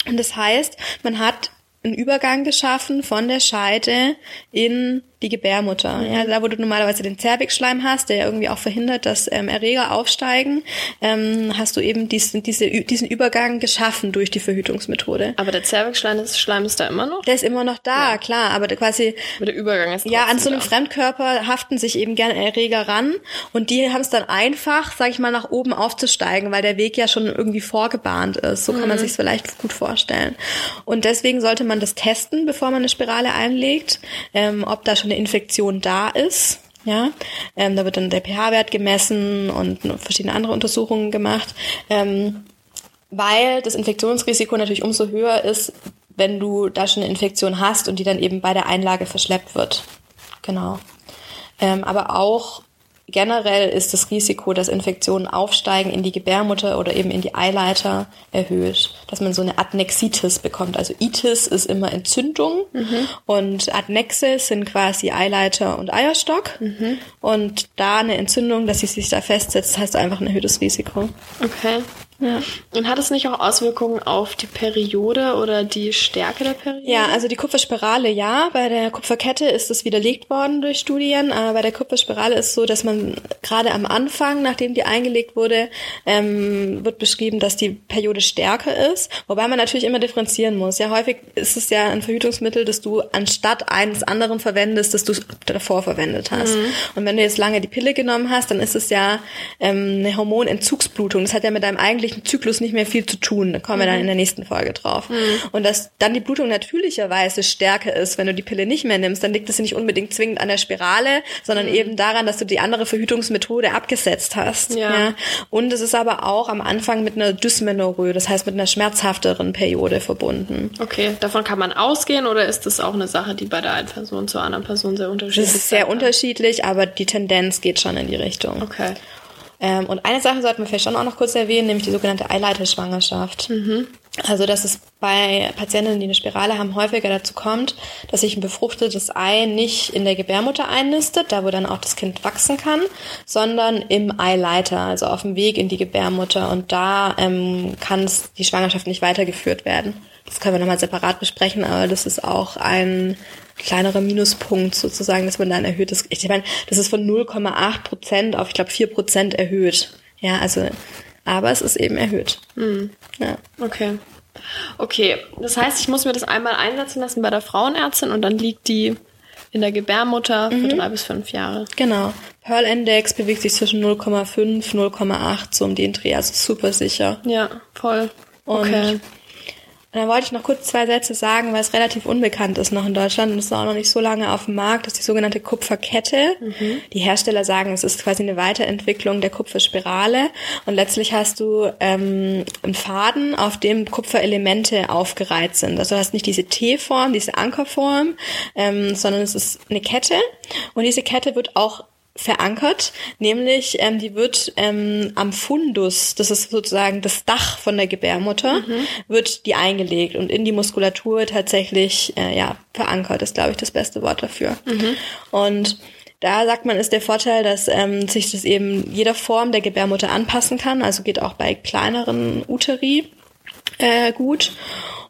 Und das heißt, man hat einen Übergang geschaffen von der Scheide in die Gebärmutter. Ja, da wo du normalerweise den Zervixschleim hast, der ja irgendwie auch verhindert, dass ähm, Erreger aufsteigen, ähm, hast du eben diesen, diese, diesen Übergang geschaffen durch die Verhütungsmethode. Aber der Zervixschleim ist, Schleim ist da immer noch? Der ist immer noch da, ja. klar, aber der quasi. Aber der Übergang ist Ja, an so einem da. Fremdkörper haften sich eben gerne Erreger ran und die haben es dann einfach, sag ich mal, nach oben aufzusteigen, weil der Weg ja schon irgendwie vorgebahnt ist. So mhm. kann man mhm. sich vielleicht gut vorstellen. Und deswegen sollte man das testen, bevor man eine Spirale einlegt, ähm, ob da schon eine Infektion da ist. Ja, ähm, da wird dann der pH-Wert gemessen und verschiedene andere Untersuchungen gemacht, ähm, weil das Infektionsrisiko natürlich umso höher ist, wenn du da schon eine Infektion hast und die dann eben bei der Einlage verschleppt wird. Genau. Ähm, aber auch Generell ist das Risiko, dass Infektionen aufsteigen in die Gebärmutter oder eben in die Eileiter erhöht, dass man so eine Adnexitis bekommt. Also Itis ist immer Entzündung mhm. und Adnexe sind quasi Eileiter und Eierstock mhm. und da eine Entzündung, dass sie sich da festsetzt, heißt einfach ein erhöhtes Risiko. Okay. Ja. Und hat es nicht auch Auswirkungen auf die Periode oder die Stärke der Periode? Ja, also die Kupferspirale ja. Bei der Kupferkette ist es widerlegt worden durch Studien. Aber bei der Kupferspirale ist so, dass man gerade am Anfang, nachdem die eingelegt wurde, ähm, wird beschrieben, dass die Periode stärker ist. Wobei man natürlich immer differenzieren muss. Ja, häufig ist es ja ein Verhütungsmittel, das du anstatt eines anderen verwendest, das du davor verwendet hast. Mhm. Und wenn du jetzt lange die Pille genommen hast, dann ist es ja ähm, eine Hormonentzugsblutung. Das hat ja mit deinem eigentlichen natürlichen Zyklus nicht mehr viel zu tun. Da kommen wir dann mhm. in der nächsten Folge drauf. Mhm. Und dass dann die Blutung natürlicherweise stärker ist, wenn du die Pille nicht mehr nimmst, dann liegt es nicht unbedingt zwingend an der Spirale, sondern mhm. eben daran, dass du die andere Verhütungsmethode abgesetzt hast. Ja. ja. Und es ist aber auch am Anfang mit einer Dysmenorrhoe, das heißt mit einer schmerzhafteren Periode verbunden. Okay, davon kann man ausgehen oder ist das auch eine Sache, die bei der einen Person zur anderen Person sehr unterschiedlich ist? Das ist sehr unterschiedlich, aber die Tendenz geht schon in die Richtung. Okay. Ähm, und eine Sache sollten wir vielleicht schon auch noch kurz erwähnen, nämlich die sogenannte Eileiterschwangerschaft. Mhm. Also, dass es bei Patientinnen, die eine Spirale haben, häufiger dazu kommt, dass sich ein befruchtetes Ei nicht in der Gebärmutter einnistet, da wo dann auch das Kind wachsen kann, sondern im Eileiter, also auf dem Weg in die Gebärmutter. Und da ähm, kann die Schwangerschaft nicht weitergeführt werden. Das können wir nochmal separat besprechen, aber das ist auch ein kleinerer Minuspunkt sozusagen, dass man dann erhöht ist. Ich meine, das ist von 0,8 Prozent auf, ich glaube, 4 Prozent erhöht. Ja, also aber es ist eben erhöht. Mhm. Ja. Okay. Okay, das heißt, ich muss mir das einmal einsetzen lassen bei der Frauenärztin und dann liegt die in der Gebärmutter mhm. für drei bis fünf Jahre. Genau. Pearl Index bewegt sich zwischen 0,5, 0,8 so um den Dreh, also super sicher. Ja, voll. Okay. Und dann wollte ich noch kurz zwei Sätze sagen, weil es relativ unbekannt ist noch in Deutschland und es ist auch noch nicht so lange auf dem Markt, das ist die sogenannte Kupferkette. Mhm. Die Hersteller sagen, es ist quasi eine Weiterentwicklung der Kupferspirale und letztlich hast du ähm, einen Faden, auf dem Kupferelemente aufgereiht sind. Also du hast nicht diese T-Form, diese Ankerform, ähm, sondern es ist eine Kette und diese Kette wird auch verankert, nämlich ähm, die wird ähm, am Fundus, das ist sozusagen das Dach von der Gebärmutter, mhm. wird die eingelegt und in die Muskulatur tatsächlich äh, ja verankert, ist glaube ich das beste Wort dafür. Mhm. Und da sagt man, ist der Vorteil, dass ähm, sich das eben jeder Form der Gebärmutter anpassen kann, also geht auch bei kleineren Uteri äh, gut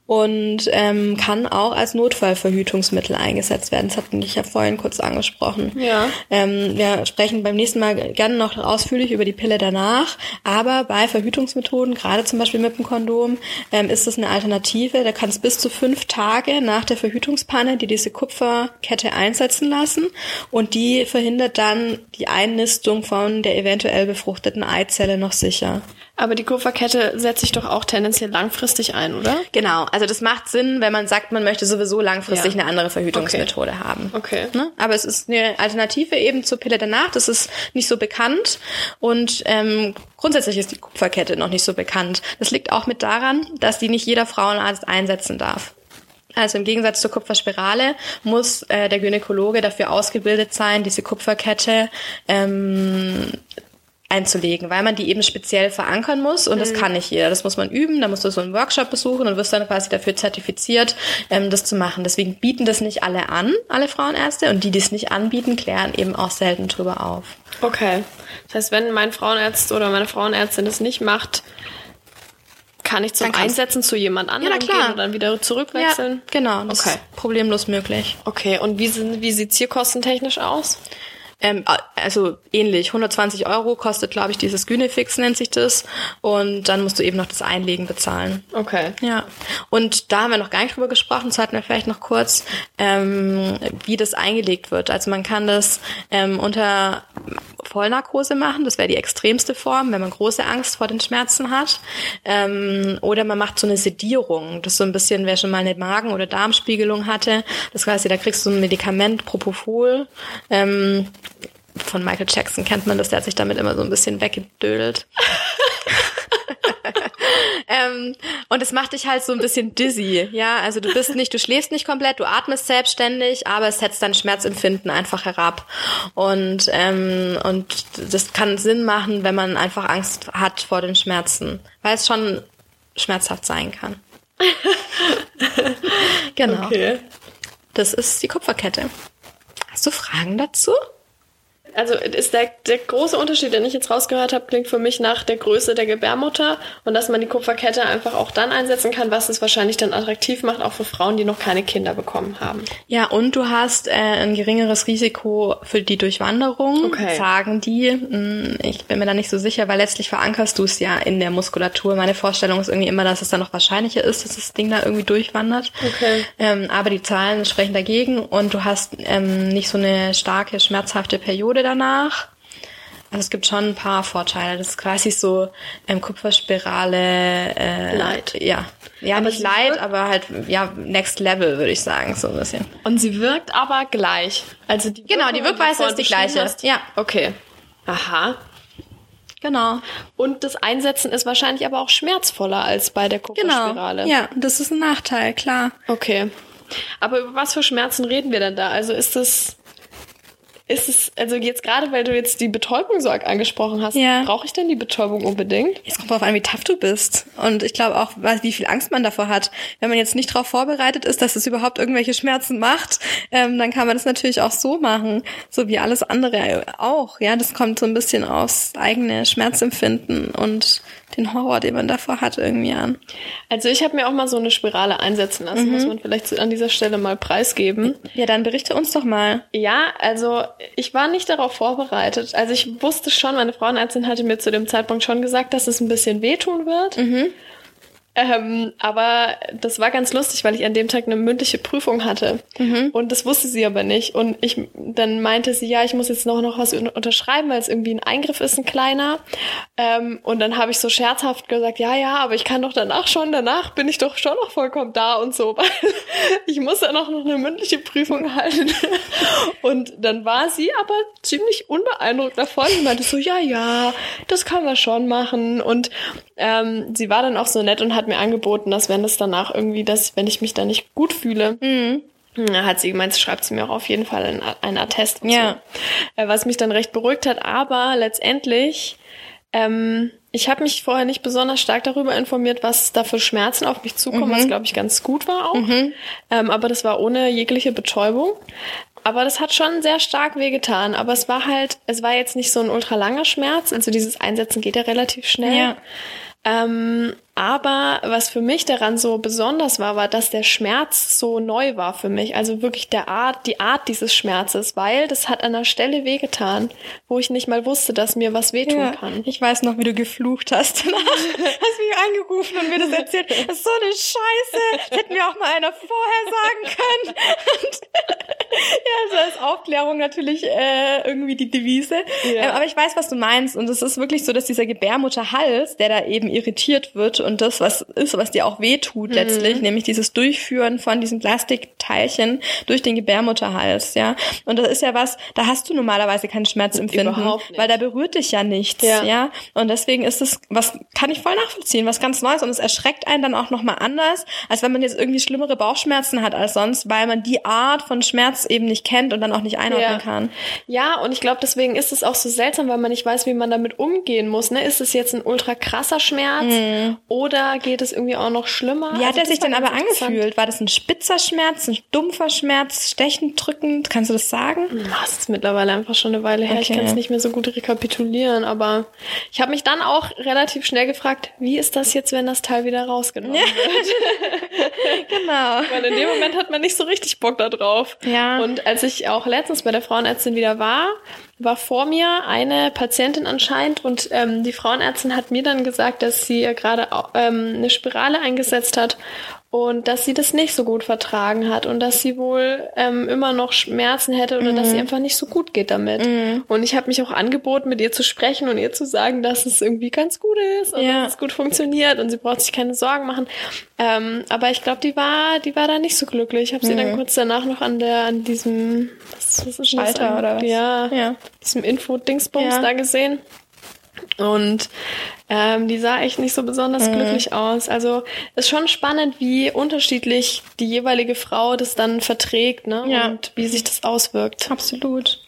und ähm, kann auch als Notfallverhütungsmittel eingesetzt werden. Das hatten ich ja vorhin kurz angesprochen. Ja. Ähm, wir sprechen beim nächsten Mal gerne noch ausführlich über die Pille danach, aber bei Verhütungsmethoden, gerade zum Beispiel mit dem Kondom, ähm, ist es eine Alternative. Da kannst bis zu fünf Tage nach der Verhütungspanne die diese Kupferkette einsetzen lassen und die verhindert dann die Einnistung von der eventuell befruchteten Eizelle noch sicher. Aber die Kupferkette setzt sich doch auch tendenziell langfristig ein, oder? Genau. Also das macht Sinn, wenn man sagt, man möchte sowieso langfristig ja. eine andere Verhütungsmethode okay. haben. Okay. Ne? Aber es ist eine Alternative eben zur Pille danach. Das ist nicht so bekannt und ähm, grundsätzlich ist die Kupferkette noch nicht so bekannt. Das liegt auch mit daran, dass die nicht jeder Frauenarzt einsetzen darf. Also im Gegensatz zur Kupferspirale muss äh, der Gynäkologe dafür ausgebildet sein, diese Kupferkette ähm, einzulegen, weil man die eben speziell verankern muss und mhm. das kann nicht jeder. Das muss man üben, da musst du so einen Workshop besuchen und wirst dann quasi dafür zertifiziert, ähm, das zu machen. Deswegen bieten das nicht alle an, alle Frauenärzte und die, die es nicht anbieten, klären eben auch selten drüber auf. Okay. Das heißt, wenn mein Frauenärzt oder meine Frauenärztin das nicht macht, kann ich zum Einsetzen zu jemand anderem ja, gehen und dann wieder zurückwechseln? Ja, genau, das okay. ist problemlos möglich. Okay, und wie, sind, wie sieht's hier kostentechnisch aus? Ähm, also ähnlich. 120 Euro kostet, glaube ich, dieses Gynefix nennt sich das. Und dann musst du eben noch das Einlegen bezahlen. Okay. Ja. Und da haben wir noch gar nicht drüber gesprochen. Das hatten wir vielleicht noch kurz, ähm, wie das eingelegt wird. Also man kann das ähm, unter Vollnarkose machen. Das wäre die extremste Form, wenn man große Angst vor den Schmerzen hat. Ähm, oder man macht so eine Sedierung. Das so ein bisschen, wer schon mal eine Magen- oder Darmspiegelung hatte. Das heißt, da kriegst du ein Medikament, Propofol. Ähm, von Michael Jackson kennt man das, der hat sich damit immer so ein bisschen weggedödelt. <laughs> ähm, und es macht dich halt so ein bisschen dizzy, ja. Also du bist nicht, du schläfst nicht komplett, du atmest selbstständig, aber es setzt dein Schmerzempfinden einfach herab. Und ähm, und das kann Sinn machen, wenn man einfach Angst hat vor den Schmerzen, weil es schon schmerzhaft sein kann. <laughs> genau. Okay. Das ist die Kupferkette. Hast du Fragen dazu? Also ist der, der große Unterschied, den ich jetzt rausgehört habe, klingt für mich nach der Größe der Gebärmutter und dass man die Kupferkette einfach auch dann einsetzen kann, was es wahrscheinlich dann attraktiv macht, auch für Frauen, die noch keine Kinder bekommen haben. Ja, und du hast äh, ein geringeres Risiko für die Durchwanderung, okay. sagen die. Hm, ich bin mir da nicht so sicher, weil letztlich verankerst du es ja in der Muskulatur. Meine Vorstellung ist irgendwie immer, dass es dann noch wahrscheinlicher ist, dass das Ding da irgendwie durchwandert. Okay. Ähm, aber die Zahlen sprechen dagegen und du hast ähm, nicht so eine starke, schmerzhafte Periode Periode danach. Also es gibt schon ein paar Vorteile. Das ist quasi so ähm, Kupferspirale. Äh, Light. Ja. Ja, aber nicht light, aber halt, ja, next level, würde ich sagen, so ein bisschen. Und sie wirkt aber gleich. Also die Genau, die Wirkweise ist die gleiche. Hast. Ja. Okay. Aha. Genau. Und das Einsetzen ist wahrscheinlich aber auch schmerzvoller als bei der Kupferspirale. Genau. Ja, das ist ein Nachteil, klar. Okay. Aber über was für Schmerzen reden wir denn da? Also ist das ist es, also jetzt gerade, weil du jetzt die Betäubung so angesprochen hast, Ja. brauche ich denn die Betäubung unbedingt? Es kommt darauf an, wie tough du bist. Und ich glaube auch, wie viel Angst man davor hat. Wenn man jetzt nicht darauf vorbereitet ist, dass es überhaupt irgendwelche Schmerzen macht, ähm, dann kann man das natürlich auch so machen. So wie alles andere auch. Ja, das kommt so ein bisschen aufs eigene Schmerzempfinden und den Horror, den man davor hat, irgendwie an. Also ich habe mir auch mal so eine Spirale einsetzen lassen, Mhm. muss man vielleicht an dieser Stelle mal preisgeben. Ja, dann berichte uns doch mal. Ja, also ich war nicht darauf vorbereitet. Also ich wusste schon, meine Frauenärztin hatte mir zu dem Zeitpunkt schon gesagt, dass es ein bisschen wehtun wird. Ähm, aber das war ganz lustig, weil ich an dem Tag eine mündliche Prüfung hatte. Und das wusste sie aber nicht. Und ich, dann meinte sie, ja, ich muss jetzt noch, noch was un- unterschreiben, weil es irgendwie ein Eingriff ist, ein kleiner. Ähm, und dann habe ich so scherzhaft gesagt, ja, ja, aber ich kann doch danach schon, danach bin ich doch schon noch vollkommen da und so, <laughs> weil ich muss ja noch, noch eine mündliche Prüfung halten. <laughs> Und dann war sie aber ziemlich unbeeindruckt davon und meinte so, ja, ja, das kann man schon machen. Und ähm, sie war dann auch so nett und hat mir angeboten, dass wenn es danach irgendwie, dass wenn ich mich da nicht gut fühle, na, hat sie gemeint, schreibt sie mir auch auf jeden Fall einen, einen Attest Ja. so. Äh, was mich dann recht beruhigt hat, aber letztendlich, ähm, ich habe mich vorher nicht besonders stark darüber informiert, was da für Schmerzen auf mich zukommen, was glaube ich ganz gut war auch. Ähm, aber das war ohne jegliche Betäubung. Aber das hat schon sehr stark wehgetan. Aber es war halt, es war jetzt nicht so ein ultralanger Schmerz. Also dieses Einsetzen geht ja relativ schnell. Ja. Ähm, aber was für mich daran so besonders war, war, dass der Schmerz so neu war für mich. Also wirklich der Art, die Art dieses Schmerzes, weil das hat an einer Stelle wehgetan, wo ich nicht mal wusste, dass mir was wehtun Ja, kann. ich weiß noch, wie du geflucht hast <laughs> danach. hast mich angerufen und mir das erzählt. <laughs> Das ist so eine Scheiße. Das hätten mir auch mal einer vorher sagen können. <laughs> Und ja, also als Aufklärung natürlich äh, irgendwie die Devise. Ja. Ähm, aber ich weiß, was du meinst. Und es ist wirklich so, dass dieser Gebärmutterhals, der da eben irritiert wird und das, was ist, was dir auch wehtut letztlich, nämlich dieses Durchführen von diesen Plastikteilchen durch den Gebärmutterhals, ja. Und das ist ja was, da hast du normalerweise kein Schmerzempfinden, Überhaupt nicht. weil da berührt dich ja nichts, Ja. ja. Und deswegen ist es, was kann ich voll nachvollziehen, was ganz Neues und es erschreckt einen dann auch nochmal anders, als wenn man jetzt irgendwie schlimmere Bauchschmerzen hat als sonst, weil man die Art von Schmerz eben nicht kennt und dann auch nicht einordnen Ja. kann. Ja, und ich glaube, deswegen ist es auch so seltsam, weil man nicht weiß, wie man damit umgehen muss. Ne? Ist es jetzt ein ultra krasser Schmerz oder geht es irgendwie auch noch schlimmer? Wie hat Also er sich denn aber angefühlt? War das ein spitzer Schmerz, ein dumpfer Schmerz, stechend drückend? Kannst du das sagen? Das ist mittlerweile einfach schon eine Weile her. Ich Okay. kann es nicht mehr so gut rekapitulieren, aber ich habe mich dann auch relativ schnell gefragt, wie ist das jetzt, wenn das Teil wieder rausgenommen wird? <laughs> Genau. Weil in dem Moment hat man nicht so richtig Bock da drauf. Ja. Und als ich auch letztens bei der Frauenärztin wieder war, war vor mir eine Patientin anscheinend und ähm, die Frauenärztin hat mir dann gesagt, dass sie gerade ähm, eine Spirale eingesetzt hat und dass sie das nicht so gut vertragen hat und dass sie wohl ähm, immer noch Schmerzen hätte oder dass sie einfach nicht so gut geht damit. Und ich habe mich auch angeboten, mit ihr zu sprechen und ihr zu sagen, dass es irgendwie ganz gut ist und Ja. dass es gut funktioniert und sie braucht sich keine Sorgen machen. Ähm, aber ich glaube, die war, die war da nicht so glücklich. Ich habe sie dann kurz danach noch an der, an diesem was, was ist Schalter an- oder was? Ja, Ja. diesem Info-Dingsbums Ja. da gesehen. Und ähm, die sah echt nicht so besonders Mhm. glücklich aus. Also ist schon spannend, wie unterschiedlich die jeweilige Frau das dann verträgt, ne? Ja. Und wie sich das auswirkt. Absolut.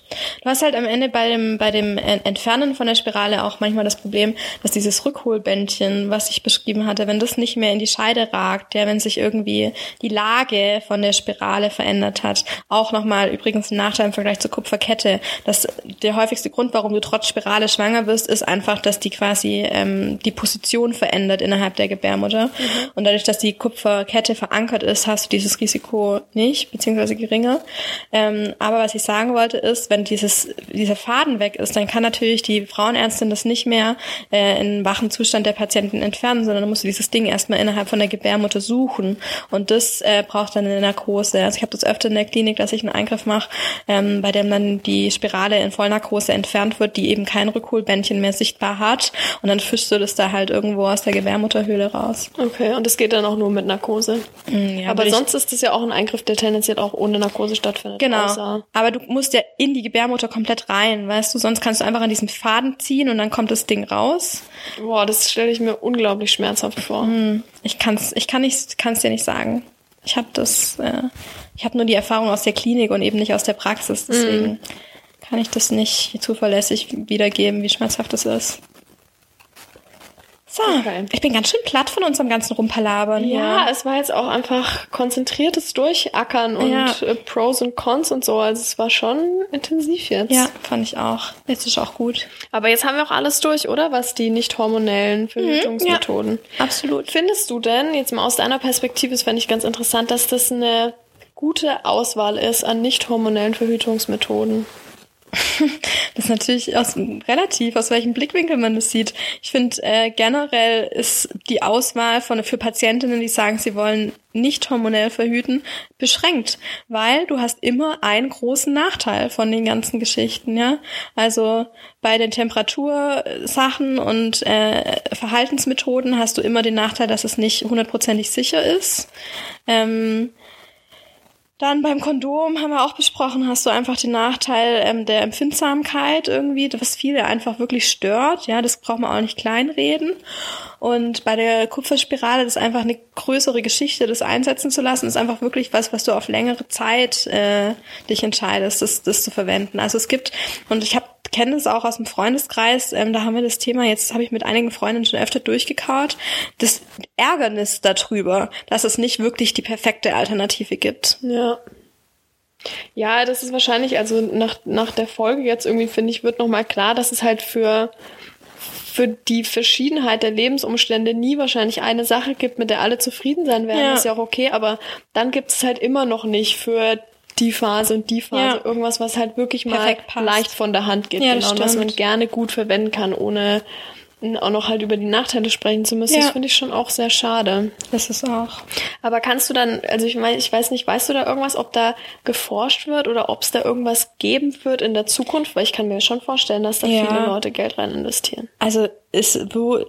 Du hast halt am Ende bei dem, bei dem Entfernen von der Spirale auch manchmal das Problem, dass dieses Rückholbändchen, was ich beschrieben hatte, wenn das nicht mehr in die Scheide ragt, ja, wenn sich irgendwie die Lage von der Spirale verändert hat, auch nochmal übrigens ein Nachteil im Vergleich zur Kupferkette, dass der häufigste Grund, warum du trotz Spirale schwanger wirst, ist einfach, dass die quasi ähm, die Position verändert innerhalb der Gebärmutter. Und dadurch, dass die Kupferkette verankert ist, hast du dieses Risiko nicht, beziehungsweise geringer. Ähm, aber was ich sagen wollte ist, wenn dieses, dieser Faden weg ist, dann kann natürlich die Frauenärztin das nicht mehr äh, in wachen Zustand der Patienten entfernen, sondern musst du dieses Ding erstmal innerhalb von der Gebärmutter suchen. Und das äh, braucht dann eine Narkose. Also ich habe das öfter in der Klinik, dass ich einen Eingriff mache, ähm, bei dem dann die Spirale in Vollnarkose entfernt wird, die eben kein Rückholbändchen mehr sichtbar hat. Und dann fischst du das da halt irgendwo aus der Gebärmutterhöhle raus. Okay, und das geht dann auch nur mit Narkose. ja, aber sonst ist das ja auch ein Eingriff, der tendenziell auch ohne Narkose stattfindet. Genau. Aber du musst ja in die Gebärmutter komplett rein, weißt du? Sonst kannst du einfach an diesem Faden ziehen und dann kommt das Ding raus. Boah, das stelle ich mir unglaublich schmerzhaft vor. Ich kann's, ich kann nicht, kann's dir nicht sagen. Ich habe das, äh, ich habe nur die Erfahrung aus der Klinik und eben nicht aus der Praxis. Deswegen kann ich das nicht zuverlässig wiedergeben, wie schmerzhaft das ist. So, okay. ich bin ganz schön platt von unserem ganzen Rumpalabern. Ja, hier. es war jetzt auch einfach konzentriertes Durchackern und ja. Äh, Pros und Cons und so. Also es war schon intensiv jetzt. Ja, fand ich auch. Jetzt ist auch gut. Aber jetzt haben wir auch alles durch, oder? Was die nicht hormonellen Verhütungsmethoden. Mhm, ja, absolut. Findest du denn, jetzt mal aus deiner Perspektive, das fände ich ganz interessant, dass das eine gute Auswahl ist an nicht hormonellen Verhütungsmethoden? <laughs> Das ist natürlich aus, relativ, aus welchem Blickwinkel man das sieht. Ich finde, äh, generell ist die Auswahl von, für Patientinnen, die sagen, sie wollen nicht hormonell verhüten, beschränkt, weil du hast immer einen großen Nachteil von den ganzen Geschichten, ja. Also bei den Temperatursachen und äh, Verhaltensmethoden hast du immer den Nachteil, dass es nicht hundertprozentig sicher ist. Ähm, dann beim Kondom haben wir auch besprochen, hast du einfach den Nachteil ähm, der Empfindsamkeit irgendwie, was viele einfach wirklich stört. Ja, das braucht man auch nicht kleinreden. Und bei der Kupferspirale, das ist einfach eine größere Geschichte, das einsetzen zu lassen, ist einfach wirklich was, was du auf längere Zeit äh, dich entscheidest, das, das zu verwenden. Also es gibt, und ich habe kenne es auch aus dem Freundeskreis, ähm, da haben wir das Thema, jetzt habe ich mit einigen Freundinnen schon öfter durchgekaut, das Ärgernis darüber, dass es nicht wirklich die perfekte Alternative gibt. Ja. Ja, das ist wahrscheinlich, also nach, nach der Folge jetzt irgendwie, finde ich, wird nochmal klar, dass es halt für, für die Verschiedenheit der Lebensumstände nie wahrscheinlich eine Sache gibt, mit der alle zufrieden sein werden. Ja. Das ist ja auch okay, aber dann gibt es halt immer noch nicht für die Phase und die Phase. Ja. Irgendwas, was halt wirklich mal leicht von der Hand geht. Ja, genau, und was man gerne gut verwenden kann, ohne auch noch halt über die Nachteile sprechen zu müssen. Ja. Das finde ich schon auch sehr schade. Das ist auch. Aber kannst du dann, also ich meine, ich weiß nicht, weißt du da irgendwas, ob da geforscht wird oder ob es da irgendwas geben wird in der Zukunft? Weil ich kann mir schon vorstellen, dass da ja. viele Leute Geld rein investieren. Also es,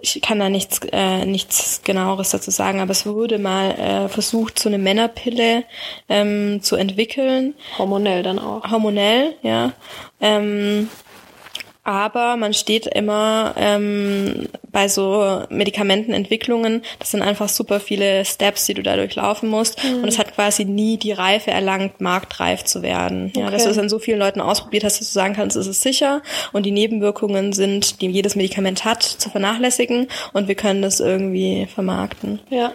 ich kann da nichts, äh, nichts genaueres dazu sagen, aber es wurde mal äh, versucht, so eine Männerpille ähm, zu entwickeln. Hormonell dann auch. Hormonell, ja. Ähm, aber man steht immer ähm, bei so Medikamentenentwicklungen, das sind einfach super viele Steps, die du da durchlaufen musst. Mhm. Und es hat quasi nie die Reife erlangt, marktreif zu werden. Ja, dass du es an so vielen Leuten ausprobiert hast, dass du sagen kannst, es ist sicher und die Nebenwirkungen sind, die jedes Medikament hat, zu vernachlässigen und wir können das irgendwie vermarkten. Ja.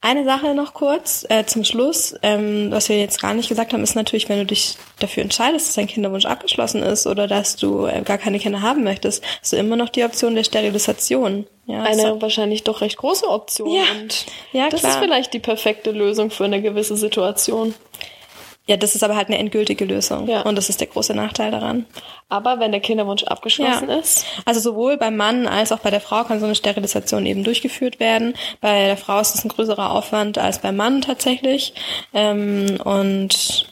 Eine Sache noch kurz äh, zum Schluss, ähm, was wir jetzt gar nicht gesagt haben, ist natürlich, wenn du dich dafür entscheidest, dass dein Kinderwunsch abgeschlossen ist oder dass du äh, gar keine Kinder haben möchtest, hast du immer noch die Option der Sterilisation. Ja, eine so. wahrscheinlich doch recht große Option. Ja, und ja das klar. ist vielleicht die perfekte Lösung für eine gewisse Situation. Ja, das ist aber halt eine endgültige Lösung. Ja. Und das ist der große Nachteil daran. Aber wenn der Kinderwunsch abgeschlossen ja. ist? Also sowohl beim Mann als auch bei der Frau kann so eine Sterilisation eben durchgeführt werden. Bei der Frau ist es ein größerer Aufwand als beim Mann tatsächlich. Ähm, und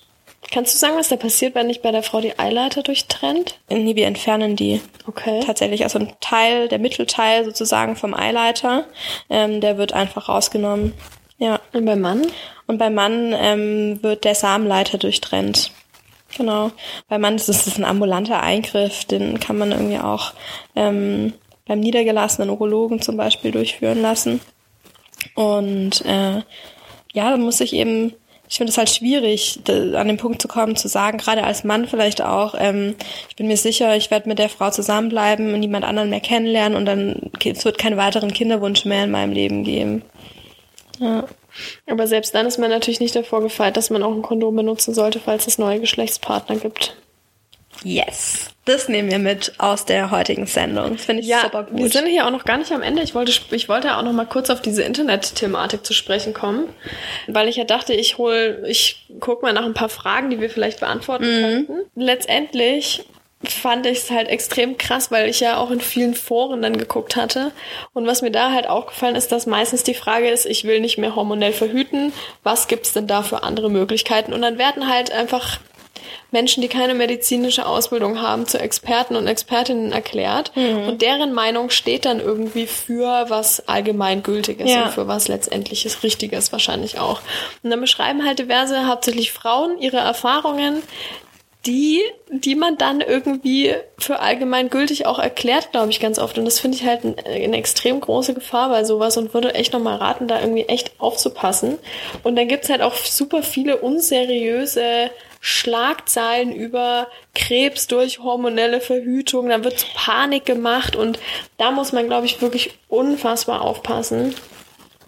Kannst du sagen, was da passiert, wenn nicht bei der Frau die Eileiter durchtrennt? Nee, wir entfernen die. Okay. Tatsächlich. Also ein Teil, der Mittelteil sozusagen vom Eileiter, ähm, der wird einfach rausgenommen. Ja. Und beim Mann? Und beim Mann ähm, wird der Samenleiter durchtrennt. Genau. Beim Mann ist es ein ambulanter Eingriff, den kann man irgendwie auch ähm, beim niedergelassenen Urologen zum Beispiel durchführen lassen. Und äh, ja, da muss ich eben, ich finde es halt schwierig, an den Punkt zu kommen, zu sagen, gerade als Mann vielleicht auch, ähm, ich bin mir sicher, ich werde mit der Frau zusammenbleiben und niemand anderen mehr kennenlernen und dann es wird keinen weiteren Kinderwunsch mehr in meinem Leben geben. Ja. Aber selbst dann ist man natürlich nicht davor gefeit, dass man auch ein Kondom benutzen sollte, falls es neue Geschlechtspartner gibt. Yes. Das nehmen wir mit aus der heutigen Sendung. Das finde ich ja, super gut. Wir sind hier auch noch gar nicht am Ende. Ich wollte, ich wollte auch noch mal kurz auf diese Internet-Thematik zu sprechen kommen, weil ich ja dachte, ich hol, ich guck mal nach ein paar Fragen, die wir vielleicht beantworten mhm. könnten. Letztendlich fand ich es halt extrem krass, weil ich ja auch in vielen Foren dann geguckt hatte. Und was mir da halt aufgefallen ist, dass meistens die Frage ist, ich will nicht mehr hormonell verhüten, was gibt's denn da für andere Möglichkeiten? Und dann werden halt einfach Menschen, die keine medizinische Ausbildung haben, zu Experten und Expertinnen erklärt. Mhm. Und deren Meinung steht dann irgendwie für was allgemeingültiges ja. und für was letztendliches Richtiges wahrscheinlich auch. Und dann beschreiben halt diverse, hauptsächlich Frauen, ihre Erfahrungen, die, die man dann irgendwie für allgemein gültig auch erklärt, glaube ich, ganz oft. Und das finde ich halt ein, eine extrem große Gefahr bei sowas und würde echt nochmal raten, da irgendwie echt aufzupassen. Und dann gibt's halt auch super viele unseriöse Schlagzeilen über Krebs durch hormonelle Verhütung, da wird Panik gemacht und da muss man, glaube ich, wirklich unfassbar aufpassen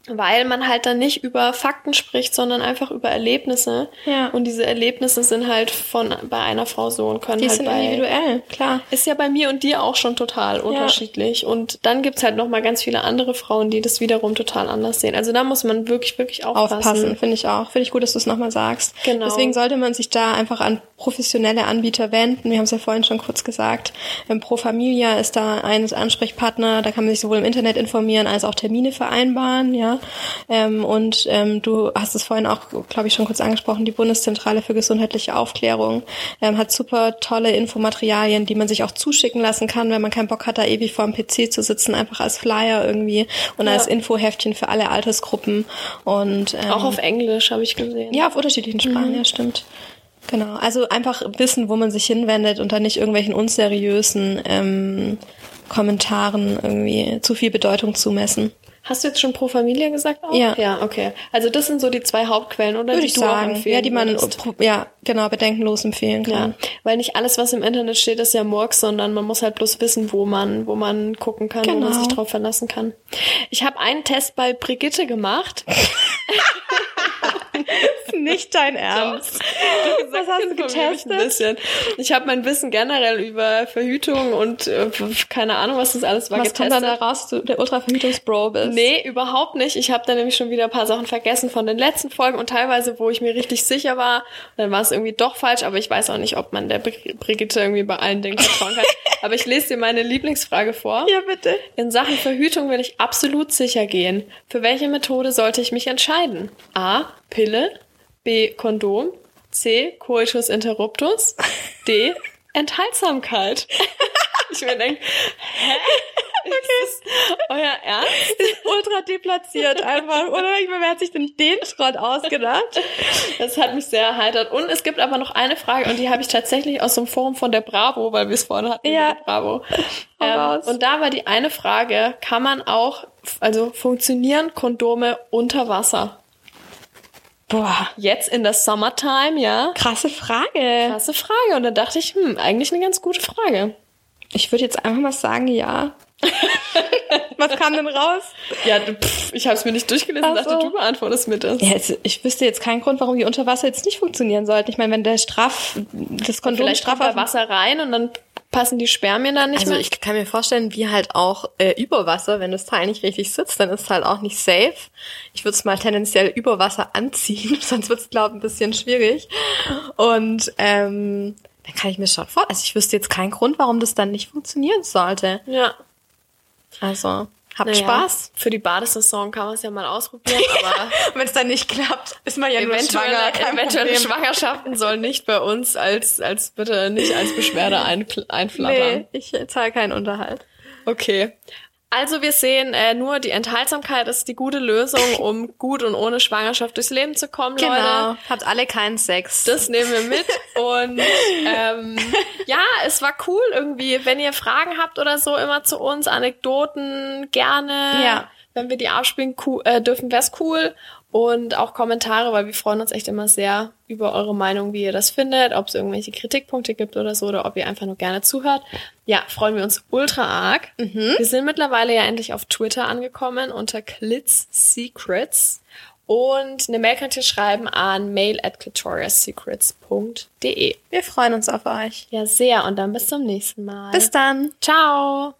weil man halt dann nicht über Fakten spricht, sondern einfach über Erlebnisse. Ja. Und diese Erlebnisse sind halt von bei einer Frau so und können Die halt sind bei individuell, klar. ist ja bei mir und dir auch schon total unterschiedlich. Und dann gibt's halt noch mal ganz viele andere Frauen, die das wiederum total anders sehen. Also da muss man wirklich, wirklich aufpassen. Aufpassen, finde ich auch. Finde ich gut, dass du es nochmal sagst. Genau. Deswegen sollte man sich da einfach an professionelle Anbieter wenden. Wir haben es ja vorhin schon kurz gesagt. Ähm, Pro Familia ist da ein Ansprechpartner. Da kann man sich sowohl im Internet informieren als auch Termine vereinbaren, ja. Ähm, und ähm, du hast es vorhin auch, glaube ich, schon kurz angesprochen. Die Bundeszentrale für gesundheitliche Aufklärung ähm, hat super tolle Infomaterialien, die man sich auch zuschicken lassen kann, wenn man keinen Bock hat, da ewig vor dem PC zu sitzen, einfach als Flyer irgendwie und Ja. als Infoheftchen für alle Altersgruppen und ähm, Auch auf Englisch habe ich gesehen. ja, auf unterschiedlichen Sprachen, ja, stimmt. Genau. Also einfach wissen, wo man sich hinwendet und dann nicht irgendwelchen unseriösen ähm, Kommentaren irgendwie zu viel Bedeutung zumessen. Hast du jetzt schon Pro Familia gesagt? Auch? Ja. Ja, okay. Also das sind so die zwei Hauptquellen, oder? Würde die ich du sagen. empfehlen Ja, die man würdest. ja, genau, bedenkenlos empfehlen Ja, kann. weil nicht alles, was im Internet steht, ist ja Murks, sondern man muss halt bloß wissen, wo man, wo man gucken kann, wo man Genau. sich drauf verlassen kann. Ich habe einen Test bei Brigitte gemacht. <laughs> <laughs> Nicht dein Ernst. Was hast du Ein getestet? bisschen. Ich habe mein Wissen generell über Verhütung und äh, keine Ahnung, was das alles war Was kommt getestet. dann da raus, dass du der Ultraverhütungsbro bist? Nee, überhaupt nicht. Ich habe da nämlich schon wieder ein paar Sachen vergessen von den letzten Folgen und teilweise, wo ich mir richtig sicher war, dann war es irgendwie doch falsch, aber ich weiß auch nicht, ob man der Bri- Brigitte irgendwie bei allen Dingen vertrauen kann. <laughs> aber ich lese dir meine Lieblingsfrage vor. Ja, bitte. In Sachen Verhütung will ich absolut sicher gehen. Für welche Methode sollte ich mich entscheiden? A. Pille. B. Kondom. C. Coitus interruptus. D. <laughs> Enthaltsamkeit. <laughs> Ich mir denke, hä? <laughs> Ist das euer Ernst? Ultra deplatziert einfach. Oder wer hat sich denn den Schrott ausgedacht? Das hat mich sehr erheitert. Und es gibt aber noch eine Frage, und die habe ich tatsächlich aus dem Forum von der Bravo, weil wir es vorhin hatten, Ja. Bravo. Ähm, und da war die eine Frage, kann man auch, also funktionieren Kondome unter Wasser? Boah, Jetzt in der Summertime, ja? krasse Frage. Krasse Frage. Und da dachte ich, hm, eigentlich eine ganz gute Frage. Ich würde jetzt einfach mal sagen, ja. <laughs> Was kam denn raus? Ja, pff, ich habe es mir nicht durchgelesen, Ach dachte, so. du beantwortest mir das. Ja, jetzt, ich wüsste jetzt keinen Grund, warum die unter Wasser jetzt nicht funktionieren sollten. Ich meine, wenn der Straff, das Kondom Vielleicht straff kommt da Wasser rein und dann passen die Spermien dann nicht Also mehr. ich kann mir vorstellen, wie halt auch äh, über Wasser, wenn das Teil nicht richtig sitzt, dann ist es halt auch nicht safe. Ich würde es mal tendenziell über Wasser anziehen, <laughs> sonst wird es, glaube ich, ein bisschen schwierig. Und ähm, dann kann ich mir schon vor, also ich wüsste jetzt keinen Grund, warum das dann nicht funktionieren sollte. ja. Also, habt Naja, Spaß. Für die Badesaison kann man es ja mal ausprobieren, <laughs> aber Wenn es dann nicht klappt, ist man ja eventuelle, eventuelle Schwangerschaften sollen nicht bei uns als, als bitte nicht als Beschwerde ein, <laughs> einflattern. Nee, ich zahle keinen Unterhalt. Okay. Also wir sehen, äh, nur die Enthaltsamkeit ist die gute Lösung, um gut und ohne Schwangerschaft durchs Leben zu kommen, Genau. Leute. Habt alle keinen Sex. Das nehmen wir mit. Und ähm, <laughs> ja, es war cool irgendwie. Wenn ihr Fragen habt oder so, immer zu uns, Anekdoten gerne. Ja. Wenn wir die abspielen cool, äh, dürfen, wär's cool. Und auch Kommentare, weil wir freuen uns echt immer sehr über eure Meinung, wie ihr das findet, ob es irgendwelche Kritikpunkte gibt oder so, oder ob ihr einfach nur gerne zuhört. Ja, freuen wir uns ultra arg. Wir sind mittlerweile ja endlich auf Twitter angekommen unter Clits Secrets. Und eine Mail könnt ihr schreiben an mail at. Wir freuen uns auf euch. Ja, sehr. Und dann bis zum nächsten Mal. Bis dann. Ciao.